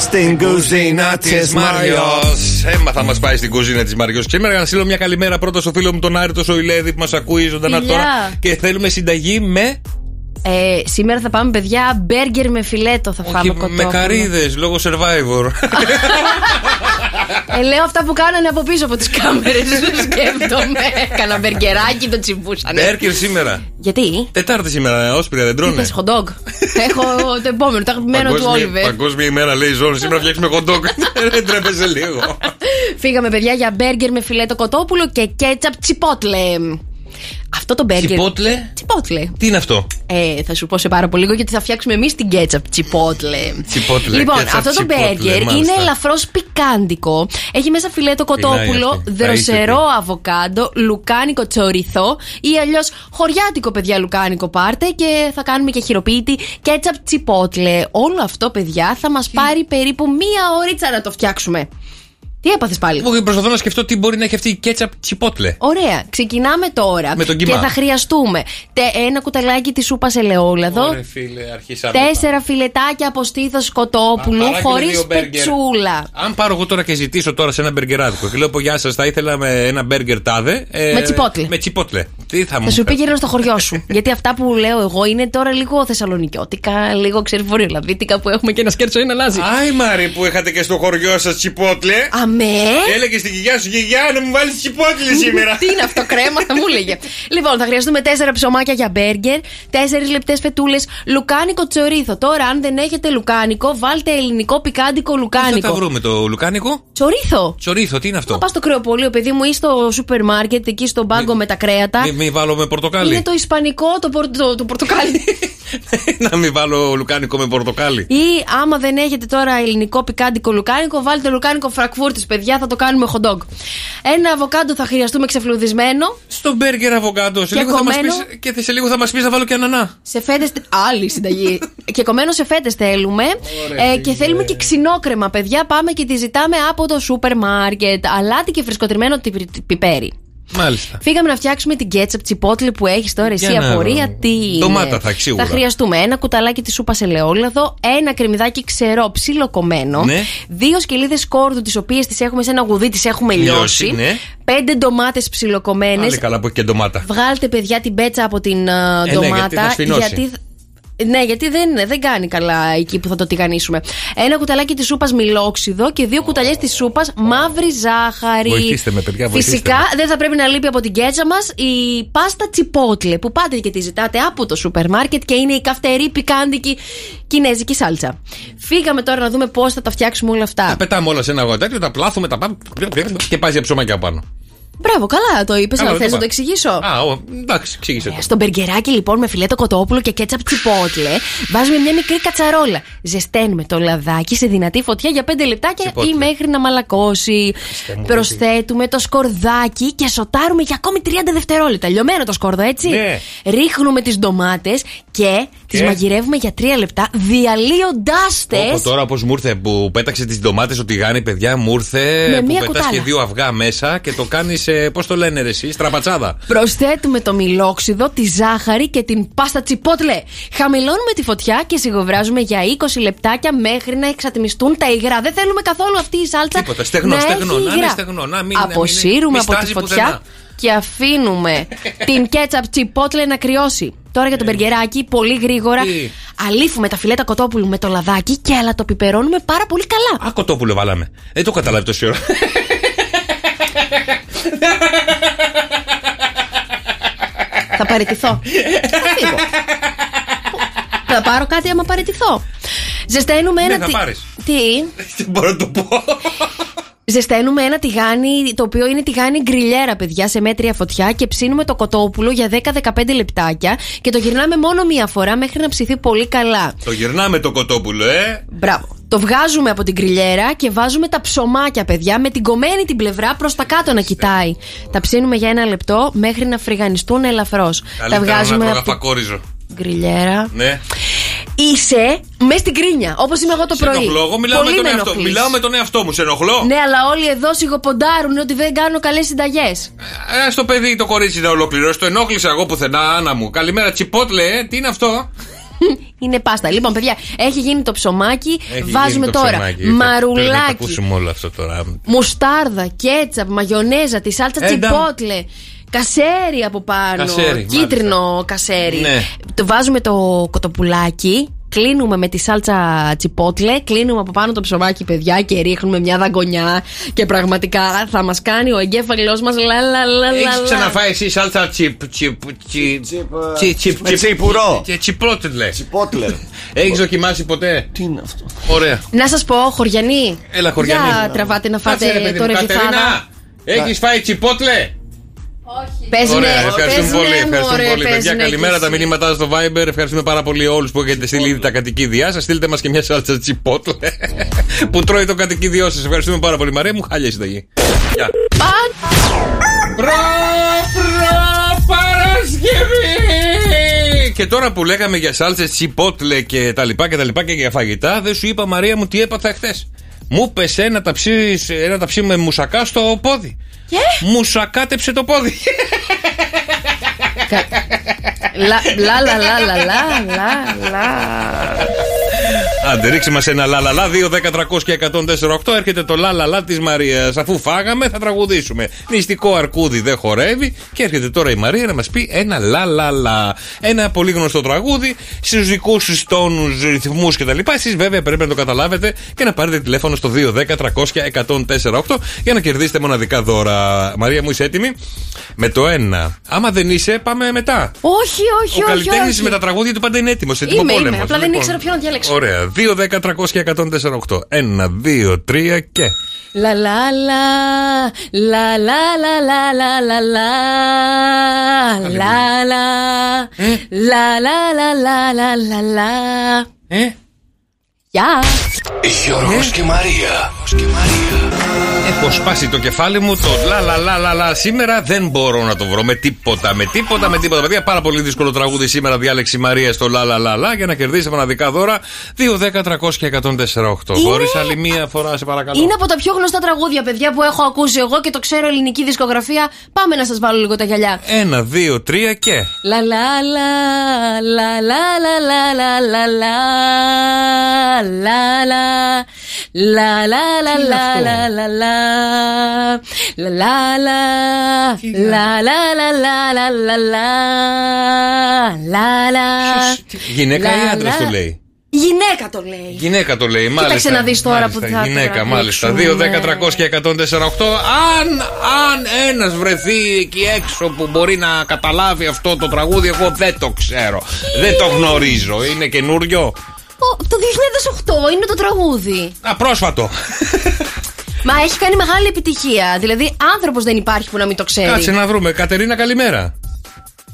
Στην κουζίνα της Μαριό. Έμα θα μας πάει στην κουζίνα της Μαριό. Σήμερα να στείλω μια καλημέρα πρώτα στο φίλο μου τον Άρη το Σοηλέδη που μας ακούει ζωντανά Φιλιά. τώρα. Και θέλουμε συνταγή με, Ε, σήμερα θα πάμε, παιδιά, μπέργκερ με φιλέτο θα φάμε όχι, κοτόπουλο. με καρίδε λόγω survivor. Ε, λέω αυτά που κάνανε από πίσω από τις κάμερες. Σκέφτομαι. Κάνα μπεργκεράκι το τσιμπούσανε. Μπέρκερ σήμερα. Γιατί; Τετάρτη σήμερα, όσπρια δεν τρώνε. Είπες hot dog; Έχω το επόμενο, το αγαπημένο του Παγκόσμια- Όλιβερ. Παγκόσμια ημέρα λέει η ζώνη. Σήμερα φτιάξουμε κοντόκ. Δεν τρέπεζε λίγο. Φύγαμε, παιδιά, για μπέργκερ με φιλέτο κοτόπουλο και κέτσαπ τσιπότλε. Αυτό το μπέργκερ. Τσιπότλε; Τσιπότλε. Τι είναι αυτό; Ε, θα σου πω σε πάρα πολύ λίγο γιατί θα φτιάξουμε εμείς την κέτσαπ τσιπότλε. Τσιπότλε, Λοιπόν, κέτσαπ αυτό το τσιπότλε, μπέργκερ μάλιστα. είναι ελαφρώς πικάντικο. Έχει μέσα φιλέτο κοτόπουλο, αυτή. δροσερό Θα αβοκάντο, λουκάνικο τσοριθό ή αλλιώς χωριάτικο, παιδιά, λουκάνικο πάρτε και θα κάνουμε και χειροποίητη κέτσαπ τσιπότλε. Όλο αυτό, παιδιά, θα μας πάρει περίπου μία ωρίτσα να το φτιάξουμε. Τι έπαθες πάλι; Εγώ προσπαθώ να σκεφτώ τι μπορεί να έχει αυτή η κέτσαπ τσιπότλε. Ωραία. Ξεκινάμε τώρα. Με τον και κιμά. θα χρειαστούμε τε- ένα κουταλάκι της σούπας ελαιόλαδο. Ωραία, φίλε, αρχίσαμε. Τέσσερα φιλετάκια από στήθος κοτόπουλου Παρά και χωρίς δύο μπέργκερ. πετσούλα. Αν πάρω εγώ τώρα και ζητήσω τώρα σε ένα μπεργκεράδικο και λέω πω γεια σας, θα ήθελα με ένα μπέργκερ τάδε. ε, Με τσιπότλε. Με τσιπότλε. Τι θα μου Θα σου φέρει; πήγαινα στο χωριό σου. Γιατί αυτά που λέω εγώ είναι τώρα λίγο θεσσαλονικιώτικα, λίγο ξέρει βορειολαβίτικα που έχουμε και ένα σκέρτσο ή ένα λάζι. Άι Μάρι που είχατε και στο χωριό σας τσιπότλε. Αμέ! Έλεγε στην γιαγιά σου, γιαγιά να μου βάλεις τσιπότλε σήμερα. Τι είναι αυτό, κρέμα, θα μου έλεγε. λοιπόν, θα χρειαστούμε τέσσερα ψωμάκια για μπέργκερ, τέσσερις λεπτές φετούλες, λουκάνικο τσορίθο. Τώρα, αν δεν έχετε λουκάνικο, βάλτε ελληνικό πικάντικο Πώς θα λουκάνικο. τα βρούμε το λουκάνικο. Τσορίθο. Τσορίθο, τι είναι αυτό; Να πας στο κρεοπωλείο, παιδί μου, ή στο σούπερ μάρκετ, εκεί στον πάγκο με τα κρέατα. Μην μη βάλω με πορτοκάλι. Είναι το ισπανικό, το, πορ- το, το πορτοκάλι. να μην βάλω λουκάνικο με πορτοκάλι. ή άμα δεν έχετε τώρα ελληνικό πικάντικο λουκάνικο, βάλτε λουκάνικο φρανκφούρτης, παιδιά, θα το κάνουμε hot dog. Ένα αβοκάντο θα χρειαστούμε ξεφλουδισμένο. Στο μπέργκερ αβοκάντο. Σε Και λίγο θα μας κομμένο. πεις- Και σε λίγο θα μας πεις να βάλω και ανανά. Σε φέτες. Άλλη συνταγή. και κομμένο σε φέτες θέλουμε. ε, και θέλουμε και ξινόκρεμα, παιδιά. Πάμε και τη ζητάμε από το σούπερ μάρκετ. Αλάτι και φρεσκοτριμμένο τυπ- πιπέρι. Μάλιστα. Φύγαμε να φτιάξουμε την κέτσαπ τσιπότλι που έχεις τώρα εσύ Για να απορία. δω. Τι είναι; Ντομάτα θα έχει σίγουρα. Θα χρειαστούμε ένα κουταλάκι της σούπας ελαιόλαδο, ένα κρεμμυδάκι ξερό ψιλοκομμένο, Ναι. δύο σκελίδες κόρδου τις οποίες τις έχουμε σε ένα γουδί, τις έχουμε Λιώσει, λιώσει, ναι. πέντε ντομάτες ψιλοκομμένες. Πάλι καλά που έχει και ντομάτα. Βγάλτε, παιδιά, την πέτσα από την α, ναι, ντομάτα. γιατί θα σφινώσει. Ναι, γιατί δεν, δεν κάνει καλά εκεί που θα το τηγανίσουμε. Ένα κουταλάκι της σούπας μιλόξιδο και δύο κουταλιές της σούπας μαύρη ζάχαρη. Βοηθήστε με, παιδιά, βοηθήστε Φυσικά με. δεν θα πρέπει να λείπει από την κέτσα μας η πάστα τσιπότλε που πάτε και τη ζητάτε από το σούπερ μάρκετ και είναι η καυτερή πικάντικη κινέζικη σάλτσα. Φύγαμε τώρα να δούμε πώς θα τα φτιάξουμε όλα αυτά. Τα πετάμε όλα σε ένα αγώνα τέτοιο, τα πλάθουμε, τα πάμε και πάει για ψωμάκια πάνω. Μπράβο, καλά το είπες, Καλά, αλλά το θες να είπα. το εξηγήσω. Α, ο, εντάξει, εξήγησε το. Στο μπεργκεράκι λοιπόν με φιλέτο κοτόπουλο και κέτσαπ τσιπότλε βάζουμε μια μικρή κατσαρόλα. Ζεσταίνουμε το λαδάκι σε δυνατή φωτιά για 5 λεπτάκια Τσιπότλε. ή μέχρι να μαλακώσει. μου, Προσθέτουμε το σκορδάκι και σοτάρουμε για ακόμη 30 δευτερόλεπτα. Λιωμένο το σκόρδο, έτσι. Ναι. Ρίχνουμε τις ντομάτες και, τις Και; μαγειρεύουμε για 3 λεπτά διαλύοντάς Όπω τες. τώρα πώς μου ήρθε που πέταξε τις ντομάτες ότι γάνει, παιδιά, μου ήρθε Με που μία πετάς κουτάλα. και δύο αυγά μέσα και το κάνεις, πώς το λένε ρε, εσύ, στραπατσάδα. Προσθέτουμε το μιλόξιδο, τη ζάχαρη και την πάστα τσιπότλε. Χαμηλώνουμε τη φωτιά και σιγοβράζουμε για 20 λεπτάκια μέχρι να εξατμιστούν τα υγρά. Δεν θέλουμε καθόλου αυτή η σάλτσα. Τίποτα, στεγνό, να στεγνό, έχει να είναι υγρά. στεγνό, να μην- να μην- Αποσύρουμε μη από τη στάζει φωτιά πουθενά. και αφήνουμε την κέτσαπ τσιπότλε να κρυώσει. Τώρα για το μπεργκεράκι, πολύ γρήγορα. Ε. Τι; Αλήφουμε τα φιλέτα κοτόπουλου με το λαδάκι και αλατοπιπερώνουμε πάρα πολύ καλά. Α, κοτόπουλο βάλαμε. Δεν το καταλάβει τόση ώρα. Θα παραιτηθώ. Θα φύγω. Θα πάρω κάτι άμα παραιτηθώ. Ζεσταίνουμε ένα. Ναι, θα τι- πάρεις. Τι; Δεν μπορώ να το πω. Ζεσταίνουμε ένα τηγάνι, το οποίο είναι τηγάνι γκριλιέρα, παιδιά, σε μέτρια φωτιά και ψήνουμε το κοτόπουλο για 10-15 λεπτάκια και το γυρνάμε μόνο μία φορά μέχρι να ψηθεί πολύ καλά. Το γυρνάμε το κοτόπουλο, ε. Μπράβο. Το βγάζουμε από την γκριλιέρα και βάζουμε τα ψωμάκια, παιδιά, με την κομμένη την πλευρά προς τα κάτω να κοιτάει. Τα ψήνουμε για ένα λεπτό μέχρι να φρυγανιστούν ελαφρώς. Τα Καλύτερα να βγάζουμε τρώγα από την φακόριζο. γκριλιέρα. Ναι. Είσαι μες στην κρίνια, όπως είμαι εγώ το Σε πρωί. ενοχλώ. Εγώ μιλάω με, Πολύ τον με εαυτό, ενοχλείς. μιλάω με τον εαυτό μου. Σε ενοχλώ. Ναι, αλλά όλοι εδώ σιγοποντάρουν ότι δεν κάνω καλές συνταγές. Ε, στο παιδί το κορίτσι να ολοκληρώσει. Το ενόχλησα εγώ πουθενά, Άννα μου. Καλημέρα, τσιπότλε, ε, τι είναι αυτό; Είναι πάστα. Λοιπόν, παιδιά, έχει γίνει το ψωμάκι. Έχει Βάζουμε γίνει το τώρα ψωμάκι. Πρέπει να το μαρουλάκι, ακούσουμε όλο αυτό τώρα. μουστάρδα, κέτσαπ, μαγιονέζα, τη σάλτσα Έντα. τσιπότλε. Κασέρι από πάνω. Κασέρι, κίτρινο κασέρι. Ναι. Το βάζουμε το κοτοπουλάκι. Κλείνουμε με τη σάλτσα τσιπότλε, κλείνουμε από πάνω το ψωμάκι, παιδιά, και ρίχνουμε μια δαγκονιά. Και πραγματικά θα μας κάνει ο εγκέφαλός μας λα λα λα λα. Έχεις λα. ξαναφάει εσύ σάλτσα τσιπ. τσιπ. τσιπ. τσιπ. τσιπ. με τσιπουρό. τσιπ- Τσιπότλε. Τσιπότλε. Έχεις δοκιμάσει ποτέ; Τι είναι αυτό; Ωραία. Να σας πω, χωριανή. Έλα, χωριανή. Για τραβάτε να Κάτσε, ρε, φάτε παιδί το μου, ρεβιθάδα. Κατερίνα, Έχεις φάει τσιπότλε; Παίζουνε, Ωραία, ευχαριστούμε παίζουνε, πολύ. Ευχαριστούμε μωρέ, πολύ, παιδιά. παίζουνε Καλημέρα κι τα εσύ. μηνύματά στο Viber. Ευχαριστούμε πάρα πολύ όλους που έχετε στείλει ήδη τα κατοικίδια σας. Στείλτε μας και μια σάλτσα τσιπότλε που τρώει το κατοικίδιό σας. Ευχαριστούμε πάρα πολύ. Μαρία μου, χάλια η συνταγή. Γεια. Προ, προ, Παρασκευή! Και τώρα που λέγαμε για σάλτσε, τσιπότλε και τα λοιπά και τα λοιπά και για φαγητά, δεν σου είπα Μαρία μου τι έπαθα χθες. Μου πέσε ένα ταψί, ένα ταψί με μουσακά στο πόδι. Μουσακάτεψε το πόδι. Λα λα λα λα λα λα λα λα. Άντε, ρίξε μας ένα λαλαλά 2, 10, 300 και 104,8. Έρχεται το λαλαλά της Μαρίας. Αφού φάγαμε, θα τραγουδήσουμε. Νηστικό αρκούδι δεν χορεύει. Και έρχεται τώρα η Μαρία να μας πει ένα λαλαλά. Ένα πολύ γνωστό τραγούδι στους δικούς σου τόνους, ρυθμούς κτλ. Εσείς βέβαια πρέπει να το καταλάβετε και να πάρετε τηλέφωνο στο 2, 10, 300 και 104,8 για να κερδίσετε μοναδικά δώρα. Μαρία μου, είσαι έτοιμη; Με το ένα. Άμα δεν είσαι, πάμε μετά. Όχι, όχι, Ο όχι. καλλιτέχνης όχι. με τα τραγούδια του πάντα είναι έτοιμος. Είμαι, είμαι. Απλά δεν ήξερα ποιον να διαλέξω. Ωραία. 2, 10, 300 και 104,8. 1, 2, 3 και. Λα λα λα λα λα λα λα λα λα λα λα λα λα λα λα λα λα λα Ε? Γεια Γιώργος και Μαρία. Έχω σπάσει το κεφάλι μου το λα λα λα λα λα. Σήμερα δεν μπορώ να το βρω με τίποτα, με τίποτα, με τίποτα. Παιδιά, πάρα πολύ δύσκολο τραγούδι σήμερα. Διάλεξη Μαρία στο λα λα λα λα για να κερδίσει μοναδικά δώρα 2, 10, 300 και 104,8. Χωρί άλλη μία φορά, σε παρακαλώ. Είναι από τα πιο γνωστά τραγούδια, παιδιά, που έχω ακούσει εγώ και το ξέρω ελληνική δισκογραφία. Πάμε να σα βάλω λίγο τα γυαλιά. 1, 2, 3 και. Λα λα λα λα λα λα λα λα λα λα λα λα λα λα λα λα λα λα Λαλα! la Γυναίκα ή άντρας του λέει; Γυναίκα το λέει. Γυναίκα το λέει, μάλιστα. Κοίταξε να δεις τώρα μάλιστα, που θα Γυναίκα, μάλιστα. 2, 10, 300 και 148. Αν, αν ένας βρεθεί εκεί έξω που μπορεί να καταλάβει αυτό το τραγούδι, εγώ δεν το ξέρω. Δεν το γνωρίζω. Είναι καινούριο; Το 2008 είναι το τραγούδι. Α, πρόσφατο. Μα έχει κάνει μεγάλη επιτυχία. Δηλαδή, άνθρωπος δεν υπάρχει που να μην το ξέρει. Κάτσε να βρούμε. Κατερίνα, καλημέρα.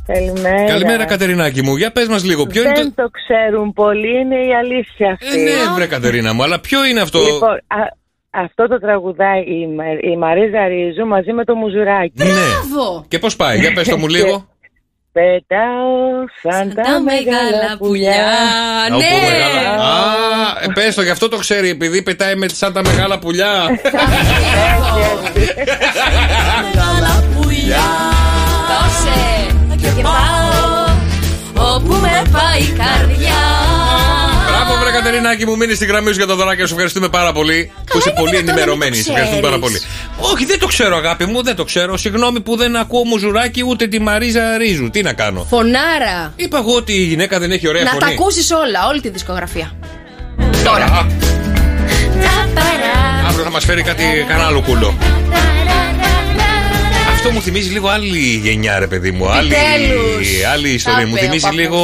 Καλημέρα. Καλημέρα, Κατερινάκη μου. Για πες μας λίγο, ποιο είναι Δεν το. το ξέρουν πολλοί, είναι η αλήθεια αυτή. Ε, ναι, βρε Κατερίνα μου, αλλά ποιο είναι αυτό; Λοιπόν, α- αυτό το τραγουδάει η, Μα- η Μαρίζα Ρίζου μαζί με το Μουζουράκι. Ναι. Και πώς πάει, για πες το μου λίγο. Πετάω σαν τα μεγάλα πουλιά. Α, όπου μεγάλα- Α, ε, πες το, γι' αυτό το ξέρει, επειδή πετάει με σαν τα μεγάλα πουλιά. Μεγάλα πουλιά. Δώσε. Και πάω Όπου με πάει η καρδιά. Μπράβο, βρε Κατερινάκη μου, μείνει στη γραμμή σου για τα δωράκια σου. Ευχαριστούμε πάρα πολύ. που είσαι πολύ ενημερωμένη. Σε ευχαριστούμε πάρα πολύ. Όχι, δεν το ξέρω, αγάπη μου, δεν το ξέρω. Συγγνώμη που δεν ακούω μουζουράκι ούτε τη Μαρίζα Ρίζου. Τι να κάνω; Φωνάρα. Είπα εγώ ότι η γυναίκα δεν έχει ωραία Να τα φωνή. ακούσεις όλα, όλη τη δισκογραφία. Τώρα. Α, Αύριο θα μας φέρει κάτι κανένα άλλο κούλο. Αυτό μου θυμίζει λίγο άλλη γενιά, ρε παιδί μου. Άλλη, Επιτέλους. άλλη ιστορία. Τα Μου είπε ο θυμίζει παππούς. λίγο.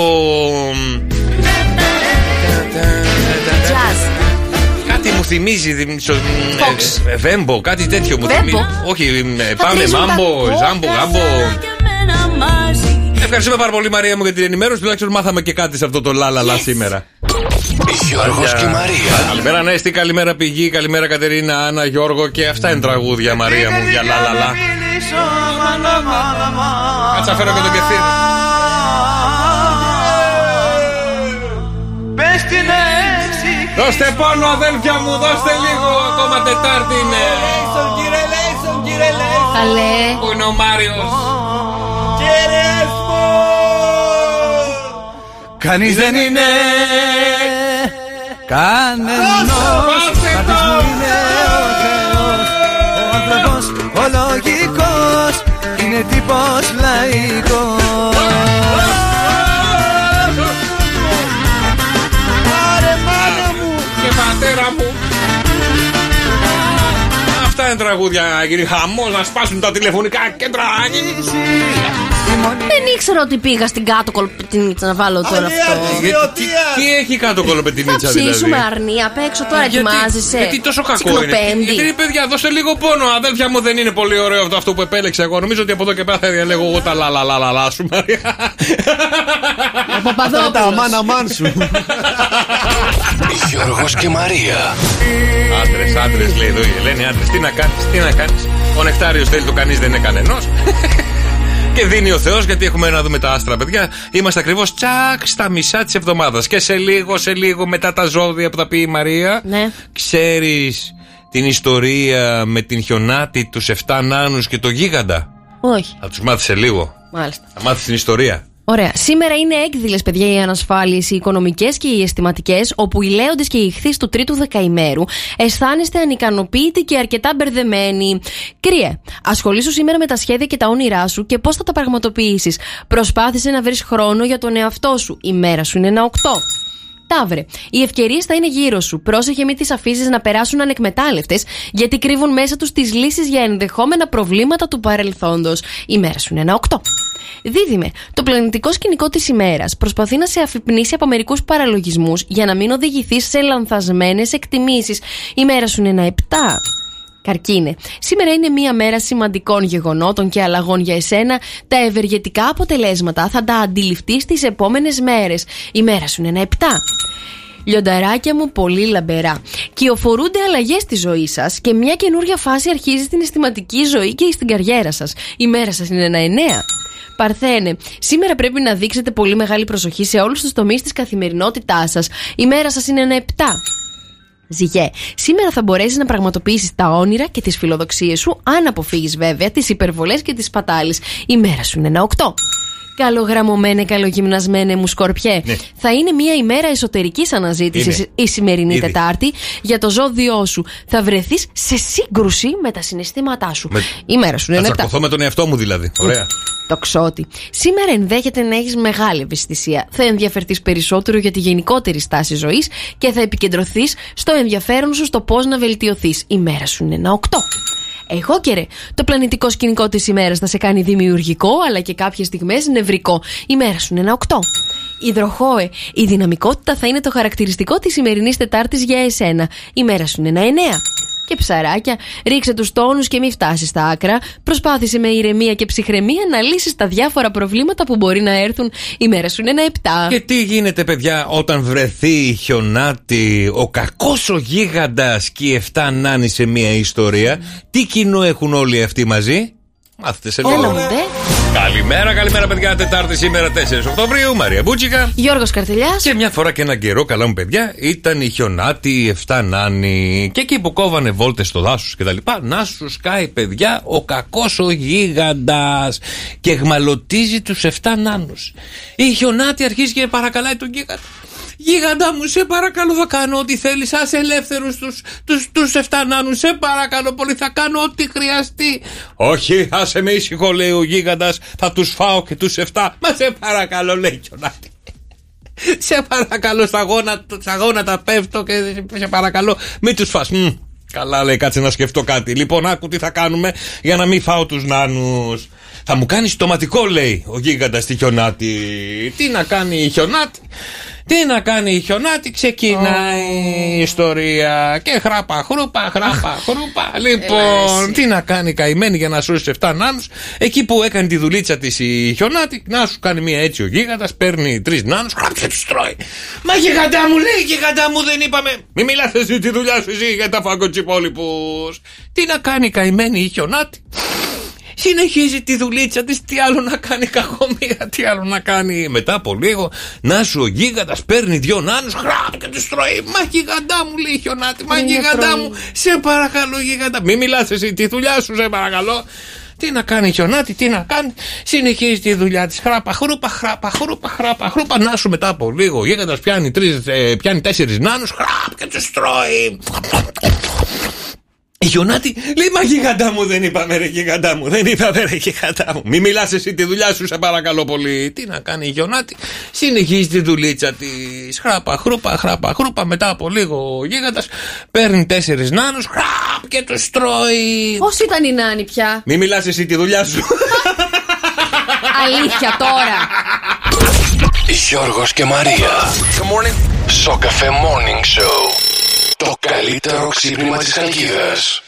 Jazz. Κάτι μου θυμίζει. δι- σο- Fox. ε, Βέμπο, κάτι τέτοιο μου Βέμπο. θυμίζει. Όχι, ε, πάμε τρίζουν τα μάμπο, κόκκα ζάμπο, γάμπο. Ευχαριστούμε πάρα πολύ, Μαρία μου, για την ενημέρωση. Τουλάχιστον μάθαμε και κάτι σε αυτό το λάλαλα σήμερα. Γιώργος και Μαρία. Καλημέρα, Νέστη, καλημέρα πηγή, καλημέρα Κατερίνα, Άννα, Γιώργο και αυτά είναι τραγούδια Μαρία μου για λάλαλα. Κάτσα φέρω και το κεφίρ. Πες την να έξι Δώστε πόνο αδέλφια μου, δώστε λίγο. Ακόμα Τετάρτη είναι. Λέισον κύριε Λέισον κύριε Λέισον Καλέ. Πού είναι ο Μάριος; Κύριε Κανείς δεν είναι κανενός Πάντως μου είναι ο Θεός Ο άνθρωπος ο λογικός Είναι τύπος λαϊκός πατέρα μου. Αυτά είναι τραγούδια, γίνει χαμός να σπάσουν τα τηλεφωνικά κέντρα. Δεν ήξερα ότι πήγα στην κάτω κολπετινίτσα να βάλω τώρα αυτό. Γιατί- τι, τι έχει κάτω κολοπετινίτσα Θα δηλαδή; ψήσουμε αρνία απ' έξω τώρα Γιατί- ετοιμάζεσαι. Γιατί τόσο κακό είναι; Τσικνοπέμπτη. Γιατί ρε παιδιά, δώστε λίγο πόνο. Αδέλφια μου δεν είναι πολύ ωραίο αυτό, αυτό που επέλεξα εγώ. Νομίζω ότι από εδώ και πέρα θα διαλέγω εγώ τα λα λα λα λα λα σου Μαρία. Ο Παπαδόπουλος. Τα αμάν αμάν σου Γιώργος και Μαρία. Άντρες, άντρες λέει εδώ η Ελένη, άντρες. Τι να κάνεις, τι να κάνεις. Ο Νεκτάριος θέλει το κανείς δεν είναι κανενός. Και δίνει ο Θεός, γιατί έχουμε να δούμε τα άστρα, παιδιά. Είμαστε ακριβώς τσακ στα μισά της εβδομάδας. Και σε λίγο, σε λίγο μετά τα ζώδια που θα πει η Μαρία. Ναι. Ξέρεις την ιστορία με την χιονάτη, τους 7 νάνους και το γίγαντα; Όχι, Θα τους μάθεις σε λίγο. μάλιστα. Θα μάθεις την ιστορία. Ωραία. Σήμερα είναι έκδηλες, παιδιά, οι ανασφάλειες, οι οικονομικές και οι αισθηματικές, όπου οι λέοντες και οι ηχθείς του τρίτου δεκαημέρου αισθάνεστε ανικανοποίητοι και αρκετά μπερδεμένοι. Κρύε, ασχολήσου σήμερα με τα σχέδια και τα όνειρά σου και πώς θα τα πραγματοποιήσεις. Προσπάθησε να βρεις χρόνο για τον εαυτό σου. Η μέρα σου είναι ένα 8. Ταύρε, οι ευκαιρίες θα είναι γύρω σου. Πρόσεχε μην τις αφήσεις να περάσουν ανεκμετάλλευτες, γιατί κρύβουν μέσα τους τις λύσεις για ενδεχόμενα προβλήματα του παρελθόντος. Η μέρα σου είναι ένα 8. Δίδυμε, το πλανητικό σκηνικό της ημέρας προσπαθεί να σε αφυπνίσει από μερικούς παραλογισμούς για να μην οδηγηθείς σε λανθασμένες εκτιμήσεις. Η μέρα σου είναι ένα 7. Καρκίνε. Σήμερα είναι μία μέρα σημαντικών γεγονότων και αλλαγών για εσένα. Τα ευεργετικά αποτελέσματα θα τα αντιληφθεί τις επόμενες μέρες. Η μέρα σου είναι ένα 7. Λιονταράκια μου, πολύ λαμπερά. Κυοφορούνται αλλαγές στη ζωή σας και μια καινούργια φάση αρχίζει στην αισθηματική ζωή και στην καριέρα σας. Η μέρα σας είναι ένα 9. Παρθένε, σήμερα πρέπει να δείξετε πολύ μεγάλη προσοχή σε όλους τους τομείς της καθημερινότητάς σας. Η μέρα σας είναι ένα 7. Ζυγέ, σήμερα θα μπορέσεις να πραγματοποιήσεις τα όνειρα και τις φιλοδοξίες σου, αν αποφύγεις βέβαια τις υπερβολές και τις πατάλει. Η μέρα σου είναι ένα 8. Καλογραμμωμένε, καλογυμνασμένε μου σκορπιέ. Ναι. Θα είναι μια ημέρα εσωτερικής αναζήτησης Είναι. η σημερινή Ήδη. Τετάρτη για το ζώδιό σου. Θα βρεθείς σε σύγκρουση με τα συναισθήματά σου. Με- Η μέρα σου Να είναι 7. τσακωθώ με τον εαυτό μου δηλαδή. Ωραία. Το ξότι. Σήμερα ενδέχεται να έχεις μεγάλη ευαισθησία. Θα ενδιαφερθείς περισσότερο για τη γενικότερη στάση ζωής και θα επικεντρωθείς στο ενδιαφέρον σου στο πώς να βελτιωθείς. Η μέρα σου είναι ένα 8. Εγώ και ρε, το πλανητικό σκηνικό της ημέρας θα σε κάνει δημιουργικό αλλά και κάποιες στιγμές νευρικό. Η μέρα σου είναι ένα 8. Υδροχόε, η δυναμικότητα θα είναι το χαρακτηριστικό της σημερινής Τετάρτης για εσένα. Η μέρα σου είναι ένα 9. Και ψαράκια, ρίξε τους τόνους και μη φτάσεις στα άκρα. Προσπάθησε με ηρεμία και ψυχραιμία να λύσεις τα διάφορα προβλήματα που μπορεί να έρθουν. Η μέρα σου είναι ένα 7. Και τι γίνεται, παιδιά, όταν βρεθεί χιονάτη, ο κακός ο γίγαντας και οι 7 νάνοι σε μία ιστορία. Τι κοινό έχουν όλοι αυτοί μαζί; Μάθετε σε λίγο. Εννοούνται. Καλημέρα, καλημέρα, παιδιά. Τετάρτη σήμερα 4 Οκτωβρίου. Μαρία Μπούτσικα. Γιώργος Καρτελιάς Και μια φορά και ένα καιρό, καλά μου παιδιά, ήταν η χιονάτη, οι 7 νάνοι. Και εκεί που κόβανε βόλτες στο δάσος και τα λοιπά, να σου σκάει, παιδιά, ο κακός ο γίγαντας. Και γμαλωτίζει τους 7 νάνους. Η χιονάτη αρχίζει και παρακαλάει τον γίγαντα. Γίγαντα μου, σε παρακαλώ, θα κάνω ό,τι θέλεις. Άσε ελεύθερους τους τους, τους 7 νάνου. Σε παρακαλώ πολύ, θα κάνω ό,τι χρειαστεί. Όχι, άσε με ήσυχο, λέει ο γίγαντας. Θα τους φάω και τους 7. Μα σε παρακαλώ, λέει η χιονάτη. Σε παρακαλώ, στα γόνατα, στα γόνατα πέφτω και σε παρακαλώ, μην τους φας. Μμ, Καλά, λέει, κάτσε να σκεφτώ κάτι. Λοιπόν, άκου τι θα κάνουμε για να μην φάω τους νάνους. Θα μου κάνεις στοματικό, λέει ο γίγαντας στη χιονάτη. Τι να κάνει η χιονάτη; Τι να κάνει η χιονάτη, ξεκινάει η ιστορία. Και χράπα, χρούπα, χράπα, χρούπα. Λοιπόν, τι να κάνει η καημένη για να σώσει 7 νάνους. Εκεί που έκανε τη δουλίτσα της η χιονάτη, να σου κάνει μία έτσι ο γίγαντας, παίρνει τρεις νάνους, χράψε του τρώει. Μα γίγαντά μου, λέει, γίγαντά μου δεν είπαμε. Μη μιλάς εσύ τη δουλειά σου εσύ για τα φαγκοτσιπόλοιπους. Τι να κάνει η καημένη η χιονάτη; Συνεχίζει τη δουλίτσα της. Τι άλλο να κάνει, κακομία, τι άλλο να κάνει. Μετά από λίγο, να σου ο γίγαντας παίρνει δυο νάνους, χραπ και τους τρώει. Μα γιγαντά μου, λέει η χιονάτη. Μα Είναι γιγαντά τρώει. μου, σε παρακαλώ, γιγαντά. Μην μιλάς εσύ, τη δουλειά σου, σε παρακαλώ. Τι να κάνει η χιονάτη, τι να κάνει. Συνεχίζει τη δουλειά της. Χράπα, χρούπα, χράπα, χρούπα, χράπα, χρούπα. Να σου μετά από λίγο. Ο γίγαντας πιάνει, τρεις, ε, πιάνει τέσσερις νάνους, χραπ και τους τρώει. Η Γιονάτη λέει Μα γιγαντά μου δεν είπαμε ρε γιγαντά μου Δεν είπαμε ρε γιγαντά μου Μη μιλάς εσύ τη δουλειά σου σε παρακαλώ πολύ Τι να κάνει η Γιονάτη Συνεχίζει τη δουλίτσα της. Χράπα χρούπα χράπα χρούπα Μετά από λίγο ο γίγαντας Παίρνει τέσσερις νάνους Χράπ και τους τρώει Πώς ήταν η Νάνη πια; Μη μιλάς εσύ τη δουλειά σου Αλήθεια τώρα. Γιώργος και Μαρία. Good morning. Σοκαφέ Morning Show. Το καλύτερο ξύπνημα της Χαλκίδας.